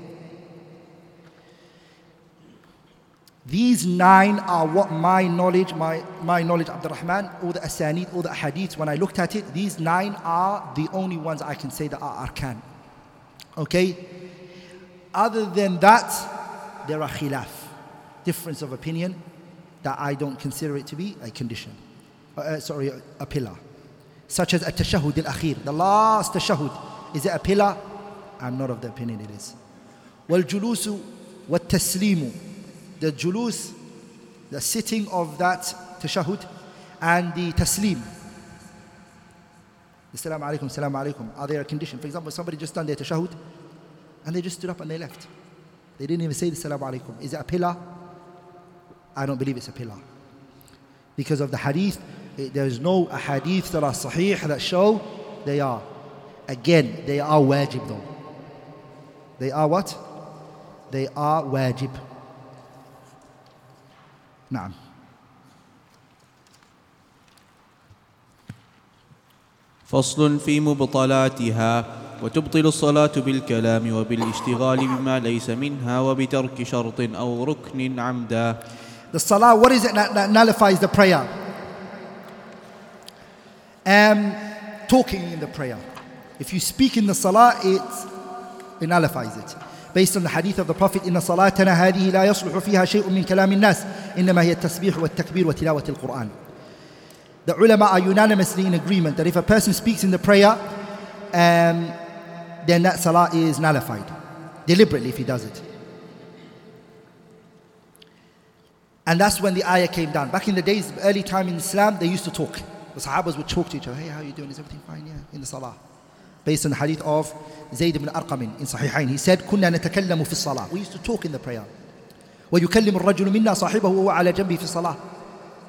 These nine are what my knowledge, my, my knowledge, Abdurrahman, all the asanid, all the hadiths, when I looked at it, these nine are the only ones I can say that are arkan. Okay? Other than that, there are khilaf, difference of opinion, that I don't consider it to be a condition. Uh, uh sorry, a, a pillar. Such as a tashahud al akhir, the last tashahud. Is it a pillar? I'm not of the opinion it is. Wal julusu wa taslimu. The julus, the sitting of that tashahud, and the taslim. Assalamu alaikum, assalamu alaikum. Are there a condition? For example, somebody just done their tashahud and they just stood up and they left. They didn't even say the salam alaikum. Is it a pillar? I don't believe it's a pillar. Because of the hadith, there's no hadith that are sahih that show they are. Again, they are wajib though. They are what? They are wajib. نعم. فصل في مبطلاتها وتبطل الصلاة بالكلام وبالاشتغال بما ليس منها وبترك شرط أو ركن عمدا The salah, what is it that nullifies the prayer? Um, talking in the prayer. If you speak in the salah, it, it nullifies it. Based on the hadith of the Prophet, إن صلاتنا هذه لا يصلح فيها شيء من كلام الناس إنما هي التسبيح والتكبير وتلاوة القرآن. The ulama are unanimously in agreement that if a person speaks in the prayer, um, then that salah is nullified. Deliberately if he does it. And that's when the ayah came down. Back in the days, early time in Islam, they used to talk. The Sahabas would talk to each other. Hey, how are you doing? Is everything fine? Yeah, in the salah. Based on the hadith of Zayd ibn Arqam in Sahihain. He said, كنا نتكلم في الصلاة. We used to talk in the prayer. ويكلم الرجل منا صاحبه وهو على جنبه في الصلاة.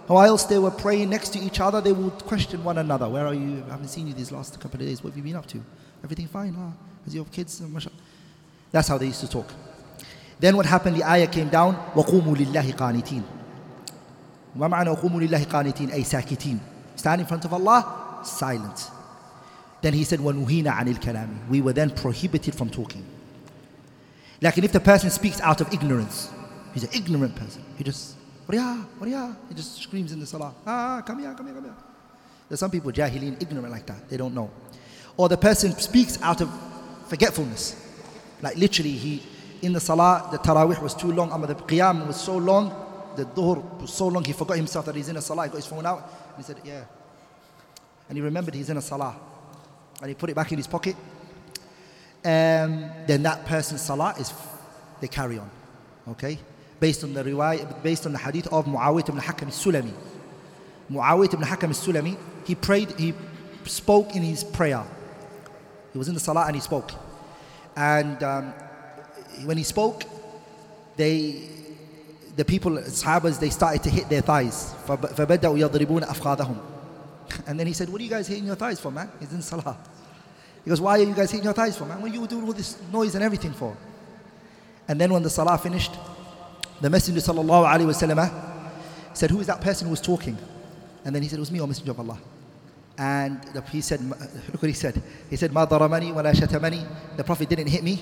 Whilst they were praying next to each other, they would question one another. Where are you? I haven't seen you these last couple of days. What have you been up to? Everything fine? Huh? Has your kids? That's how they used to talk. Then what happened? The ayah came down. وَقُومُوا لِلَّهِ قَانِتِينَ ما معنى وقوموا لله قانتين أي ساكتين Stand in front of Allah, silent. Then he said, وَنُهِينَ عَنِ الْكَلَامِ We were then prohibited from talking. Like if the person speaks out of ignorance, he's an ignorant person. He just, Wariya, Wariya. He just screams in the salah. Ah, come here, come here, come here. There's some people, jahilin, ignorant like that. They don't know. Or the person speaks out of forgetfulness. Like literally, he in the salah, the tarawih was too long, the qiyam was so long, the dhuhr was so long, he forgot himself that he's in a salah. He got his phone out and he said, Yeah. And he remembered he's in a salah. And he put it back in his pocket. Um, then that person's salah is, they carry on. Okay? Based on the riwayah, based on the hadith of Muawiyah ibn Hakam al-Sulami. Muawiyah ibn Hakam al-Sulami, he prayed, he spoke in his prayer. He was in the salah and he spoke. And um, when he spoke, they, the people, Sahabas, they started to hit their thighs. <laughs> And then he said, What are you guys hitting your thighs for, man? He's in salah. He goes, Why are you guys hitting your thighs for, man? What are you doing all this noise and everything for? And then when the salah finished, the Messenger sallallahu wa said, Who is that person who was talking? And then he said, It was me, O Messenger of Allah. And he said, look what he said. He said, Ma daramani wa la shatamani. The Prophet didn't hit me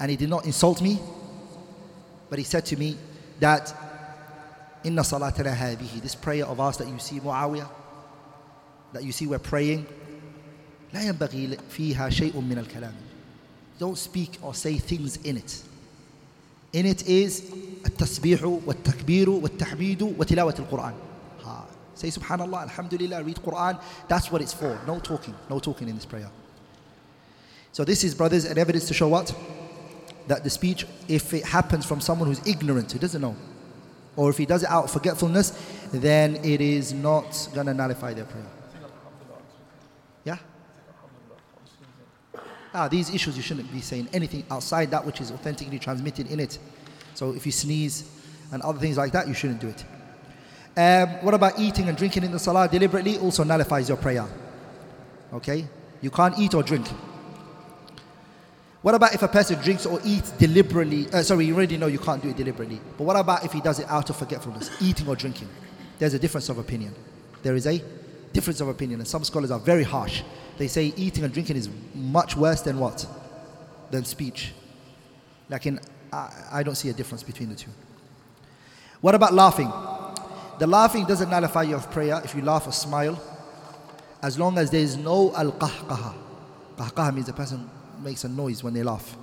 and he did not insult me. But he said to me that Inna salatana hadihi. This prayer of ours that you see, Muawiyah, that you see we're praying, لا ينبغي فيها شيء من الكلام. Don't speak or say things in it. In it is التسبيح والتكبير والتحميد وتلاوة القرآن. Say Subhanallah, Alhamdulillah, read Quran. That's what it's for. No talking. No talking in this prayer. So this is, brothers, an evidence to show what? That the speech, if it happens from someone who's ignorant, who doesn't know, or if he does it out of forgetfulness, then it is not going to nullify their prayer. Yeah? Ah, these issues you shouldn't be saying anything outside that which is authentically transmitted in it. So if you sneeze and other things like that, you shouldn't do it. Um, what about eating and drinking in the salah deliberately? Also nullifies your prayer. Okay? You can't eat or drink. What about if a person drinks or eats deliberately? Uh, sorry, you already know you can't do it deliberately. But what about if he does it out of forgetfulness, eating or drinking? There's a difference of opinion. There is a difference of opinion, and some scholars are very harsh. They say eating and drinking is much worse than what? Than speech. Like in, I, I don't see a difference between the two. What about laughing? The laughing doesn't nullify your prayer if you laugh or smile, as long as there is no al qahqaha. Qahqaha means a person makes a noise when they laugh.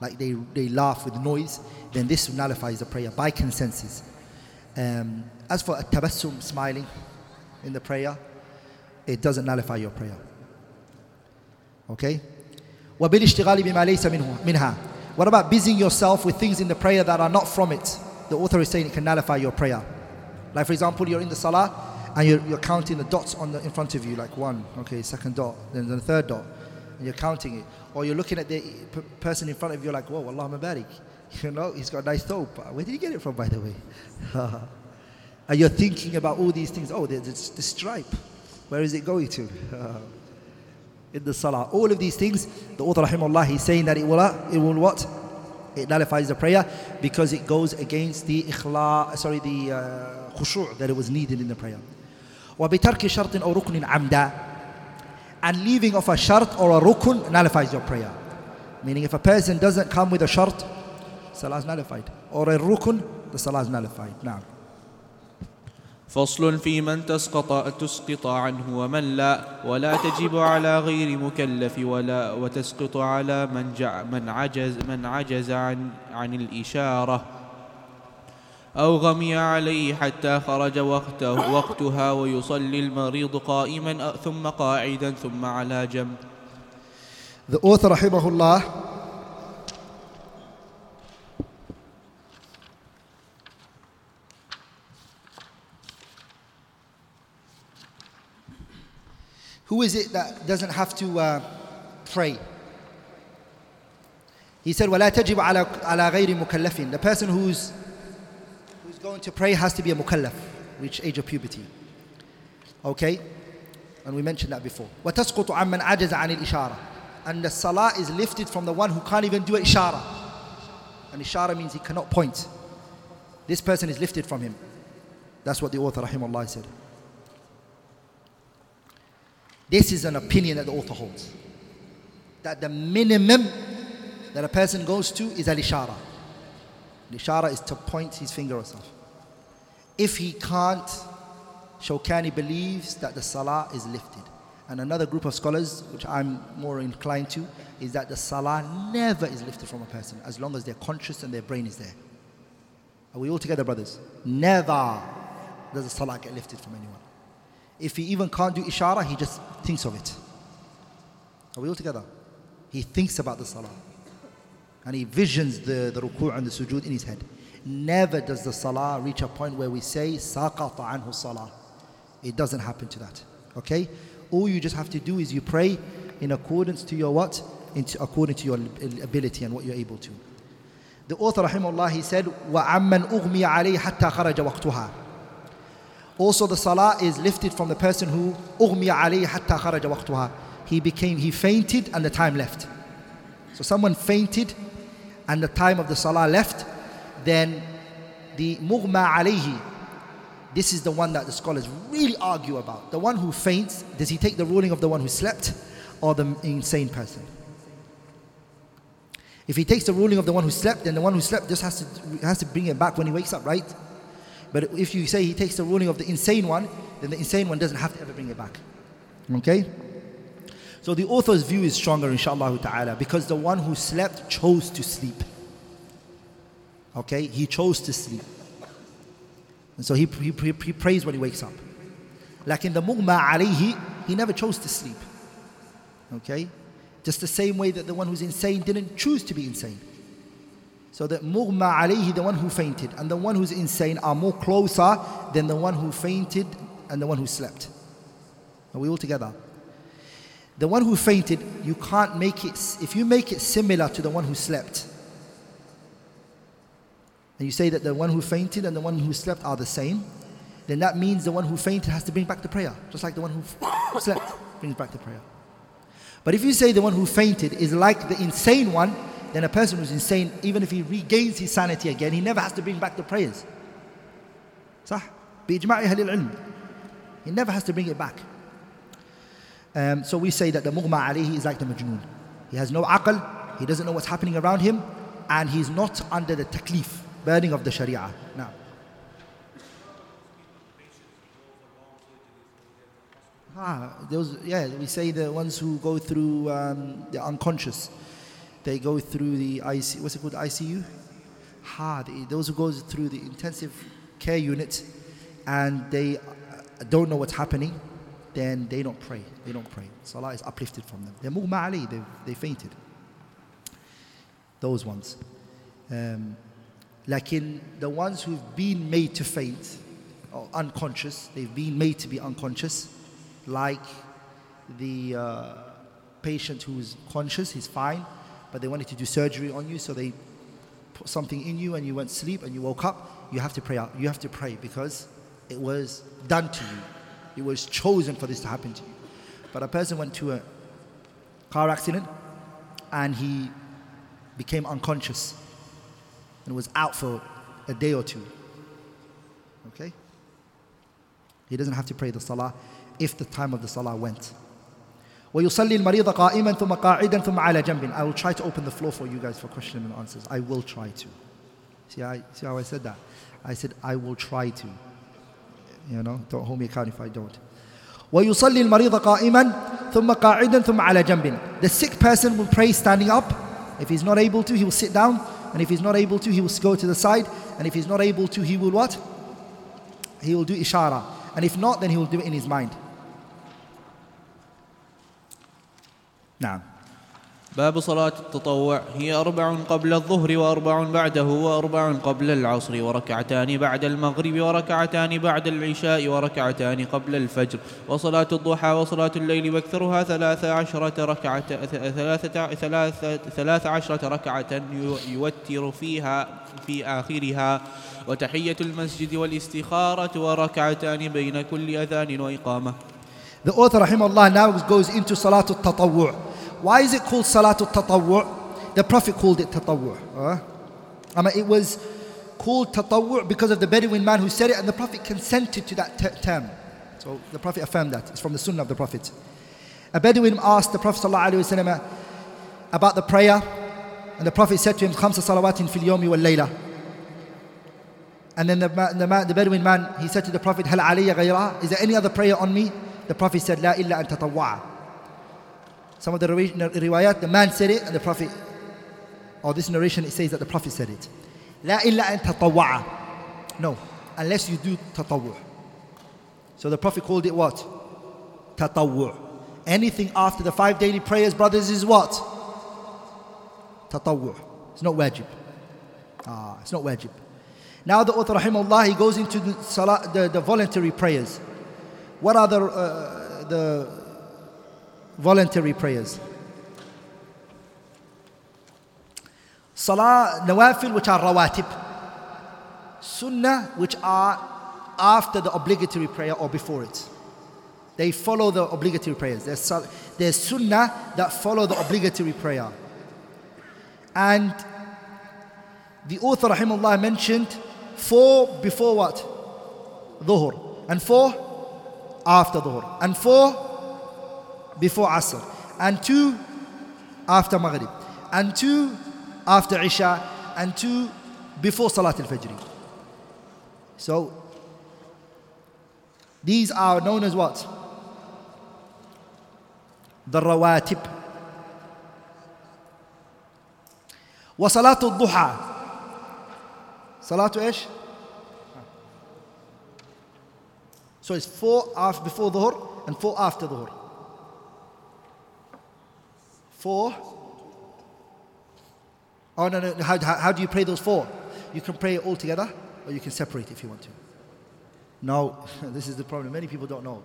Like they, they laugh with noise, then this nullifies the prayer by consensus. Um, as for a tabassum, smiling in the prayer, it doesn't nullify your prayer. Okay? وَبِالِاشْتِغَالِ بِمَا لَيْسَ مِنْهَا What about busying yourself with things in the prayer that are not from it? The author is saying it can nullify your prayer. Like for example, you're in the salah and you're, you're counting the dots on the, in front of you, like one, okay, second dot, then the third dot, and you're counting it. Or you're looking at the p- person in front of you, like, whoa, Allah mabarik. <laughs> You know, he's got a nice thobe. Where did he get it from, by the way? <laughs> and you're thinking about all these things. Oh, there's this, stripe. Where is it going to? <laughs> in the salah. All of these things, the author, rahimahullah, he's saying that it will, it will what? It nullifies the prayer because it goes against the ikhla, sorry, the uh, khushu' that was needed in the prayer. وبترك شرط أو ركن عمدا and leaving of a shart or a rukun nullifies your prayer. Meaning if a person doesn't come with a shart, salah is nullified. Or a rukun, the salah is nullified. Now. فصل في من تسقط تسقط عنه ومن لا ولا تجب على غير مكلف ولا وتسقط على من جع من عجز من عجز عن عن الإشارة أو غمي عليه حتى خرج وقته وقتها ويصلي المريض قائما ثم قاعدا ثم على جنب The author rahimahullah Who is it that doesn't have to uh, pray? He said, وَلَا تَجِبْ عَلى, غَيْرِ مُكَلَّفٍ The person who's going to pray has to be a mukallaf, reach age of puberty. Okay? And we mentioned that before. وَتَسْقُطُ عَمَّنْ عَجَزَ عَنِ الْإِشَارَةِ And the salah is lifted from the one who can't even do an ishara. And ishara means he cannot point. This person is lifted from him. That's what the author rahimahullah said. This is an opinion that the author holds. That the minimum that a person goes to is al ishara. Ishara is to point his finger or something. If he can't, Shawkani believes that the salah is lifted. And another group of scholars, which I'm more inclined to, is that the salah never is lifted from a person as long as they're conscious and their brain is there. Are we all together, brothers? Never does the salah get lifted from anyone. If he even can't do ishara, he just thinks of it. Are we all together? He thinks about the salah And he visions the, the ruku' and the sujood in his head. Never does the salah reach a point where we say, saqata anhu salah. It doesn't happen to that. Okay? All you just have to do is you pray in accordance to your what? Into, according to your ability and what you're able to. The author, rahimahullah, he said, وَعَمَّنْ أُغْمِيَ عَلَيْهِ حَتَّى خَرَجَ وَقْتُهَا Also the salah is lifted from the person who أُغْمِيَ عَلَيْهِ حَتَّى خَرَجَ وَقْتُهَا He became, he fainted and the time left. So someone fainted and the time of the salah left, then the mughma alayhi, this is the one that the scholars really argue about. The one who faints, does he take the ruling of the one who slept or the insane person? If he takes the ruling of the one who slept, then the one who slept just has to, has to bring it back when he wakes up, right? But if you say he takes the ruling of the insane one, then the insane one doesn't have to ever bring it back. Okay? So the author's view is stronger, inshallah ta'ala, because the one who slept chose to sleep. Okay? He chose to sleep. And so he, he, he prays when he wakes up. Like in the mughma alayhi, he never chose to sleep. Okay? Just the same way that the one who's insane didn't choose to be insane. So the mughma alayhi, the one who fainted, and the one who's insane are more closer than the one who fainted and the one who slept. Are we all together? The one who fainted, you can't make it, if you make it similar to the one who slept, and you say that the one who fainted and the one who slept are the same, then that means the one who fainted has to bring back the prayer, just like the one who <coughs> slept brings back the prayer. But if you say the one who fainted is like the insane one, then a person who's insane, even if he regains his sanity again, he never has to bring back the prayers. صح؟ بإجماع أهل العلم. He never has to bring it back. Um, so we say that the mughma alayhi is like the majnoon. He has no aql, he doesn't know what's happening around him, and he's not under the taklif, burning of the sharia. Now. Ah, those, yeah, we say the ones who go through um, the unconscious, they go through the IC, what's it called, ICU? Ha, the, those who go through the intensive care unit and they uh, don't know what's happening, then they don't pray. They don't pray. Salah is uplifted from them. They're mughma ali, they, they fainted. Those ones. Um, like in the ones who've been made to faint, or unconscious, they've been made to be unconscious, like the uh, patient who's conscious, he's fine, but they wanted to do surgery on you, so they put something in you and you went to sleep and you woke up, you have to pray out. You have to pray because it was done to you. It was chosen for this to happen to you. But a person went to a car accident and he became unconscious and was out for a day or two. Okay? He doesn't have to pray the salah if the time of the salah went. ويصلي المريض قائما ثم قاعدا ثم على جنب I will try to open the floor for you guys for questions and answers. I will try to. See, I, see how I said that? I said I will try to. You know, don't hold me accountable if I don't. ويصلي المريض قائما ثم قاعدا ثم على جنب. The sick person will pray standing up. If he's not able to, he will sit down. And if he's not able to, he will go to the side. And if he's not able to, he will what? He will do ishara. And if not, then he will do it in his mind. نعم باب صلاة التطوع. هي أربع قبل الظهر وأربع بعده وأربع قبل العصر وركعتان بعد المغرب وركعتان بعد العشاء وركعتان قبل الفجر. وصلاة الضحى وصلاة الليل واكثرها ثلاث عشرة ركعة ثلاثة ثلاثة ثلاث عشرة ركعة يوتر فيها في آخرها. وتحية المسجد والاستخارة وركعتان بين كل أذان وإقامة. The author rahimahullah now goes into Salatul Tatawwu'. Why is it called Salatul Tatawwu'? The Prophet called it Tatawwu'. Uh, I mean, it was called Tatawwu' because of the Bedouin man who said it, and the Prophet consented to that t- term. So the Prophet affirmed that. It's from the Sunnah of the Prophet. A Bedouin asked the Prophet ﷺ about the prayer, and the Prophet said to him, Khamsa salawatin fil yomi wal layla. And then the, the, man, the Bedouin man, he said to the Prophet, Hal? Is there any other prayer on me? The Prophet said, La illa an tatawwa'a. Some of the riwayat, the man said it and the Prophet, or this narration, it says that the Prophet said it. لا إلا أن تطوع. No, unless you do tatawwu'. So the Prophet called it what? Tatawwu'. Anything after the five daily prayers, brothers, is what? Tatawwu'. It's not wajib. Ah, it's not wajib. Now the author, rahimahullah, he goes into the, salah, the, the voluntary prayers. What are the, uh, the voluntary prayers? Salah nawafil, which are rawatib. Sunnah, which are after the obligatory prayer or before it. They follow the obligatory prayers. There's, there's sunnah that follow the obligatory prayer. And the author, rahimahullah, mentioned four before what? Dhuhr. And four after Dhuhr. And four before Asr. And two after Maghrib. And two after Isha. And two before Salat al-Fajr. So These are known as what? The rawatib. وصلاة الضحى صلاة ايش؟ So it's four after, before dhuhr and four after dhuhr. Four. Oh no no. How, how, how do you pray those four? You can pray all together, or you can separate if you want to. No, <laughs> this is the problem. Many people don't know.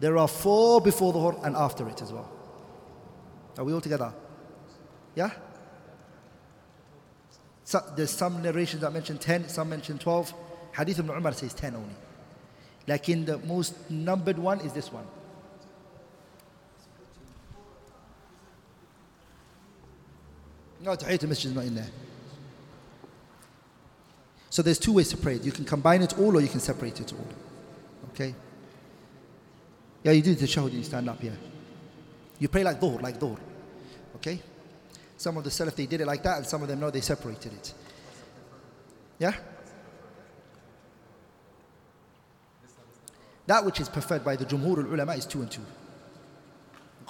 There are four before the dhuhr and after it as well. Are we all together? Yeah? So, there's some narrations that mention 10, some mention 12. Hadith ibn Umar says 10 only. Like in the most numbered one is this one. No, not in there. So there's two ways to pray. You can combine it all or you can separate it all. Okay? Yeah, you do the tashahud you stand up, yeah. You pray like dhuhr, like dhuhr. Okay? Some of the Salaf, they did it like that, and some of them, no, they separated it. Yeah? That which is preferred by the Jumhur al-Ulama is two and two.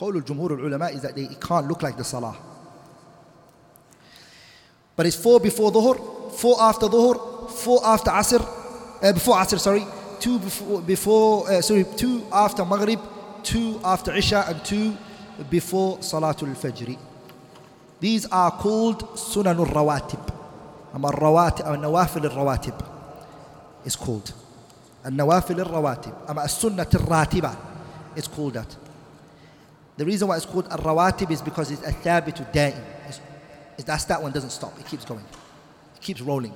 Al-Jumhur al-Ulama is that they, it can't look like the Salah. But it's four before Dhuhr, four after Dhuhr, four after Asr, uh, before Asr, sorry, two before, before uh, sorry, two after Maghrib, two after Isha, and two before Salatul Fajr. These are called Sunan al-Rawatib. أما الرواتب أو النوافل الرواتب is called النوافل الرواتب أما السنة الراتبة it's called that the reason why it's called الرواتب is because it's الثابت الدائم it's, it's, that's that one doesn't stop it keeps going it keeps rolling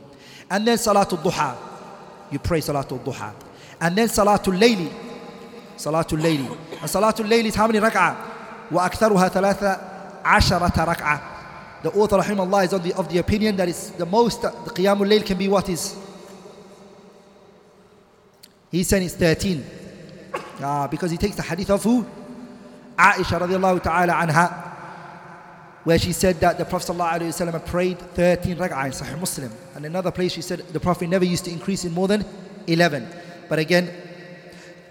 and then Salatul Duha you pray Salatul Duha and then Salatul Layli Salatul Layli and Salatul Layli is how many rak'ah وأكثرها ثلاثة عشرة ركعة the author rahimahullah is of the, of the opinion that it's the most the Qiyamul Layl can be what is he's saying it's 13 uh, because he takes the hadith of who Aisha radiallahu ta'ala anha where she said that the Prophet ﷺ prayed 13 rak'ah in Sahih Muslim and another place she said the Prophet never used to increase in more than 11 but again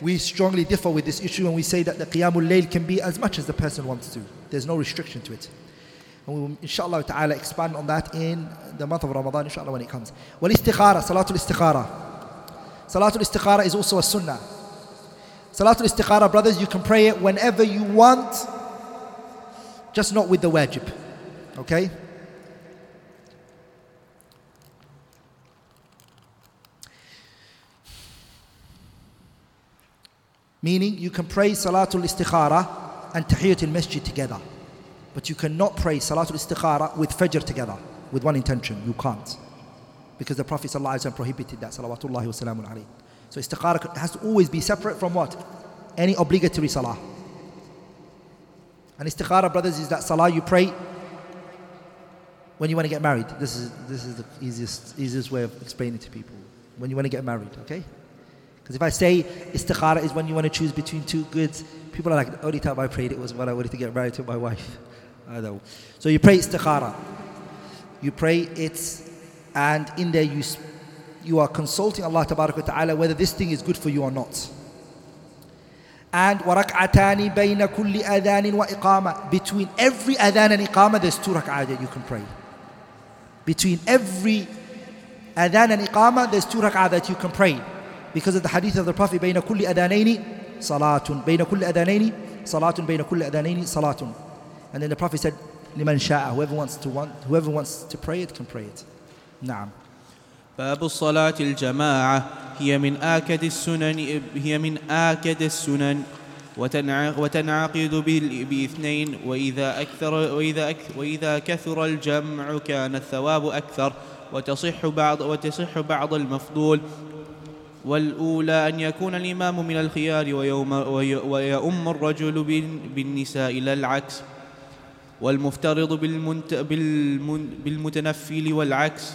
we strongly differ with this issue and we say that the Qiyamul Layl can be as much as the person wants to there's no restriction to it and we will inshallah ta'ala expand on that in the month of Ramadan inshallah when it comes. Wal istikhara, salatul istikhara. Salatul istikhara is also a sunnah. Salatul istikhara, brothers, you can pray it whenever you want, just not with the wajib. Okay? Meaning you can pray Salatul Istikhara and Tahiyatul Masjid together. But you cannot pray Salatul Istikhara with Fajr together, with one intention. You can't. Because the Prophet ﷺ prohibited that. Salawatullahi wa. So Istikhara has to always be separate from what? Any obligatory Salah. And Istikhara, brothers, is that Salah you pray when you want to get married. This is, this is the easiest, easiest way of explaining it to people. When you want to get married, okay? Because if I say istikhara is when you want to choose between two goods, people are like, the only time I prayed it was when I wanted to get married to my wife. I know. So you pray istikhara. You pray it, and in there you, you are consulting Allah Ta'ala whether this thing is good for you or not. And وَرَكْعَتَانِ بَيْنَ كُلِّ أَذَانٍ وَإِقَامَةٍ Between every adhan and iqamah, there's two rak'ah that you can pray. Between every adhan and iqamah, there's two rak'ah that you can pray. Because of the hadith of the Prophet, بَيْنَ كُلِّ أَذَانَيْنِ صَلَاتٌ بَيْنَ كُلِّ أَذَانَيْنِ صَلَاتٌ بَيْنَ كُلِّ أَذَانَيْنِ صَلَاتٌ And then the Prophet said, لمن شاء whoever wants to want whoever wants to pray it can pray it نعم باب الصلاة الجماعة هي من آكد السنن هي من آكد السنن وتنع- وتنعقد بإثنين وإذا أكثر وإذا أكثر وإذا كثر الجمع كان الثواب أكثر وتصح بعض وتصح بعض المفضول. والأولى أن يكون الإمام من الخيار ويوم وي- ويؤم الرجل بال- بالنساء لا العكس والمفترض بالمتنفل والعكس.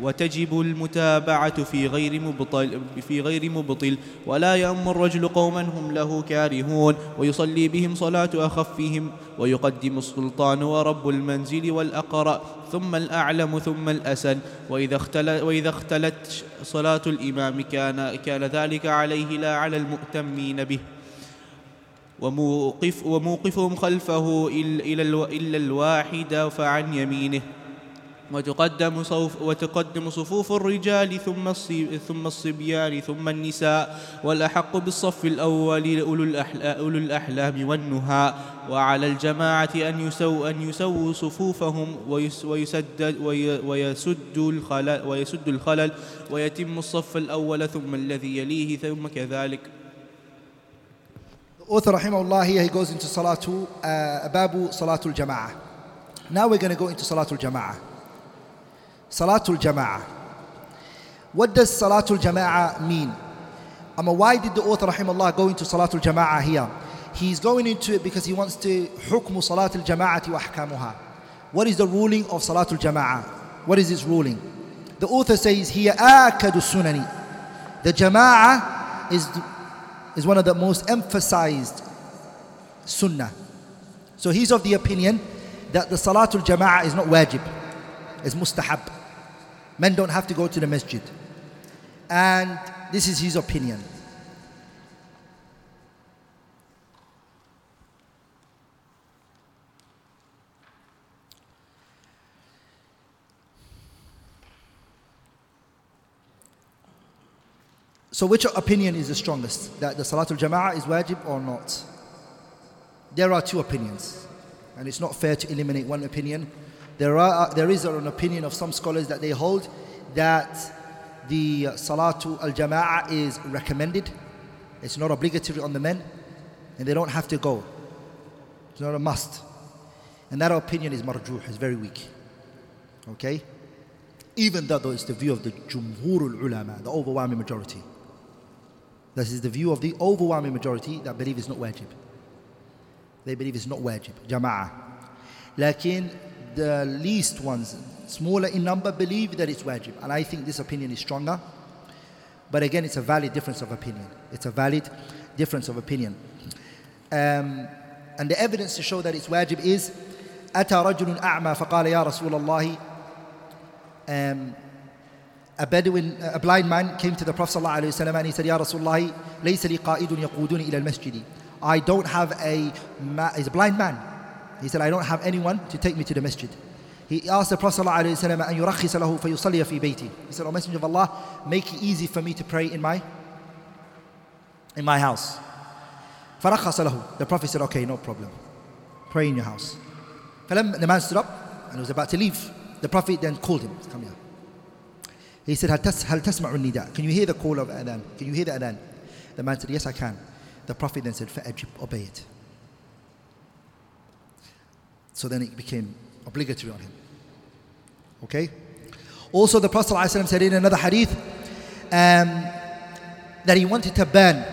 وتجب المتابعة في غير مبطل في غير مبطل ولا يأم الرجل قوما هم له كارهون ويصلي بهم صلاة أخفهم ويقدم السلطان ورب المنزل والأقرأ ثم الأعلم ثم الأسن. وإذا اختلت, وإذا اختلت صلاة الإمام كان كان ذلك عليه لا على المؤتمين به. وموقف وموقفهم خلفه إلا الواحد فعن يمينه. وتقدم صوف وتقدم صفوف الرجال ثم ثم الصبيان ثم النساء والأحق بالصف الأول أولو, الأحلا أولو الأحلام والنهى وعلى الجماعة أن يسو أن يسووا صفوفهم ويس ويسد الخلل ويسد الخلل ويتم الصف الأول ثم الذي يليه ثم كذلك author rahimahullah here he goes into salatu uh, babu salatul jama'ah. Now we're going to go into salatul jama'ah. Salatul Jama'ah. What does Salatul Jama'ah mean? I mean, why did the author rahimahullah go into Salatul Jama'ah here? He's going into it because he wants to حكم صلاة الجماعة وأحكامها. What is the ruling of Salatul Jama'ah? What is its ruling? The author says here آكد السنن. The Jama'ah is, is one of the most emphasized sunnah. So he's of the opinion that the Salatul Jama'ah is not wajib, it's mustahab. Men don't have to go to the masjid. And this is his opinion. So which opinion is the strongest? That the Salatul Jama'ah is wajib or not? There are two opinions. And it's not fair to eliminate one opinion. There, are, uh, there is an opinion of some scholars that they hold that the Salatul Al Jama'ah is recommended. It's not obligatory on the men. And they don't have to go. It's not a must. And that opinion is marjuh, is very weak. Okay? Even though it's the view of the Jumhurul Ulama, the overwhelming majority. This is the view of the overwhelming majority that believe it's not wajib. They believe it's not wajib, jama'ah. Lakin the least ones, smaller in number, believe that it's wajib. And I think this opinion is stronger. But again, it's a valid difference of opinion. It's a valid difference of opinion. Um, and the evidence to show that it's wajib is أتى رجل أعمى فقال يا رسول الله um, a Bedouin, a blind man came to the Prophet ﷺ and he said, Ya Rasulullah, ليس لي قائد يقودني إلى المسجد. I don't have a, he's a blind man. He said, I don't have anyone to take me to the masjid. He asked the Prophet ﷺ, أن يرخص له فيصلي He said, O Messenger of Allah, make it easy for me to pray in my, in my house. فرخص The Prophet said, okay, no problem. Pray in your house. the man stood up and was about to leave. The Prophet then called him, come here. He said, هل, تس, هل Can you hear the call of adhan? Can you hear the adhan? The man said, yes, I can. The Prophet then said, فأجب, obey it. So then it became obligatory on him. Okay? Also, the Prophet ﷺ said in another hadith um, that he wanted to ban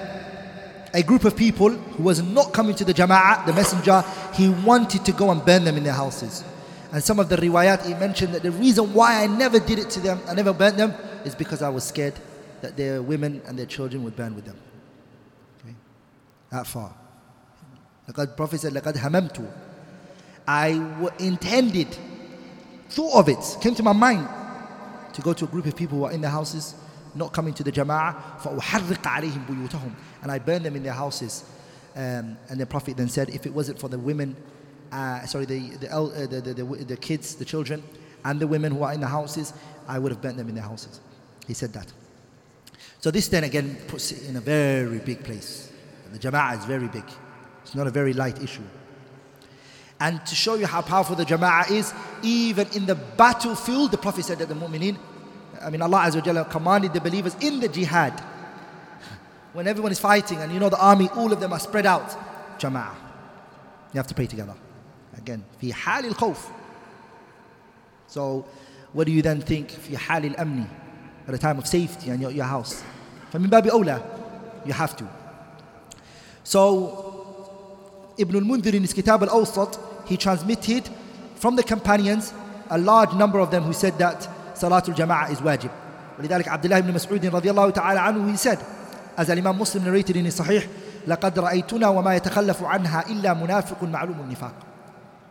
a group of people who was not coming to the Jama'ah, the messenger, he wanted to go and burn them in their houses. And some of the riwayat, he mentioned that the reason why I never did it to them, I never burnt them, is because I was scared that their women and their children would burn with them. Okay? That far. The Prophet said, لَقَدْ هَمَمْتُ I w- intended, thought of it, came to my mind to go to a group of people who are in their houses, not coming to the Jama'ah, فَأُحَرِّقَ عَلَيْهِمْ بُيُوتَهُمْ And I burned them in their houses. Um, and the Prophet then said, if it wasn't for the women uh, sorry, the, the, uh, the, the, the, the kids, the children, and the women who are in the houses, I would have burnt them in their houses. He said that. So this then again puts it in a very big place. The jama'ah is very big. It's not a very light issue. And to show you how powerful the jama'ah is, even in the battlefield, the Prophet said that the mu'mineen, I mean Allah Azza wa commanded the believers in the jihad. When everyone is fighting and you know the army, all of them are spread out. Jama'ah. You have to pray together. Again, في حال الخوف. So, what do you then think في حال الأمن? At a time of safety and your, your house. فمن باب أولى, you have to. So, Ibn al-Mundhir in his Kitab al-Awsat, he transmitted from the companions a large number of them who said that Salatul Jama'ah is wajib. ولذلك عبد الله بن مسعود رضي الله تعالى عنه he said as Imam Muslim narrated in his Sahih لقد رأيتنا وما يتخلف عنها إلا منافق معلوم النفاق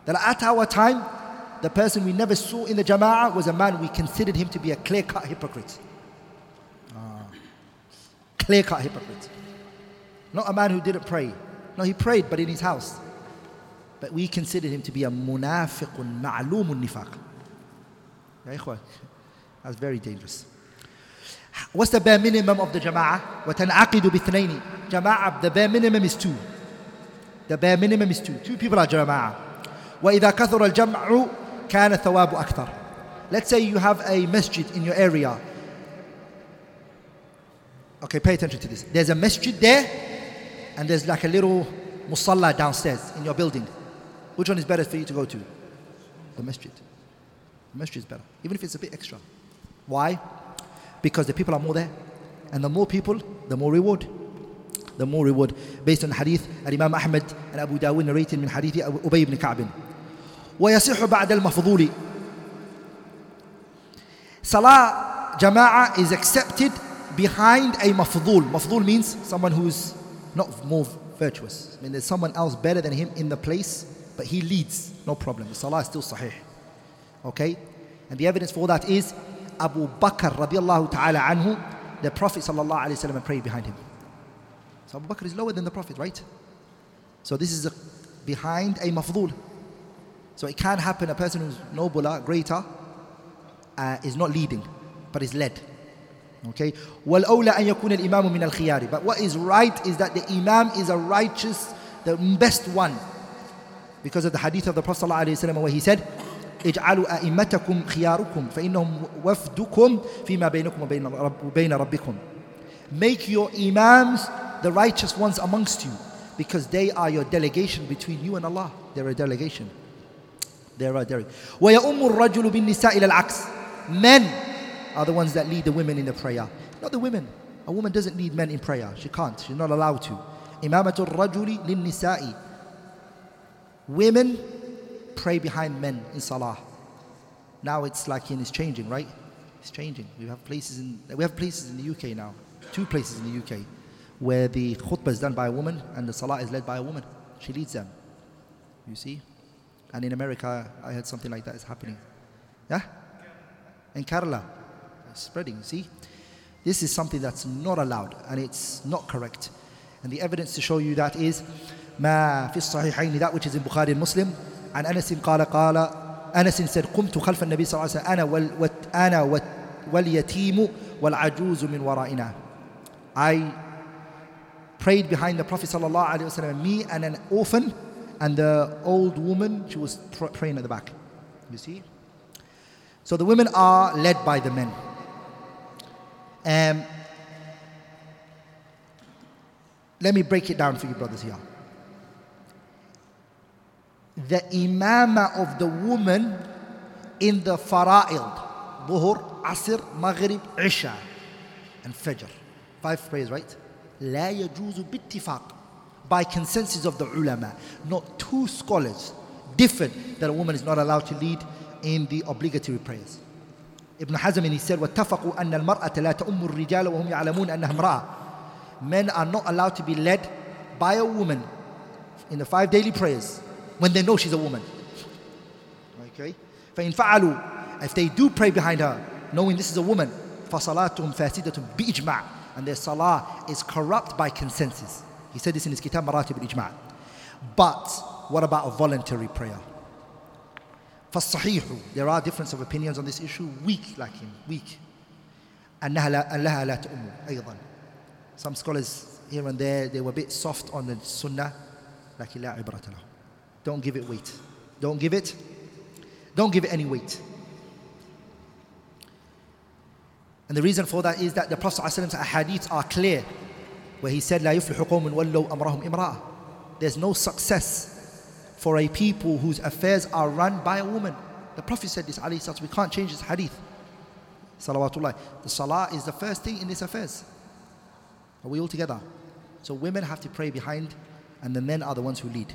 that at our time the person we never saw in the Jama'ah was a man we considered him to be a clear-cut hypocrite ah. clear-cut hypocrite not a man who didn't pray no he prayed but in his house but we considered him to be a munafiqun ma'lumun nifaq that's very dangerous What's the bare minimum of the jama'ah? وَتَنْعَقِدُ بِثْنَيْنِ Jama'ah, the bare minimum is two. The bare minimum is two. Two people are jama'ah. وَإِذَا كَثُرَ الْجَمْعُ كَانَ الثَّوَابُ أَكْثَرُ Let's say you have a masjid in your area. Okay, pay attention to this. There's a masjid there, and there's like a little musalla downstairs in your building. Which one is better for you to go to? The masjid. The masjid is better, even if it's a bit extra. Why? because the people are more there. And the more people, the more reward. The more reward. Based on hadith Imam Ahmad and Abu Dawud narrated من حديث أبي بن كعب. ويصح بعد المفضول. Salah jama'ah is accepted behind a mafdul. Mafdul means someone who's not more virtuous. I mean, there's someone else better than him in the place, but he leads. No problem. The salah is still sahih. Okay? And the evidence for that is Abu Bakr radiallahu ta'ala anhu, the Prophet sallallahu alayhi wasallam prayed behind him. So Abu Bakr is lower than the Prophet, right? So this is a, behind a mafdul. So it can happen a person who's nobler, greater, uh, is not leading, but is led. Okay? وَالْأَوْلَى أَن يَكُونَ الْإِمَامُ مِنَ الْخِيَارِ But what is right is that the Imam is a righteous, the best one. Because of the hadith of the Prophet ﷺ where he said, اجعلوا أئمتكم خياركم فإنهم وفدكم فيما بينكم وبين ربكم Make your imams the righteous ones amongst you because they are your delegation between you and Allah. They're a delegation. They're a delegation. ويؤم الرجل بالنساء إلى العكس Men are the ones that lead the women in the prayer. Not the women. A woman doesn't lead men in prayer. She can't. She's not allowed to. إمامة الرجل للنساء Women pray behind men in salah. Now it's like it's changing, right? It's changing. We have places in we have places in the UK now, two places in the UK, where the khutbah is done by a woman and the salah is led by a woman. She leads them. You see? And in America, I heard something like that is happening. Yeah? In Kerala, it's spreading. See? This is something that's not allowed and it's not correct. And the evidence to show you that is ما في الصحيحين that which is in Bukhari and Muslim عن أنس قال قال أنس said قمت خلف النبي صلى الله عليه وسلم أنا وال أنا واليتيم والعجوز من ورائنا I prayed behind the Prophet صلى الله عليه وسلم me and an orphan and the old woman she was praying at the back you see so the women are led by the men um, let me break it down for you brothers here the imama of the woman in the fara'id. Dhuhr, Asr, Maghrib, Isha, and fajr. Five prayers right? لا يجوز باتفاق by consensus of the ulama not two scholars differed that a woman is not allowed to lead in the obligatory prayers. Ibn Hazm he said واتفقوا أن المرأة لا تؤم الرجال وهم يعلمون أنها امرأة men are not allowed to be led by a woman in the five daily prayers when they know she's a woman. Okay? فَإِن فَعَلُوا If they do pray behind her, knowing this is a woman, فَصَلَاتُهُمْ فَاسِدَةٌ بِإِجْمَعٍ And their salah is corrupt by consensus. He said this in his kitab Maratib al-Ijma' But what about a voluntary prayer? فالصحيح There are difference of opinions on this issue. Weak like him, weak. أنها لا, أنها لا تؤم أيضا. Some scholars here and there, they were a bit soft on the sunnah. لكن لا عبرة له. Don't give it weight. Don't give it. Don't give it any weight. And the reason for that is that the Prophet's hadiths are clear, where he said, لا يفلح قوم ولوا أمرهم امرأة. There's no success for a people whose affairs are run by a woman. The Prophet said this, alayhi we can't change this hadith. Salawatullah. The salah is the first thing in these affairs. Are we all together? So women have to pray behind, and the men are the ones who lead.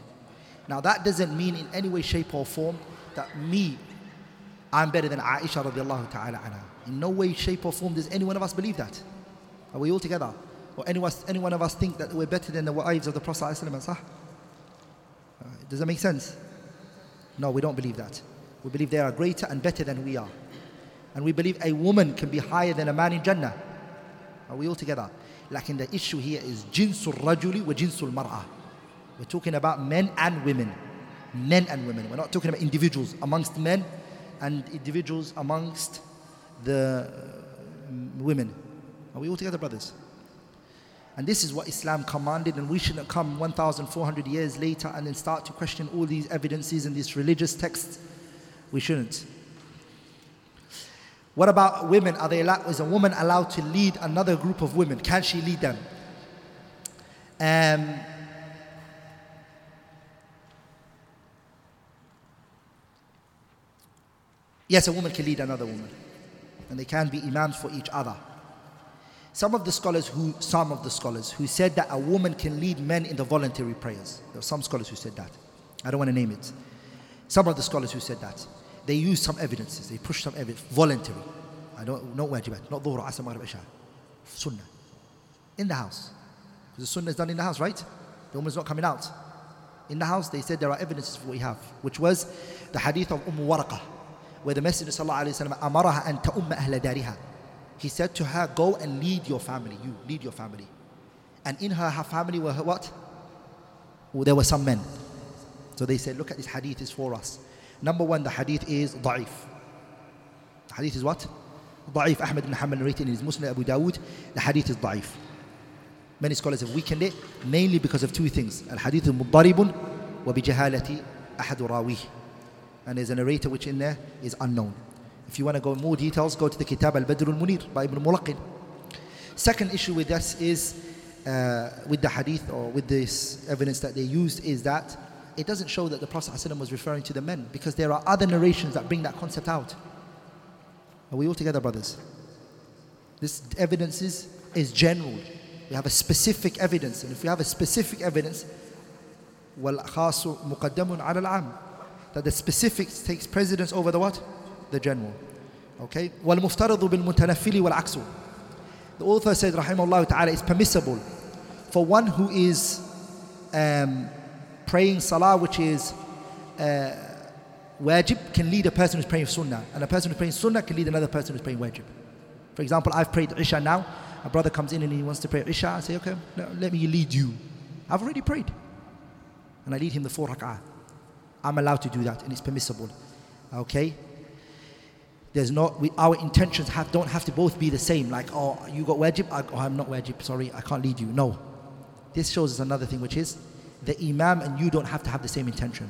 Now, that doesn't mean in any way, shape, or form that me, I'm better than Aisha radiallahu ta'ala anha. In no way, shape or form does any one of us believe that. Are we all together? Or any, any one of us think that we're better than the wives of the Prophet? Uh, does that make sense? No, we don't believe that. We believe they are greater and better than we are. And we believe a woman can be higher than a man in Jannah. Are we all together? Like in the issue here is jinsul rajuli wa jinsul mar'ah. We're talking about men and women. Men and women. We're not talking about individuals amongst men and individuals amongst the uh, women. Are we all together, brothers? And this is what Islam commanded, and we shouldn't come 1,400 years later and then start to question all these evidences and these religious texts. We shouldn't. What about women? Are they allowed, is a woman allowed to lead another group of women? Can she lead them? Um, yes, a woman can lead another woman, and they can be imams for each other. Some of the scholars who, some of the scholars who said that a woman can lead men in the voluntary prayers. There are some scholars who said that. I don't want to name it. Some of the scholars who said that. They used some evidences. They pushed some evidence. Voluntary. I don't, not wajibat. Not dhuhr, asr, maghrib, isha. Sunnah. In the house. Because the sunnah is done in the house, right? The woman's not coming out. In the house, they said there are evidences for what we have, which was the hadith of Umm Waraqah, where the Messenger wa sallam amaraha an ta'umma ahla he said to her, Go and lead your family. You lead your family. And in her, her family were her what? Well, there were some men. So they said, Look at this hadith is for us. Number one, the hadith is da'if. The hadith is what? Da'if. Ahmad ibn Hanbal narrated in his Musnad Abu Dawood. The hadith is da'if. Many scholars have weakened it, mainly because of two things. Al hadith is muddaribun wa bijahalati ahadu rawih And there's a narrator which in there is unknown. If you want to go in more details, go to the Kitab al-Badr al-Munir by Ibn Mulaqin. Second issue with this is, uh, with the hadith or with this evidence that they used is that it doesn't show that the Prophet ﷺ was referring to the men because there are other narrations that bring that concept out. Are we all together, brothers? This evidence is, is general. We have a specific evidence, and if we have a specific evidence, وَالْخَاصُ مُقَدَّمٌ عَلَى الْعَامِ That the specific takes precedence over the what? the general. Okay? وَالْمُفْتَرِضُ بِالْمُتَنَفِّلِ وَالْعَكْسُ The author said, rahimahullah ta'ala, it's permissible for one who is um, praying salah, which is uh, wajib, can lead a person who's praying sunnah. And a person who's praying sunnah can lead another person who's praying wajib. For example, I've prayed Isha now. A brother comes in and he wants to pray Isha. I say, okay, let me lead you. I've already prayed. And I lead him the four rak'ah. I'm allowed to do that and it's permissible. Okay? There's not, we, our intentions have, don't have to both be the same. Like, oh, you got wajib, I, oh, I'm not wajib, sorry, I can't lead you. No. This shows us another thing, which is the imam and you don't have to have the same intention.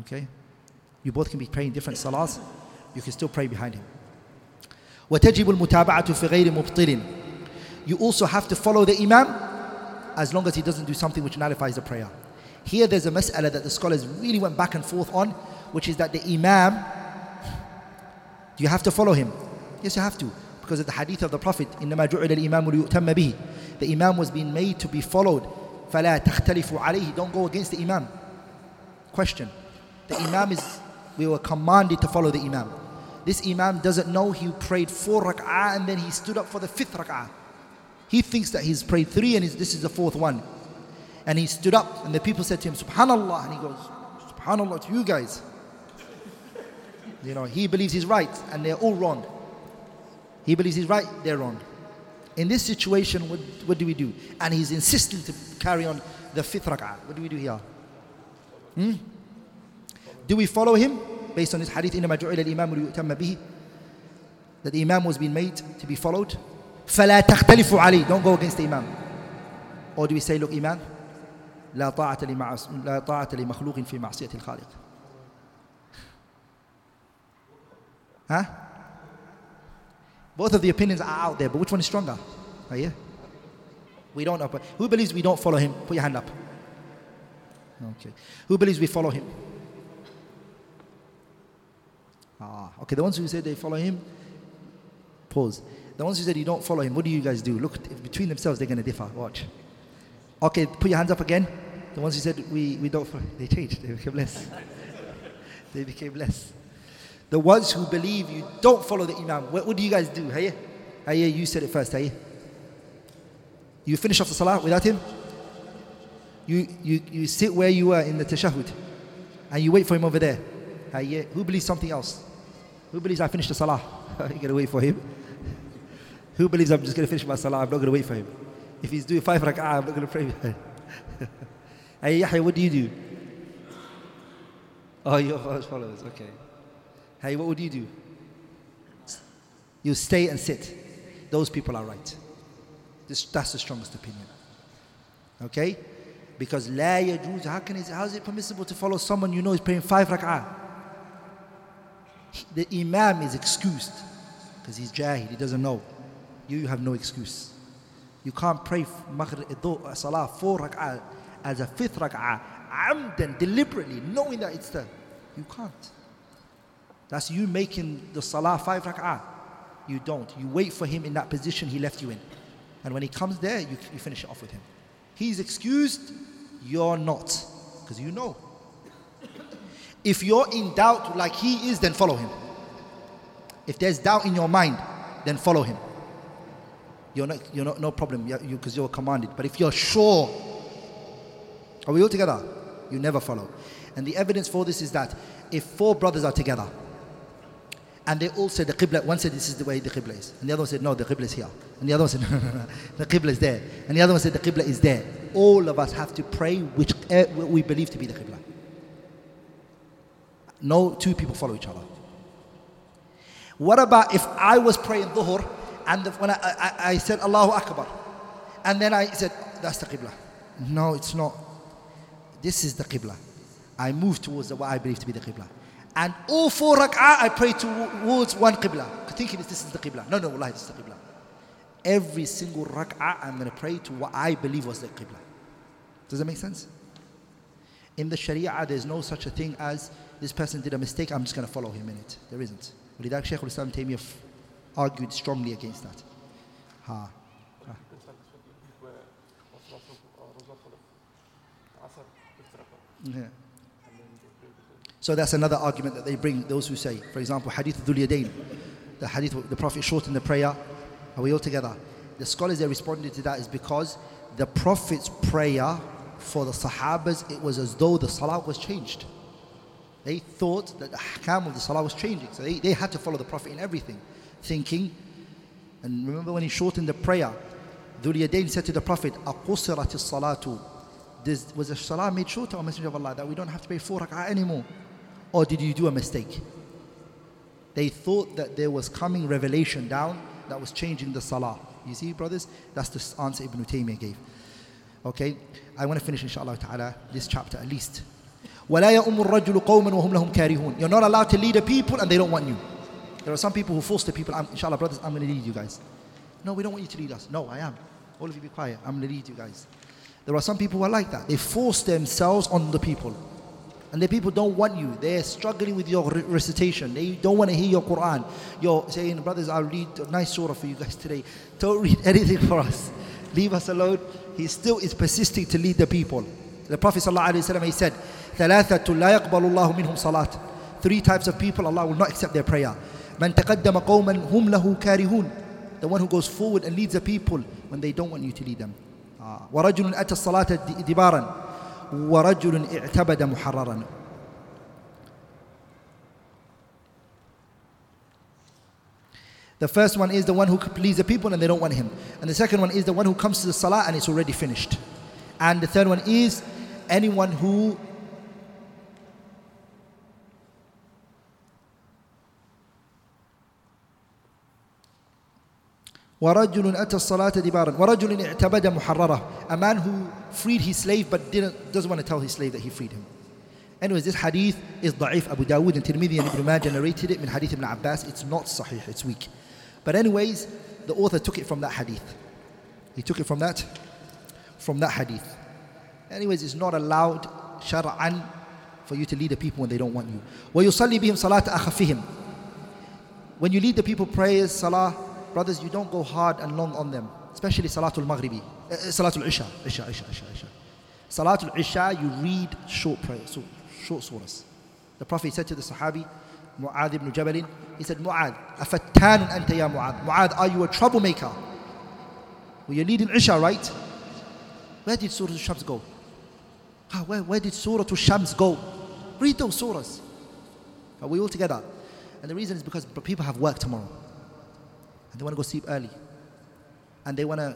Okay? You both can be praying different salahs, you can still pray behind him. وتجب المتابعة في غير مبطل You also have to follow the imam as long as he doesn't do something which nullifies the prayer. Here there's a mas'ala that the scholars really went back and forth on, which is that the imam do you have to follow him? Yes, you have to. Because of the hadith of the Prophet, إِنَّمَا جُعِلَ الْإِمَامُ لِيُؤْتَمَّ بِهِ The Imam was being made to be followed. فَلَا تَخْتَلِفُوا عَلَيْهِ Don't go against the Imam. Question. The Imam is, we were commanded to follow the Imam. This Imam doesn't know he prayed four rak'ah and then he stood up for the fifth rak'ah. He thinks that he's prayed three and this is the fourth one. And he stood up and the people said to him, Subhanallah. And he goes, Subhanallah to you guys. You know, he believes he's right and they're all wrong. He believes he's right, they're wrong. In this situation, what, what do we do? And he's insisting to carry on the fifth rak'ah. What do we do here? Hmm? Do we follow him based on this hadith? إِنَّمَا جُعِلَ الْإِمَامُ لِيُؤْتَمَّ بِهِ That the imam was being made to be followed. فَلَا تَخْتَلِفُوا عَلَيْهِ Don't go against the imam. Or do we say, look, imam, لا طاعة لا طاعة لمخلوق في معصية الخالق. Huh? Both of the opinions are out there, but which one is stronger? Are you? We don't know. But who believes we don't follow him? Put your hand up. Okay. Who believes we follow him? Ah, okay. The ones who say they follow him, pause. The ones who said you don't follow him, what do you guys do? Look, between themselves, they're going to differ. Watch. Okay, put your hands up again. The ones who said we, we don't they changed. They became less. they became less. The ones who believe you don't follow the Imam. What, what do you guys do? Hey? Hey, you said it first, hey? You finish off the salah without him? You, you, you sit where you were in the tashahud and you wait for him over there. Hey, who believes something else? Who believes I finished the salah? You're going to wait for him? Who believes I'm just going to finish my salah? I'm not going to wait for him. If he's doing five rak'ah, I'm not going to pray. <laughs> hey, Yahya, what do you do? Oh, you're followers, okay. Hey, what would you do? You stay and sit. Those people are right. This, that's the strongest opinion. Okay? Because la yajuz, how can it, how is it permissible to follow someone you know is praying five rak'ah? The imam is excused because he's jahil, he doesn't know. You, you have no excuse. You can't pray maghrib, salah four rak'ah as a fifth rak'ah, amdan, deliberately, knowing that it's there. You can't. That's you making the salah five rak'ah. You don't. You wait for him in that position he left you in. And when he comes there, you, you finish it off with him. He's excused, you're not. Because you know. If you're in doubt like he is, then follow him. If there's doubt in your mind, then follow him. You're not, you're not no problem because you, you're commanded. But if you're sure, are we all together? You never follow. And the evidence for this is that if four brothers are together, and they all said the Qibla, one said this is the way the Qibla is. And the other one said, no, the Qibla is here. And the other one said, no, no, no, the Qibla is there. And the other one said, the Qibla is there. All of us have to pray which eh, we believe to be the Qibla. No two people follow each other. What about if I was praying Dhuhr and when I, I, I said Allahu Akbar and then I said, that's the Qibla. No, it's not. This is the Qibla. I move towards what I believe to be the Qibla. And all four rak'ah I pray towards one Qibla. Thinking this is the Qibla. No, no, Allah, this is the Qibla. Every single rak'ah I'm going to pray to what I believe was the Qibla. Does that make sense? In the Sharia, there's no such a thing as this person did a mistake, I'm just going to follow him in it. There isn't. ولذلك شيخ الإسلام تيمية argued strongly against that. Ha. Yeah. So that's another argument that they bring, those who say, for example, Hadith Dhul Yadain, the Hadith, the Prophet shortened the prayer. Are we all together? The scholars that responded to that is because the Prophet's prayer for the Sahabas, it was as though the Salah was changed. They thought that the Hakam of the Salah was changing. So they, they had to follow the Prophet in everything, thinking. And remember when he shortened the prayer, Dhul Yadain said to the Prophet, أَقُصِرَتِ الصَّلَاةُ does, was the salah made shorter, our Messenger of Allah, that we don't have to pray four rak'ah anymore? Or did you do a mistake? They thought that there was coming revelation down that was changing the salah. You see, brothers, that's the answer Ibn Taymiyyah gave. Okay, I want to finish, inshallah ta'ala, this chapter at least. You're not allowed to lead a people and they don't want you. There are some people who force the people, I'm, inshallah, brothers, I'm going to lead you guys. No, we don't want you to lead us. No, I am. All of you be quiet. I'm going to lead you guys. There are some people who are like that. They force themselves on the people. And the people don't want you. They're struggling with your recitation. They don't want to hear your Quran. You're saying, brothers, I'll read a nice surah for you guys today. Don't <laughs> read anything for us. Leave us alone. He still is persisting to lead the people. The Prophet ﷺ, he said, ثلاثة لا يقبل الله منهم صلاة. Three types of people, Allah will not accept their prayer. من تقدم قوما هم له كارهون. The one who goes forward and leads the people when they don't want you to lead them. ورجل أتى الصلاة دبارا ورجل اعتبد محررا The first one is the one who pleases the people and they don't want him. And the second one is the one who comes to the salah and it's already finished. And the third one is anyone who ورجل أتى الصلاة دبارا ورجل اعتبد محررة a man who freed his slave but didn't, doesn't want to tell his slave that he freed him anyways this hadith is ضعيف Abu Dawud and Tirmidhi and Ibn Majah narrated it من hadith Ibn Abbas it's not sahih it's weak but anyways the author took it from that hadith he took it from that from that hadith anyways it's not allowed shar'an for you to lead the people when they don't want you ويصلي بهم صلاة أخفهم when you lead the people prayers salah brothers, you don't go hard and long on them, especially Salatul Maghribi, uh, Salatul Isha, Isha, Isha, Isha, Isha. Salatul Isha, you read short prayers, so short surahs. The Prophet said to the Sahabi, Mu'adh ibn Jabal, he said, Mu'adh, afattanun anta ya Mu'adh. Mu'adh, are you a troublemaker? Well, you're leading Isha, right? Where did Surah Al-Shams go? Ah, where, where did Surah Al-Shams go? Read those surahs. Are we all together? And the reason is because people have work tomorrow. And they want to go sleep early. And they want to,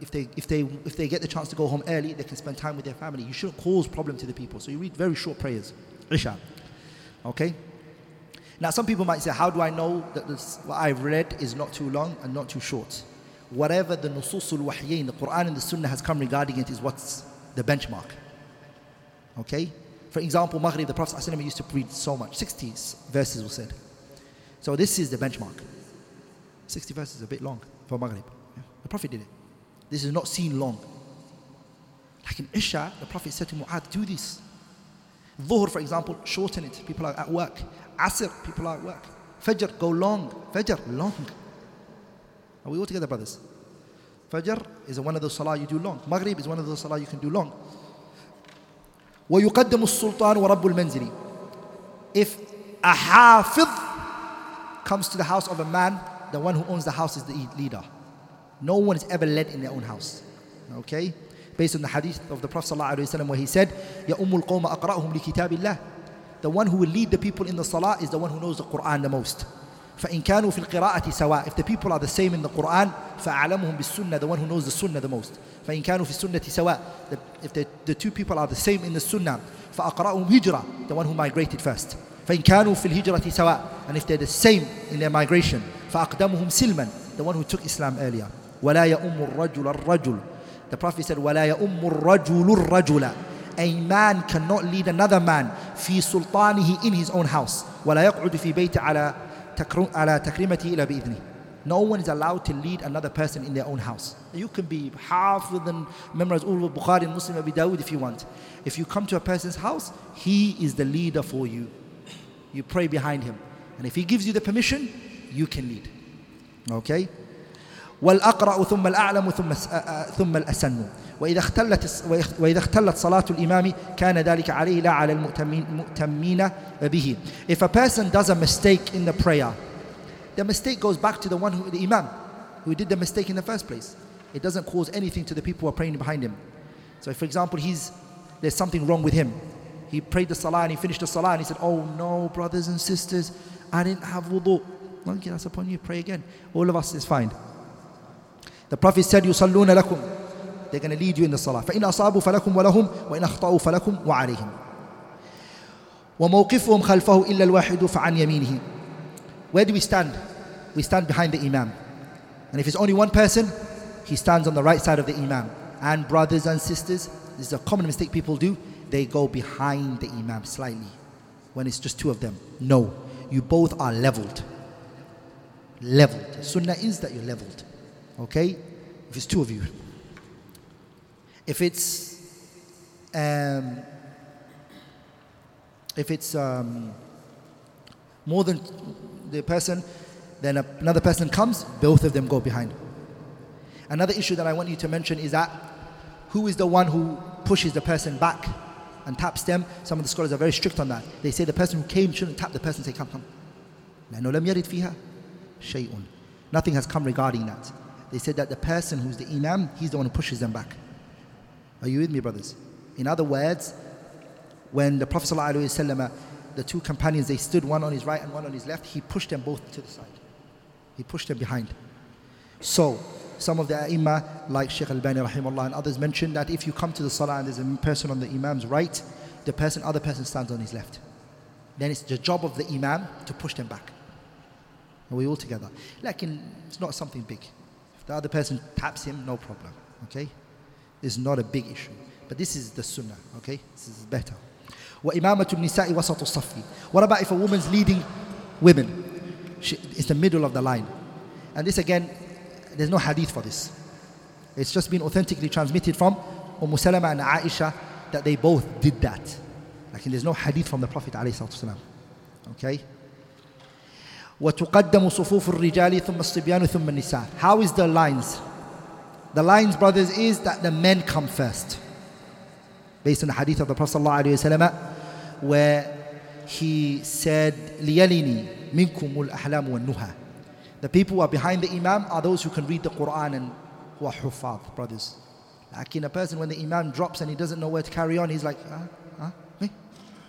if they, if, they, if they get the chance to go home early, they can spend time with their family. You shouldn't cause problem to the people. So you read very short prayers. Isha. Okay? Now, some people might say, How do I know that this, what I've read is not too long and not too short? Whatever the Nususul Wahyain, the Quran and the Sunnah has come regarding it is what's the benchmark. Okay? For example, Maghrib, the Prophet ﷺ used to read so much, 60 verses were said. So this is the benchmark. 60 verses is a bit long for Maghrib. The Prophet did it. This is not seen long. Like in Isha, the Prophet said to Mu'adh, do this. Dhuhr, for example, shorten it. People are at work. Asr, people are at work. Fajr, go long. Fajr, long. Are we all together, brothers? Fajr is one of those salah you do long. Maghrib is one of those salah you can do long. ويقدم السلطان ورب المنزل. If a hafiz comes to the house of a man, the one who owns the house is the leader. No one is ever led in their own house. Okay? Based on the hadith of the Prophet ﷺ where he said, يَا أُمُّ الْقَوْمَ أَقْرَأُهُمْ لِكِتَابِ اللَّهِ The one who will lead the people in the salah is the one who knows the Quran the most. فإن كانوا في القراءة سواء If the people are the same in the Quran فأعلمهم بالسنة The one who knows the sunnah the most فإن كانوا في السنة سواء If the, the two people are the same in the sunnah فأقرأهم هجرة The one who migrated first فإن كانوا في الهجرة سواء And if they're the same in their migration فأقدمهم سلما The one who took Islam earlier ولا يؤم الرجل الرجل The Prophet said ولا يؤم الرجل الرجل A man cannot lead another man في سلطانه in his own house ولا يقعد في بيت على على تكريمته إلى بإذنه no one is allowed to lead another person in their own house. You can be half and memorize all of Bukhari and Muslim Abi Dawud if you want. If you come to a person's house, he is the leader for you. You pray behind him. And if he gives you the permission, you can lead. Okay? والأقرأ ثم الأعلم ثم ثم الأسن وإذا اختلت وإذا اختلت صلاة الإمام كان ذلك عليه لا على المؤتمين به. If a person does a mistake in the prayer, the mistake goes back to the one who, the Imam, who did the mistake in the first place. It doesn't cause anything to the people who are praying behind him. So, for example, he's there's something wrong with him. He prayed the salah and he finished the salah and he said, "Oh no, brothers and sisters, I didn't have wudu." Okay, that's upon you. Pray again. All of us is fine. The Prophet said, يُصَلُّونَ لَكُمْ They're going to lead you in the salah. فَإِنْ أَصَابُوا فَلَكُمْ وَلَهُمْ وَإِنْ أَخْطَأُوا فَلَكُمْ وَعَلَيْهِمْ وَمَوْقِفُهُمْ خَلْفَهُ إِلَّا الْوَاحِدُ فَعَنْ يَمِينِهِ Where do we stand? We stand behind the Imam. And if it's only one person, he stands on the right side of the Imam. And brothers and sisters, this is a common mistake people do, they go behind the Imam slightly when it's just two of them. No, you both are leveled. Leveled. Sunnah is that you're leveled. Okay? If it's two of you. If it's um, if it's um, more than the person, then another person comes, both of them go behind. Another issue that I want you to mention is that who is the one who pushes the person back and taps them? Some of the scholars are very strict on that. They say the person who came shouldn't tap the person, say, Come, come. Nothing has come regarding that. They said that the person who's the Imam, he's the one who pushes them back. Are you with me, brothers? In other words, when the Prophet ﷺ, the two companions, they stood one on his right and one on his left, he pushed them both to the side. He pushed them behind. So, some of the ai like Sheikh Albani rahimahullah and others, mentioned that if you come to the salah and there's a person on the imam's right, the person, other person stands on his left. Then it's the job of the imam to push them back. Are we all together? Like in, it's not something big. If the other person taps him, no problem. Okay? It's not a big issue. But this is the sunnah. Okay? This is better. وإمامة النساء وسط الصف. What about if a woman's leading women? She, it's the middle of the line. And this again, there's no hadith for this. It's just been authentically transmitted from Umm Salama and Aisha that they both did that. Like there's no hadith from the Prophet ﷺ. Okay? وتقدم صفوف الرجال ثم الصبيان ثم النساء. How is the lines? The lines, brothers, is that the men come first. Based on the hadith of the Prophet ﷺ, where he said, لِيَلِنِي مِنْكُمُ الْأَحْلَامُ وَالنُّهَى The people who are behind the Imam are those who can read the Quran and who are huffaz, brothers. Like in a person, when the Imam drops and he doesn't know where to carry on, he's like, huh? Huh? Me?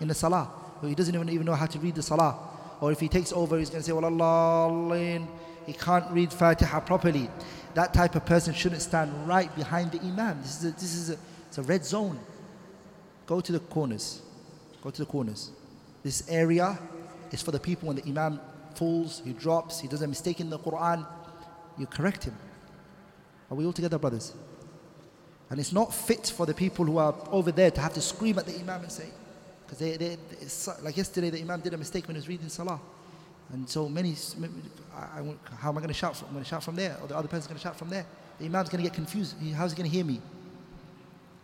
In the Salah. Or he doesn't even, even know how to read the Salah. or if he takes over, he's going to say, well, Allah, he can't read Fatiha properly. That type of person shouldn't stand right behind the Imam. This is a, this is a, it's a red zone. Go to the corners. Go to the corners. This area is for the people when the Imam falls, he drops, he does a mistake in the Quran, you correct him. Are we all together, brothers? And it's not fit for the people who are over there to have to scream at the Imam and say, because they, they, like yesterday, the Imam did a mistake when he was reading Salah. And so many, I, I, how am I going to shout from? I'm going to shout from there, or the other person's going to shout from there. The Imam's going to get confused. How's he going to hear me?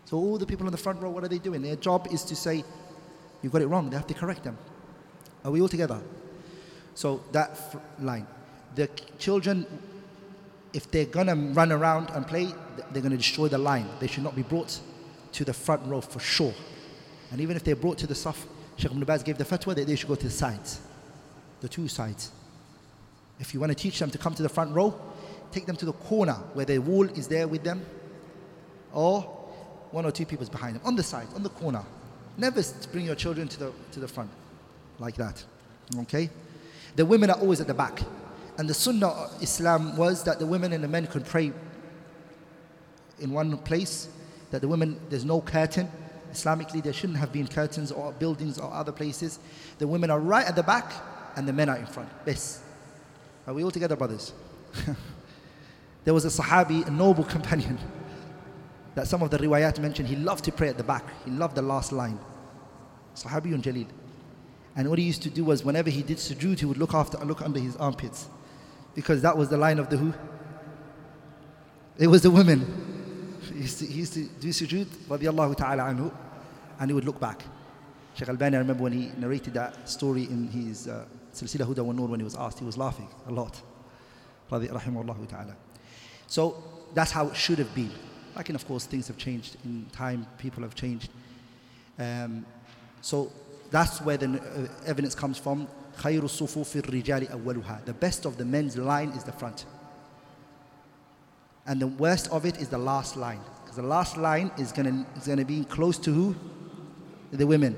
So all the people in the front row, what are they doing? Their job is to say, you got it wrong. They have to correct them. Are we all together? So that line. The children, if they're going to run around and play, they're going to destroy the line. They should not be brought to the front row for sure. And even if they're brought to the saf, Sheikh Ibn Baz gave the fatwa that they should go to the sides, the two sides. If you want to teach them to come to the front row, take them to the corner where the wall is there with them, or one or two people's behind them, on the side, on the corner. Never bring your children to the, to the front like that. Okay? The women are always at the back. And the sunnah of Islam was that the women and the men could pray in one place, that the women, there's no curtain. Islamically, there shouldn't have been curtains or buildings or other places. The women are right at the back and the men are in front. Yes. Are we all together, brothers? <laughs> there was a Sahabi, a noble <laughs> companion, that some of the riwayat mentioned he loved to pray at the back. He loved the last line. Sahabiyun Jalil. And what he used to do was whenever he did sujood, he would look after look under his armpits. Because that was the line of the who? It was the women. <laughs> He used to, he used to do sujood, radiallahu ta'ala anhu, and he would look back. Sheikh Albani, I remember when he narrated that story in his uh, Silsila Huda wa Nur when he was asked, he was laughing a lot. Rahimahullah ta'ala. So that's how it should have been. Like, and of course, things have changed in time, people have changed. Um, so that's where the uh, evidence comes from. خير الصفوف الرجال أولها. The best of the men's line is the front. And the worst of it is the last line. Because the last line is going to is gonna be close to who? The women.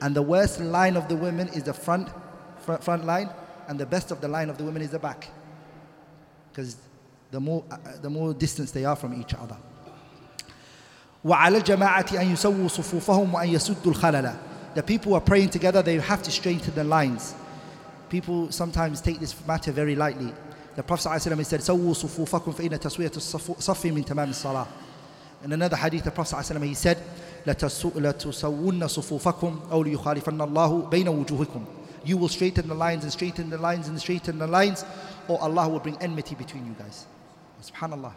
And the worst line of the women is the front, front, front line. And the best of the line of the women is the back. Because the more, uh, the more distance they are from each other. وعلى الجماعة أن يسووا صفوفهم وأن يسدوا الخلل the people who are praying together, they have to straighten the lines. People sometimes take this matter very lightly. The Prophet ﷺ said, سَوُّوا صُفُوفَكُمْ فَإِنَّ تَسْوِيَةُ الصَّفِّ مِنْ تَمَامِ الصَّلَاةِ In another hadith, the Prophet ﷺ, he said, لَتُسَوُّنَّ صُفُوفَكُمْ أَوْ لِيُخَالِفَنَّ اللَّهُ بَيْنَ وُجُوهِكُمْ You will straighten the lines and straighten the lines and straighten the lines, or Allah will bring enmity between you guys. Subhanallah.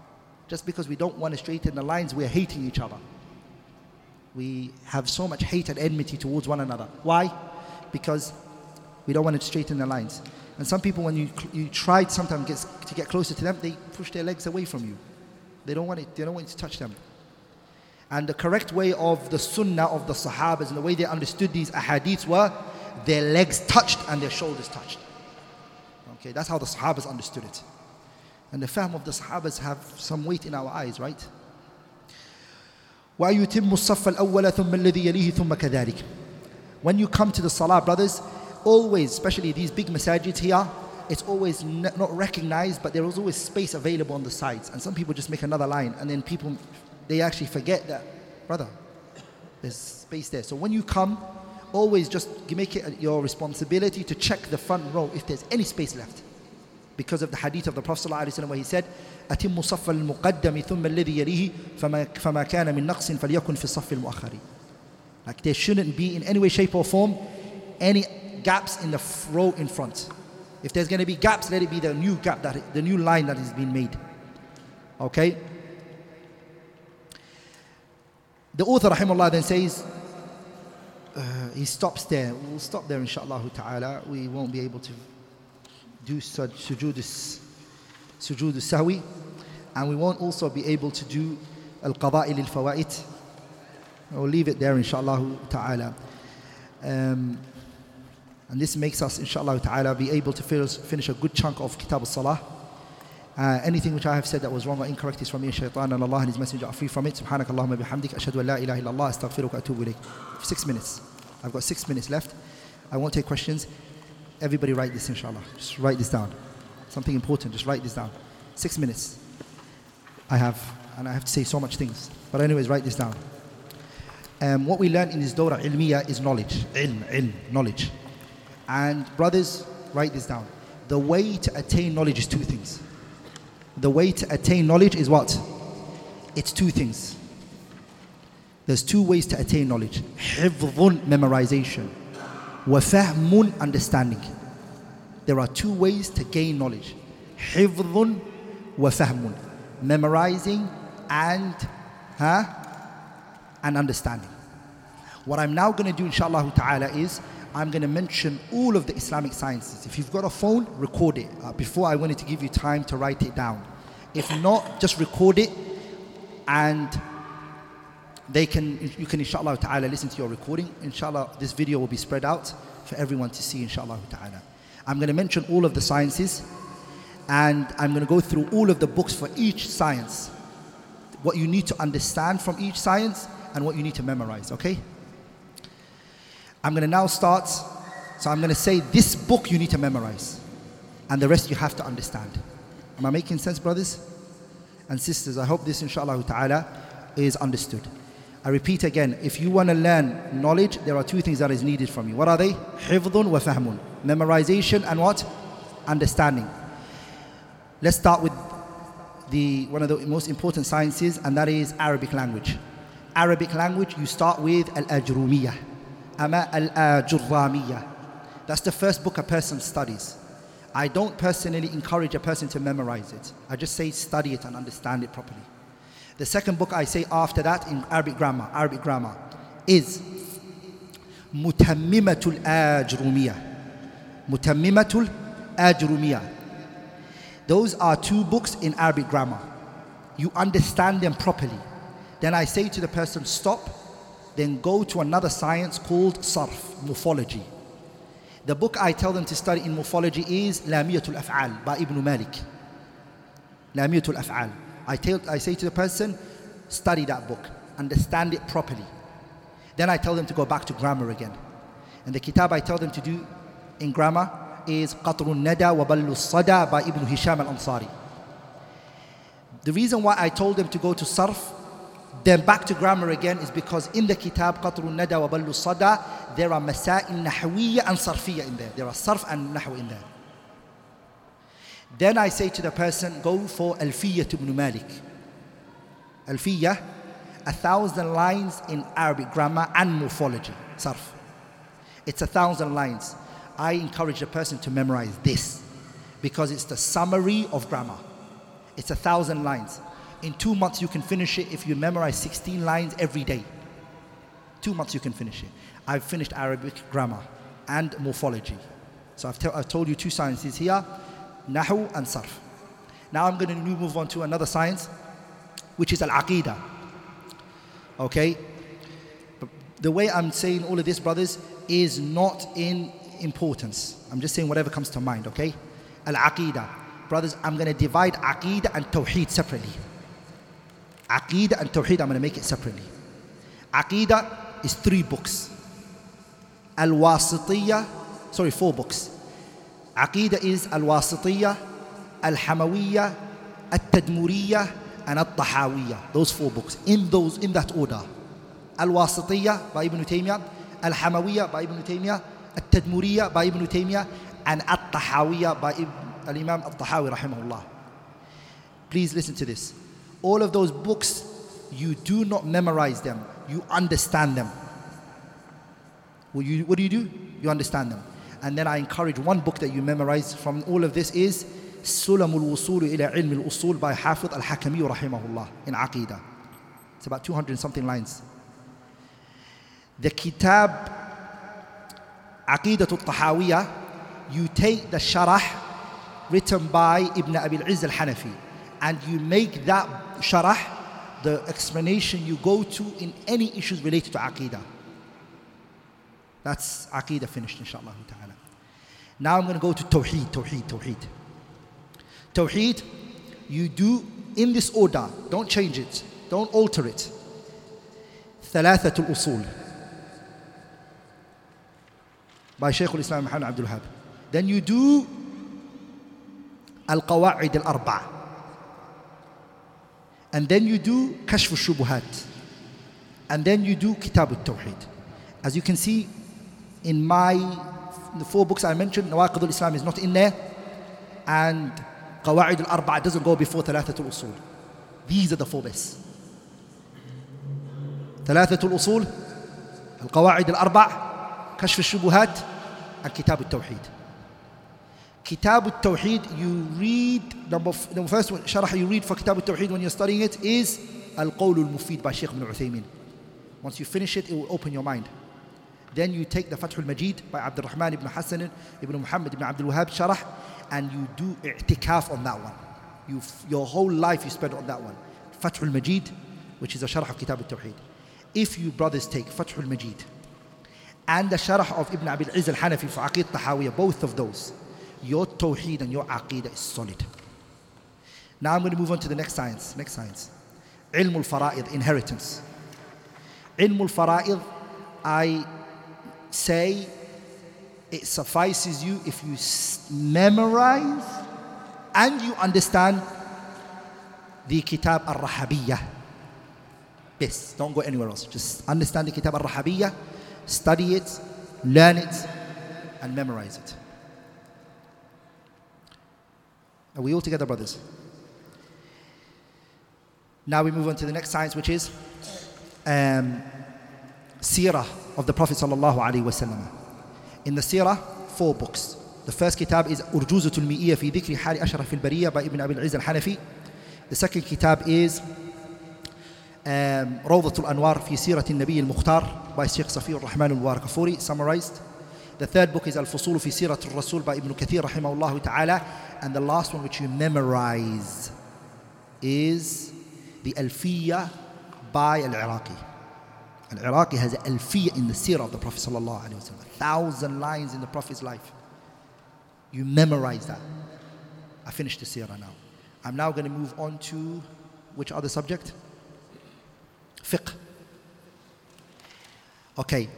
Just because we don't want to straighten the lines, we're hating each other we have so much hate and enmity towards one another. Why? Because we don't want to straighten the lines. And some people, when you, you try sometimes gets, to get closer to them, they push their legs away from you. They don't want it, they don't want you to touch them. And the correct way of the sunnah of the Sahabas and the way they understood these ahadiths were their legs touched and their shoulders touched. Okay, that's how the Sahabas understood it. And the fahm of the Sahabas have some weight in our eyes, right? وَيُتِمُّ الصَّفَّ الْأَوَّلَ ثُمَّ الَّذِي يَلِيهِ ثُمَّ كَذَلِكَ When you come to the salah, brothers, always, especially these big masajids here, it's always not recognized, but there is always space available on the sides. And some people just make another line, and then people, they actually forget that, brother, there's space there. So when you come, always just make it your responsibility to check the front row if there's any space left. Because of the hadith of the Prophet ﷺ where he said, أتم صف المقدم ثم الذي يليه فما, فما كان من نقص فليكن في الصف المؤخر like there shouldn't be in any way shape or form any gaps in the row in front if there's going to be gaps let it be the new gap that the new line that has been made okay The author rahimahullah then says uh, he stops there. We'll stop there inshallah ta'ala. We won't be able to do sujood sujood sahwi. And we won't also be able to do al-qada'il al-fawaid we'll leave it there inshallah ta'ala. Um, And this makes us, inshallah ta'ala, be able to finish, finish a good chunk of Kitab al-Salah. Uh, anything which I have said that was wrong or incorrect is from me shaitan and Allah and His Messenger are free from it. Subhanak Allahumma bihamdik. Ashadu an la ilaha illallah. Astaghfiruka atubu ilayk. Six minutes. I've got six minutes left. I won't take questions. Everybody write this inshallah. Just write this down. Something important. Just write this down. Six minutes. I have, and I have to say so much things. But anyways, write this down. Um, what we learn in this Dawrah Ilmiyyah is knowledge. Ilm, ilm, knowledge. And brothers, write this down. The way to attain knowledge is two things The way to attain knowledge is what? It's two things. There's two ways to attain knowledge. حفظ memorization. وفهم understanding. There are two ways to gain knowledge. حفظ وفهم. Memorizing and huh? and understanding. What I'm now going to do inshallah ta'ala is I'm going to mention all of the Islamic sciences. If you've got a phone, record it. Uh, before I wanted to give you time to write it down. If not, just record it and they can you can inshallah ta'ala listen to your recording. Inshallah this video will be spread out for everyone to see inshallah ta'ala. I'm going to mention all of the sciences and I'm going to go through all of the books for each science. What you need to understand from each science and what you need to memorize, okay? I'm going to now start. So I'm going to say this book you need to memorize, and the rest you have to understand. Am I making sense, brothers and sisters? I hope this, inshallah ta'ala, is understood. I repeat again, if you want to learn knowledge, there are two things that is needed from you. What are they? Hifdun wa fahmun. Memorization and what? Understanding. Let's start with the, one of the most important sciences, and that is Arabic language. Arabic language, you start with al-ajrumiyah Ama Al-Ajurramiyah. That's the first book a person studies. I don't personally encourage a person to memorize it. I just say study it and understand it properly. The second book I say after that in Arabic grammar, Arabic grammar, is Mutammimatul Ajrumiyah. Mutammimatul Ajrumiyah. Those are two books in Arabic grammar. You understand them properly. Then I say to the person, stop, then go to another science called Sarf, morphology. The book I tell them to study in morphology is Lamiyatul Af'al by Ibn Malik. Lamiyatul Af'al. I, tell, I say to the person, study that book, understand it properly. Then I tell them to go back to grammar again. And the kitab I tell them to do in grammar is Qatrun Nada wa Ballu Sada by Ibn Hisham al Ansari. The reason why I told them to go to Sarf, then back to grammar again, is because in the kitab Qatrun Nada wa Ballu Sada, there are Masail Nahwiyya and Sarfiyya in there. There are Sarf and Nahw in there. Then I say to the person, go for Alfiyya ibn Malik. Alfiyya, a thousand lines in Arabic grammar and morphology, sarf. It's a thousand lines. I encourage the person to memorize this because it's the summary of grammar. It's a thousand lines. In two months, you can finish it if you memorize 16 lines every day. Two months, you can finish it. I've finished Arabic grammar and morphology. So I've, I've told you two sciences here Nahu and Sarf. Now I'm going to move on to another science, which is Al Aqidah. Okay? The way I'm saying all of this, brothers, is not in importance. I'm just saying whatever comes to mind, okay? Al Aqidah. Brothers, I'm going to divide Aqidah and Tawheed separately. Aqidah and Tawheed, I'm going to make it separately. Aqidah is three books. Al Wasitiyah, sorry, four books. Aqidah is Al Wasitiyah, Al Hamawiyah, Al Tadmuriyah, and Al Tahawiyah. Those four books. In those, in that order. Al Wasitiyah by Ibn Taymiyyah, Al Hamawiyah by Ibn Taymiyyah, Al Tadmuriyah by Ibn Taymiyyah, and Al Tahawiyah by Al Imam Al Tahawi rahimahullah. Please listen to this. All of those books, you do not memorize them, you understand them. What, you, what do you do? You understand them. And then I encourage one book that you memorize from all of this is سلم الوصول إلى علم الأصول by Hafiz al-Hakami rahimahullah in Aqidah. It's about 200 something lines. The kitab عقيدة الطحاوية you take the sharah written by Ibn Abi al-Izz al-Hanafi and you make that sharah the explanation you go to in any issues related to Aqidah. That's Aqidah finished, inshallah ta'ala. Now I'm going to go to Tawheed, Tawheed, Tawheed. Tawheed, you do in this order. Don't change it. Don't alter it. ثلاثة الأصول by Shaykh al-Islam Muhammad Abdul Wahab. Then you do القواعد الأربع. And then you do كشف الشبهات. And then you do كتاب التوحيد. As you can see in my the four books I mentioned, نواقض الإسلام is not in there. And قواعد الأربعة doesn't go before ثلاثة الأصول. These are the four best. ثلاثة الأصول القواعد الأربع كشف الشبهات and كتاب التوحيد Kitab al-Tawheed, you read, number, f- number first one, sharh you read for Kitab al-Tawheed when you're studying it is Al-Qawl al-Mufid by Sheikh ibn Uthaymeen. Once you finish it, it will open your mind. Then you take the Fath al-Majid by Abdul Rahman ibn Hassan ibn Muhammad ibn Abdul Wahab sharh and you do i'tikaf on that one. You, f- your whole life you spend on that one. Fath al-Majid, which is a sharh of Kitab al-Tawheed. If you brothers take Fath al-Majid and the sharh of Ibn Abil al-Izz al-Hanafi for Aqid Tahawiyah, both of those, your Tawheed and your Aqidah is solid. Now I'm going to move on to the next science. Next science. Ilm al-Fara'id, inheritance. Ilm al-Fara'id, I say it suffices you if you memorize and you understand the Kitab al-Rahabiyah. Yes, don't go anywhere else. Just understand the Kitab al-Rahabiyah study it, learn it, and memorize it. Are we all together, brothers? Now we move on to the next science, which is um, Sirah of the Prophet sallallahu alaihi wasallam. In the Sirah, four books. The first kitab is Urjuzatul Mi'iyya fi dhikri hali ashraf al-bariyya by Ibn Abi al-Izz al-Hanafi. The second kitab is um, روضة الأنوار في سيرة النبي المختار by Sheikh Safi al-Rahman al-Warakafuri summarized the third book is Al-Fusul fi Sirat al-Rasul by Ibn Kathir rahimahullah ta'ala and the last one which you memorize is the Alfiya by Al-Iraqi Al-Iraqi has an Alfiya in the Sirah of the Prophet a thousand lines in the Prophet's life you memorize that I finished the Sirah now I'm now going to move on to which other subject? Fiqh. Okay.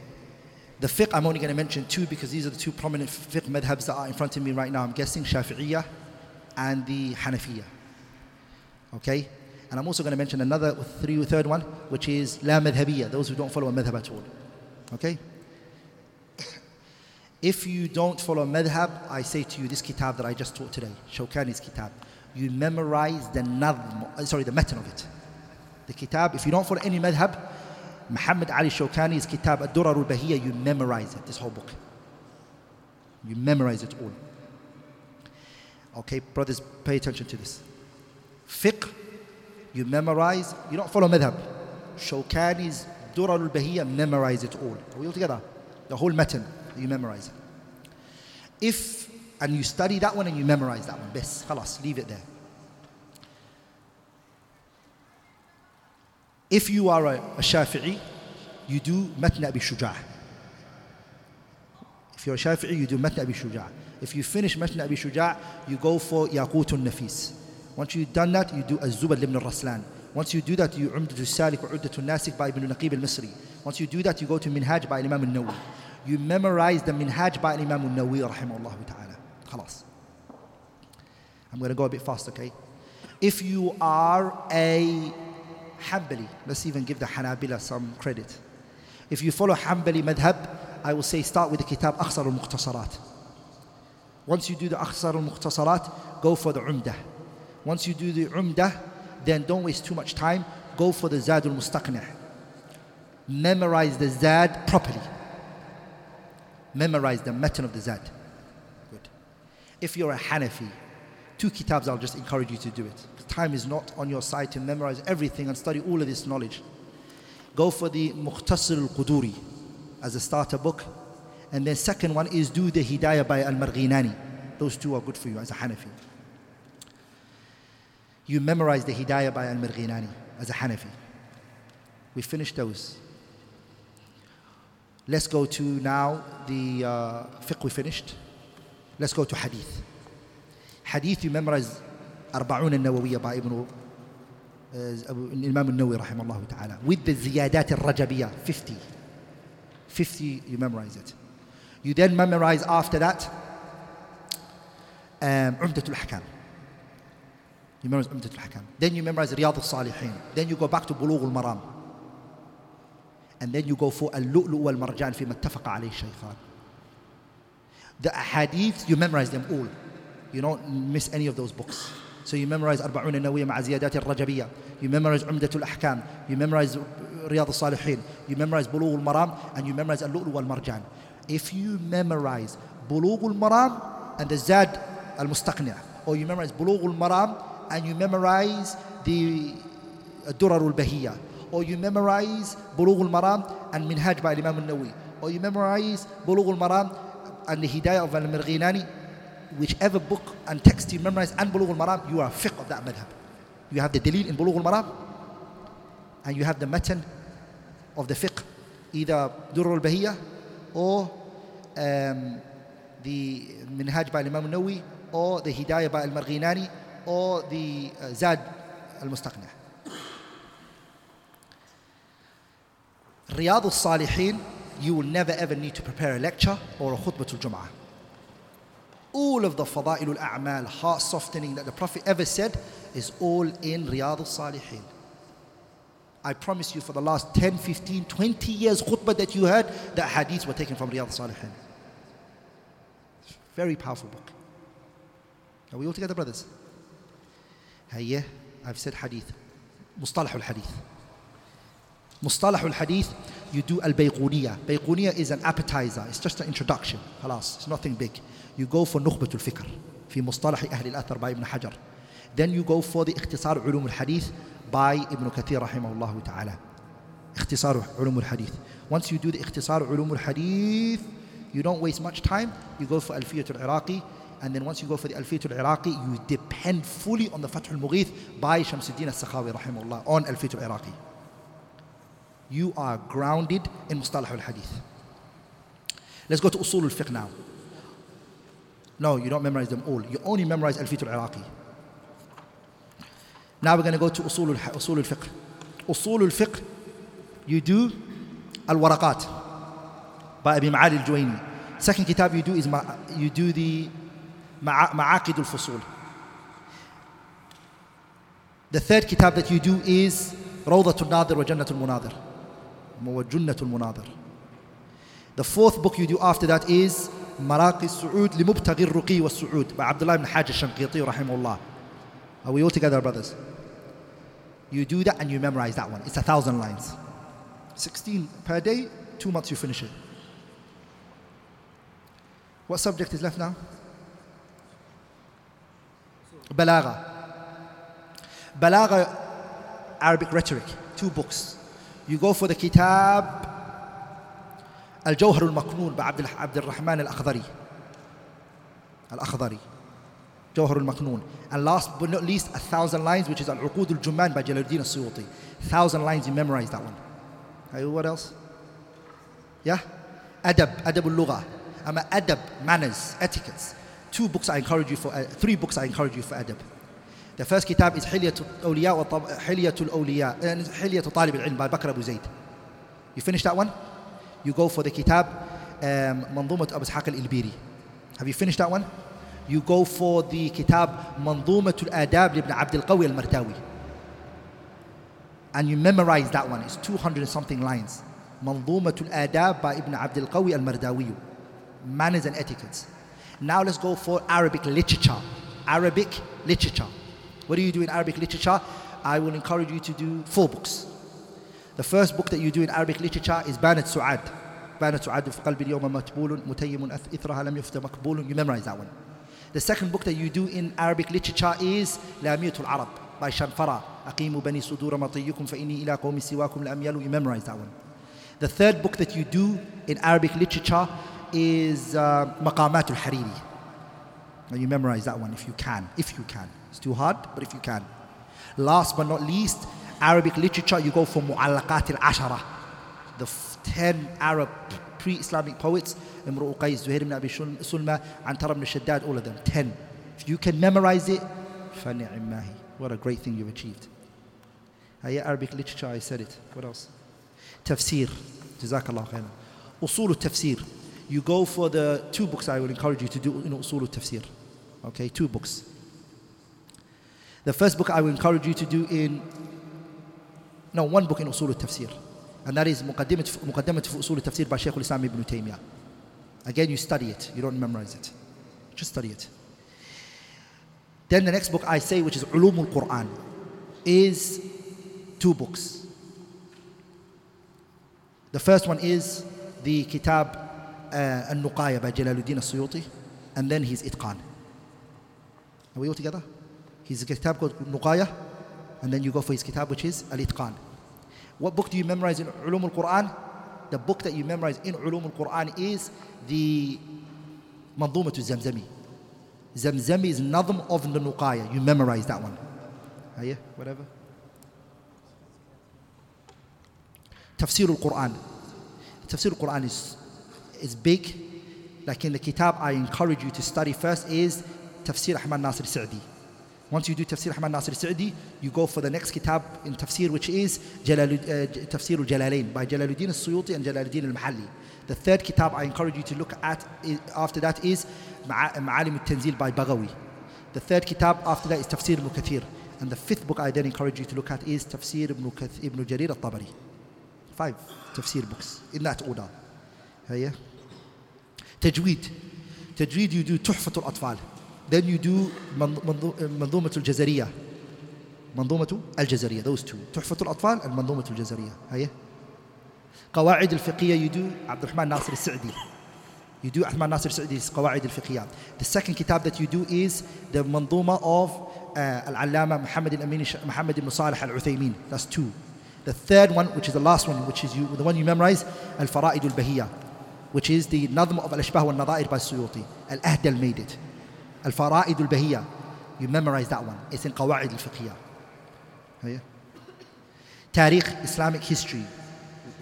The fiqh, I'm only going to mention two because these are the two prominent fiqh madhabs that are in front of me right now. I'm guessing Shafi'iyah and the Hanafiya. Okay? And I'm also going to mention another three, third one, which is La Madhabiyya, those who don't follow a madhab at all. Okay? <coughs> If you don't follow a madhab, I say to you this kitab that I just taught today, Shawkani's kitab, you memorize the nadm, uh, sorry, the matan of it. The kitab, if you don't follow any madhab, Muhammad Ali Shawkani's kitab, Ad-Durar al-Bahiyya, you memorize it, this whole book. You memorize it all. Okay, brothers, pay attention to this. Fiqh, you memorize, you don't follow madhab. Shawkani's Durar al-Bahiyya, memorize it all. Are we all together? The whole matan, you memorize it. If, and you study that one and you memorize that one, best, khalas, leave it there. If you are a, a Shafi'i, you do Matn Abi. If you're a Shafi'i, you do Matn Abi. If you finish Matn Abi you go for Yaqutun Nafis. Once you've done that, you do Az-Zubad ibn al-Raslan. Once you do that, you Umdatul Salik or Uddatul Nasik by Ibn Naqib al-Misri. Once you do that, you go to Minhaj by Imam al-Nawawi. You memorize the Minhaj by Imam al-Nawawi rahimahullah ta'ala. Khalas. I'm going to go a bit fast, okay? If you are a Hanbali, let's even give the Hanabila some credit. If you follow Hanbali madhab, I will say start with the kitab Akhsar al-Muqtasarat. Once you do the Akhsar al-Muqtasarat, go for the Umdah. Once you do the Umdah, then don't waste too much time. Go for the Zad al-Mustaqni'. Memorize the Zad properly. Memorize the matan of the Zad. Good. If you're a Hanafi, two kitabs I'll just encourage you to do it. Time is not on your side to memorize everything and study all of this knowledge. Go for the Mukhtasar al-Quduri as a starter book. And then second one is do the Hidayah by Al-Marghinani. Those two are good for you as a Hanafi. You memorize the Hidayah by Al-Marghinani as a Hanafi. We finished those. Let's go to now the uh, fiqh we finished. Let's go to hadith. Hadith you memorize أربعون النووية by uh, Imam al-Nawawi رحمه الله تعالى with the زيادات الرجبية 50 50 you memorize it you then memorize after that um, عمدة الأحكام you memorize عمدة الأحكام then you memorize رياض الصالحين then you go back to بلوغ المرام and then you go for اللؤلؤ والمرجان فيما اتفق عليه الشيخان the hadiths you memorize them all you don't miss any of those books So you memorize أربعون النووية مع زيادات الرجبية. You memorize عمدة الأحكام. You memorize رياض الصالحين. You memorize بلوغ المرام and you memorize اللؤلؤ والمرجان. If you memorize بلوغ المرام and the زاد المستقنع or you memorize بلوغ المرام and you memorize the الدرر البهية or you memorize بلوغ المرام and منهاج by الإمام النووي or you memorize بلوغ المرام and the hidayah of al-Marghinani whichever book and text you memorize and Bulugh al-Maram you are fiqh of that madhab. You have the dalil in Bulugh al-Maram and you have the matan of the fiqh either Durr al-Bahiyya or um, the Minhaj by Imam al-Nawawi or the Hidayah by al-Marghinani or the uh, Zad al-Mustaqni' Riyadh al-Salihin you will never ever need to prepare a lecture or a khutbah al-Jum'ah all of the fada'il al-a'mal, heart softening that the Prophet ever said is all in Riyadh al-Salihin. I promise you for the last 10, 15, 20 years khutbah that you heard, that hadiths were taken from Riyadh al-Salihin. Very powerful book. Are we all together, brothers? yeah, I've said hadith. Mustalah al-hadith. Mustalah al-hadith, you do al-bayquniya. Bayquniya is an appetizer. It's just an introduction. Halas, it's nothing big. You go for نخبة الفكر في مصطلح أهل الأثر by Ibn Hajar. Then you go for the اختصار علوم الحديث by Ibn Kathir رحمه الله تعالى. اختصار علوم الحديث. Once you do the اختصار علوم الحديث, you don't waste much time. You go for ألفية العراقي and then once you go for the ألفية العراقي, you depend fully on the فتح المغيث by شمس الدين السخاوي رحمه الله on ألفية العراقي. you are grounded in mustalah al hadith. Let's go to usul al fiqh now. No, you don't memorize them all. You only memorize alfiyat al iraqi. Now we're going to go to usul al fiqh. Usul al fiqh, you do al waraqat by Abi Ma'ali al Juwaini. Second kitab you do is you do the Ma'aqid al Fusul. The third kitab that you do is روضة wa وجنة المناظر al-Munadir. Wa Jannat al-Munadir. The fourth book you do after that is مراقي السعود لمبتغي الرقي والسعود by Abdullah ibn Hajj al-Shanqiti rahimahullah. Are we all together brothers? You do that and you memorize that one. It's a thousand lines. 16 per day, two months you finish it. What subject is left now? Balagha. Balagha, Arabic rhetoric, two books. You go for the kitab الجوهر المكنون بعبد عبد الرحمن الأخضري الأخضري جوهر المكنون and last but not least a thousand lines which is العقود الجمان by جلال الدين السيوطي thousand lines you memorize that one hey, what else yeah أدب أدب اللغة أما أدب manners etiquettes two books I encourage you for uh, three books I encourage you for أدب The first kitab is Hilyatul Awliya, and uh, Hilyatul Talib al-Ilm by Bakr Abu You finish that one? You go for the kitab um, Mandumat Abu Ishaq al-Ilbiri. Have you finished that one? You go for the kitab Mandumatul Adab ibn Abdul Qawi al-Mardawi. And you memorize that one. It's 200 something lines. Mandumatul Adab by Ibn Abdul Qawi al-Mardawi. Manners and etiquettes. Now let's go for Arabic literature. Arabic literature. What do you do in Arabic literature? I will encourage you to do four books. The first book that you do in Arabic literature is Banat Su'ad. Banat Su'ad fi qalbi Yawma matbulun mutayyimun ithraha lam yufta maqbulun. You memorize that one. The second book that you do in Arabic literature is Lamiyatul Arab by Shanfara. Aqimu bani sudura matiyukum fa ila qawmi siwakum lamyalu. You memorize that one. The third book that you do in Arabic literature is uh, Hariri. And you memorize that one if you can, if you can. It's too hard but if you can Last but not least Arabic literature, you go for Mu'allaqat al-Ashara, the 10 Arab pre-Islamic poets, Imru Qais, Zuhair ibn Abi Shul- Sulma, Antar ibn Shaddad, all of them. 10. If you can memorize it, فَنِعِمْ مَاهِ What a great thing you've achieved. هيا Arabic literature, I said it. What else? Tafsir. Jazakallah khairan. Usul tafsir. You go for the two books I will encourage you to do in Usul tafsir. Okay, two books. The first book I will encourage you to do in no, one book in Usul al-Tafsir. And that is Muqaddimat Usul al-Tafsir by Shaykh al-Islam ibn Taymiyyah. Again, you study it. You don't memorize it. Just study it. Then the next book I say, which is Ulum al-Quran, is two books. The first one is the Kitab uh, Al-Nuqaya by Jalaluddin al-Suyuti, and then his Itqan. Are we all together? His kitab called Nuqaya, and then you go for his kitab which is Al-Itqan. What book do you memorize in Ulum al-Quran? The book that you memorize in Ulum al-Quran is the Mandumat al-Zamzami. Zamzami is Nadm of the Nuqaya. You memorize that one. Ah, you? Whatever. Tafsir al-Quran. Tafsir al-Quran is, is big. Like in the kitab I encourage you to study first is Tafsir Ahmad Nasir Sa'di. Once you do Tafsir Ahmad Nasir Sa'di, you go for the next kitab in Tafsir, which is uh, Tafsir al-Jalalain by Jalaluddin al-Suyuti and Jalaluddin al-Mahalli. The third kitab I encourage you to look at after that is Ma'alim al-Tanzil by Baghawi. The third kitab after that is Tafsir ibn Kathir. And the fifth book I then encourage you to look at is Tafsir ibn, Kath, ibn Jarir al-Tabari. Five Tafsir books in that order. Tajweed. Tajweed you do Tuhfatul Atfal. then you do منظ- منظو- منظومة الجزرية منظومة الجزرية those two تحفة الأطفال and منظومة الجزرية هيا قواعد الفقهية you do عبد الرحمن ناصر السعدي you do عبد الرحمن ناصر السعدي's قواعد الفقهية the second kitab that you do is the منظومة of uh, العلامة محمد الأمين ش- محمد بن صالح العثيمين that's two the third one which is the last one which is you, the one you memorize الفرائد البهية which is the نظم of الأشباه والنظائر by السيوطي الأهدل made Al-Fara'id al-Bahiyya. You memorize that one. It's in Qawa'id al-Fiqhiyya. Tariq, Islamic history.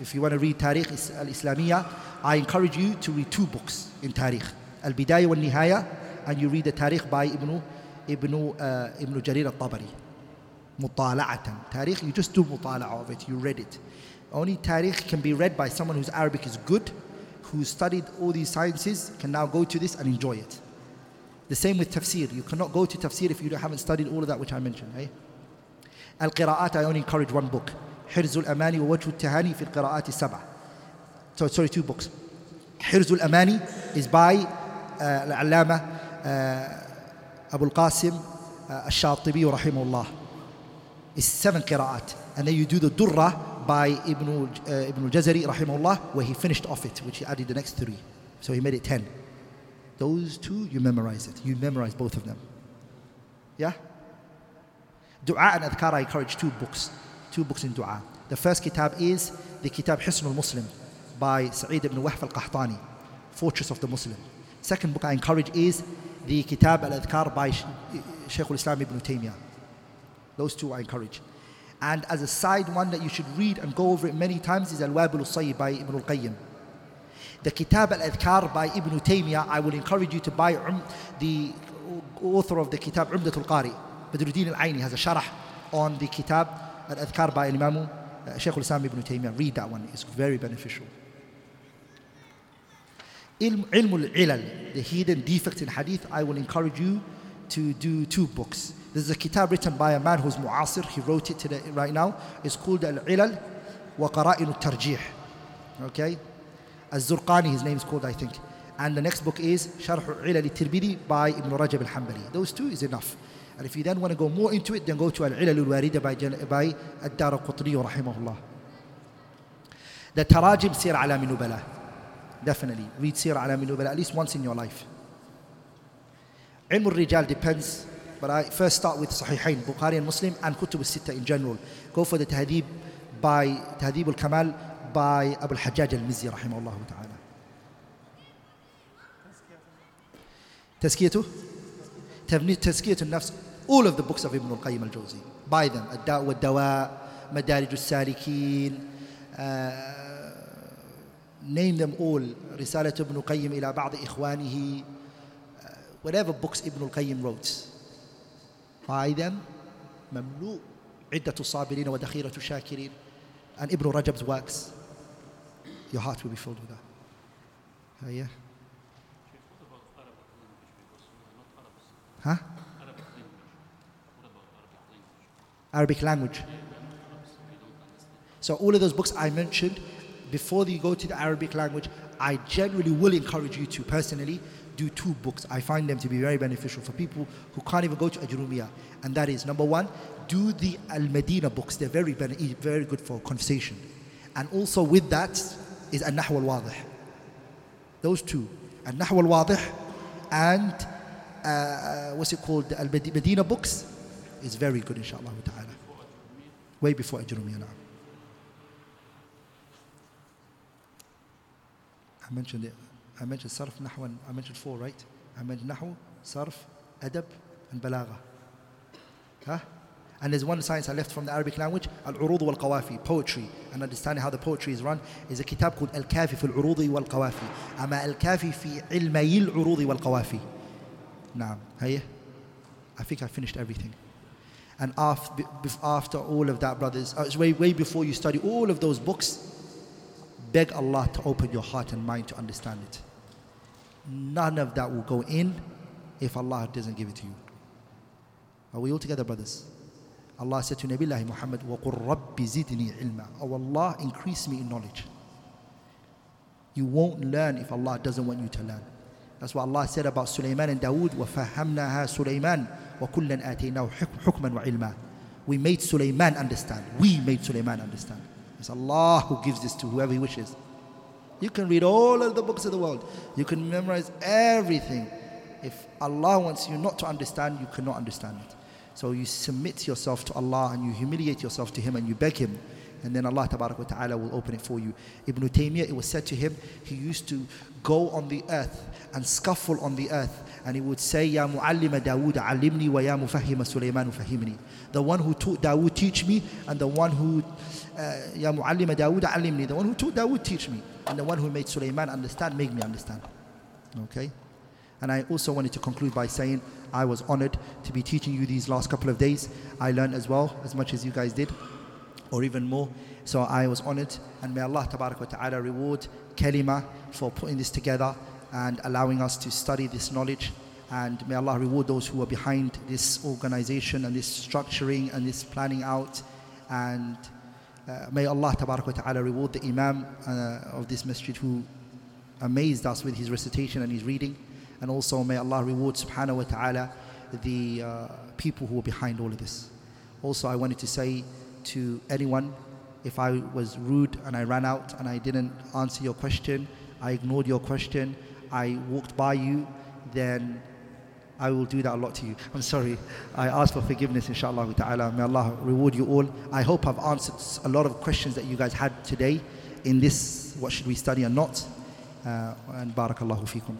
If you want to read Tariq al-Islamiyya, I encourage you to read two books in Tariq. Al-Bidayah wal-Nihaya and you read the Tariq by Ibn, Ibn, uh, Ibn Jarir al-Tabari. Mutala'atan. Tariq, you just do مطالعة of it. You read it. Only Tariq can be read by someone whose Arabic is good, who studied all these sciences, can now go to this and enjoy it. the same with tafsir you cannot go to tafsir if you haven't studied all of that which I mentioned eh? القراءات I only encourage one book حرز الأماني ووجه التهاني في القراءات السبع so, sorry two books حرز الأماني is by uh, العلامة uh, أبو القاسم uh, الشاطبي رحمه الله It's seven قراءات and then you do the Durra by Ibn, uh, Ibn al-Jazari رحمه الله where he finished off it which he added the next three so he made it ten those two you memorize it you memorize both of them yeah Dua and Adhkar, I encourage two books. Two books in Dua. The first kitab is the Kitab Hisn al-Muslim by Sa'id ibn Wahf al-Qahtani, Fortress of the Muslim. Second book I encourage is the Kitab al-Adhkar by Sh- Shaykh al-Islam ibn Taymiyyah. Those two I encourage. And as a side one that you should read and go over it many times is Al-Wabil al-Sayyib by Ibn al-Qayyim. The Kitab al-Adhkar by Ibn Taymiyyah, I will encourage you to buy um, the author of the Kitab Umdat al-Qari. Badruddin al-Aini has a sharh on the Kitab al-Adhkar by Imam uh, Shaykh al-Islam Ibn Taymiyyah. Read that one, it's very beneficial. Ilm, al-Ilal, the hidden defects in hadith, I will encourage you to do two books. There's a kitab written by a man who's mu'asir, he wrote it today, right now. It's called Al-Ilal wa Qara'in al-Tarjih. Okay? Az-Zurqani, his name is called, I think. And the next book is Sharh Ilal al-Tirmidhi by Ibn Rajab al-Hanbali. Those two is enough. And if you then want to go more into it, then go to Al-Ilal al-Warida by, by Ad-Daraqutni rahimahullah. The Tarajim Sir Alam Nubala. Definitely. Read Sir Alam Nubala at least once in your life. Ilm al-Rijal depends, but I first start with Sahihain, Bukhari and Muslim, and Kutub al-Sitta in general. Go for the Tahdib by Tahdib al-Kamal by Abu al-Hajjaj al-Mizzi rahimahullah ta'ala. تزكيته تبني تزكية النفس all of the books of Ibn al-Qayyim al-Jawzi buy them الداء والدواء مدارج السالكين uh, name them all رسالة ابن القيم إلى بعض إخوانه uh, whatever books Ibn al-Qayyim wrote buy them مملوء عدة الصابرين ودخيرة الشاكرين and Ibn Rajab's works your heart will be filled with that uh, yeah huh Arabic language so all of those books I mentioned before you go to the Arabic language, I generally will encourage you to personally do two books. I find them to be very beneficial for people who can't even go to Ajurumiyah. And that is number one, do the Al Medina books. They're very, very good for conversation. And also with that is Al Nahw al Wadih. Those two. Al Nahw al Wadih and uh, uh, what's it called? The Al Medina books is very good, inshallah ta'ala. Way before now. I mentioned it. I mentioned sarf, nahw, and I mentioned four, right? I mentioned nahw, sarf, adab, and balagha. Huh? And there's one science I left from the Arabic language, al-urud wal-qawafi, poetry, and understanding how the poetry is run, is a kitab called al-kafi fi al-urud wal-qawafi. Ama al-kafi fi ilmay al-urud wal-qawafi. Now, hey, I think I finished everything. And after, after all of that, brothers, uh, way, way before you study all of those books, Beg Allah to open your heart and mind to understand it. None of that will go in if Allah doesn't give it to you. Are we all together, brothers? Allah said to Nabi Muhammad, وَقُلْ رَبِّ زِدْنِي عِلْمًا Oh Allah, increase me in knowledge. You won't learn if Allah doesn't want you to learn. That's what Allah said about Sulaiman and Dawood, وَفَهَّمْنَاهَا سُلَيْمَانَ وَكُلًّا آتَيْنَاهُ حُكْمًا وَعِلْمًا We made Sulaiman understand. We made Sulaiman understand. It's Allah who gives this to whoever He wishes. You can read all of the books of the world, you can memorize everything. If Allah wants you not to understand, you cannot understand it. So you submit yourself to Allah and you humiliate yourself to Him and you beg Him. And then Allah Ta'ala will open it for you. Ibn Taymiyyah, it was said to him, he used to go on the earth and scuffle on the earth. And he would say, Ya mu'allima Dawood alimni wa ya mufahima Sulaiman fahimni. The one who taught Dawood teach me, and the one who uh, Ya Mu'allima Dawood alimni. The one who taught Dawood teach me. And the one who made Sulaiman understand, make me understand. Okay? And I also wanted to conclude by saying I was honored to be teaching you these last couple of days. I learned as well, as much as you guys did, or even more. So I was honored. And may Allah ta'ala reward Kalima for putting this together and allowing us to study this knowledge. And may Allah reward those who are behind this organization and this structuring and this planning out. And uh, may Allah ta'ala reward the Imam uh, of this masjid who amazed us with his recitation and his reading. And also may Allah reward subhanahu wa ta'ala the uh, people who are behind all of this. Also, I wanted to say to anyone, if I was rude and I ran out and I didn't answer your question, I ignored your question, I walked by you, then I will do that a lot to you. I'm sorry. I ask for forgiveness, inshallah ta'ala. May Allah reward you all. I hope I've answered a lot of questions that you guys had today in this, what should we study or not. Uh, and barakallahu fikum.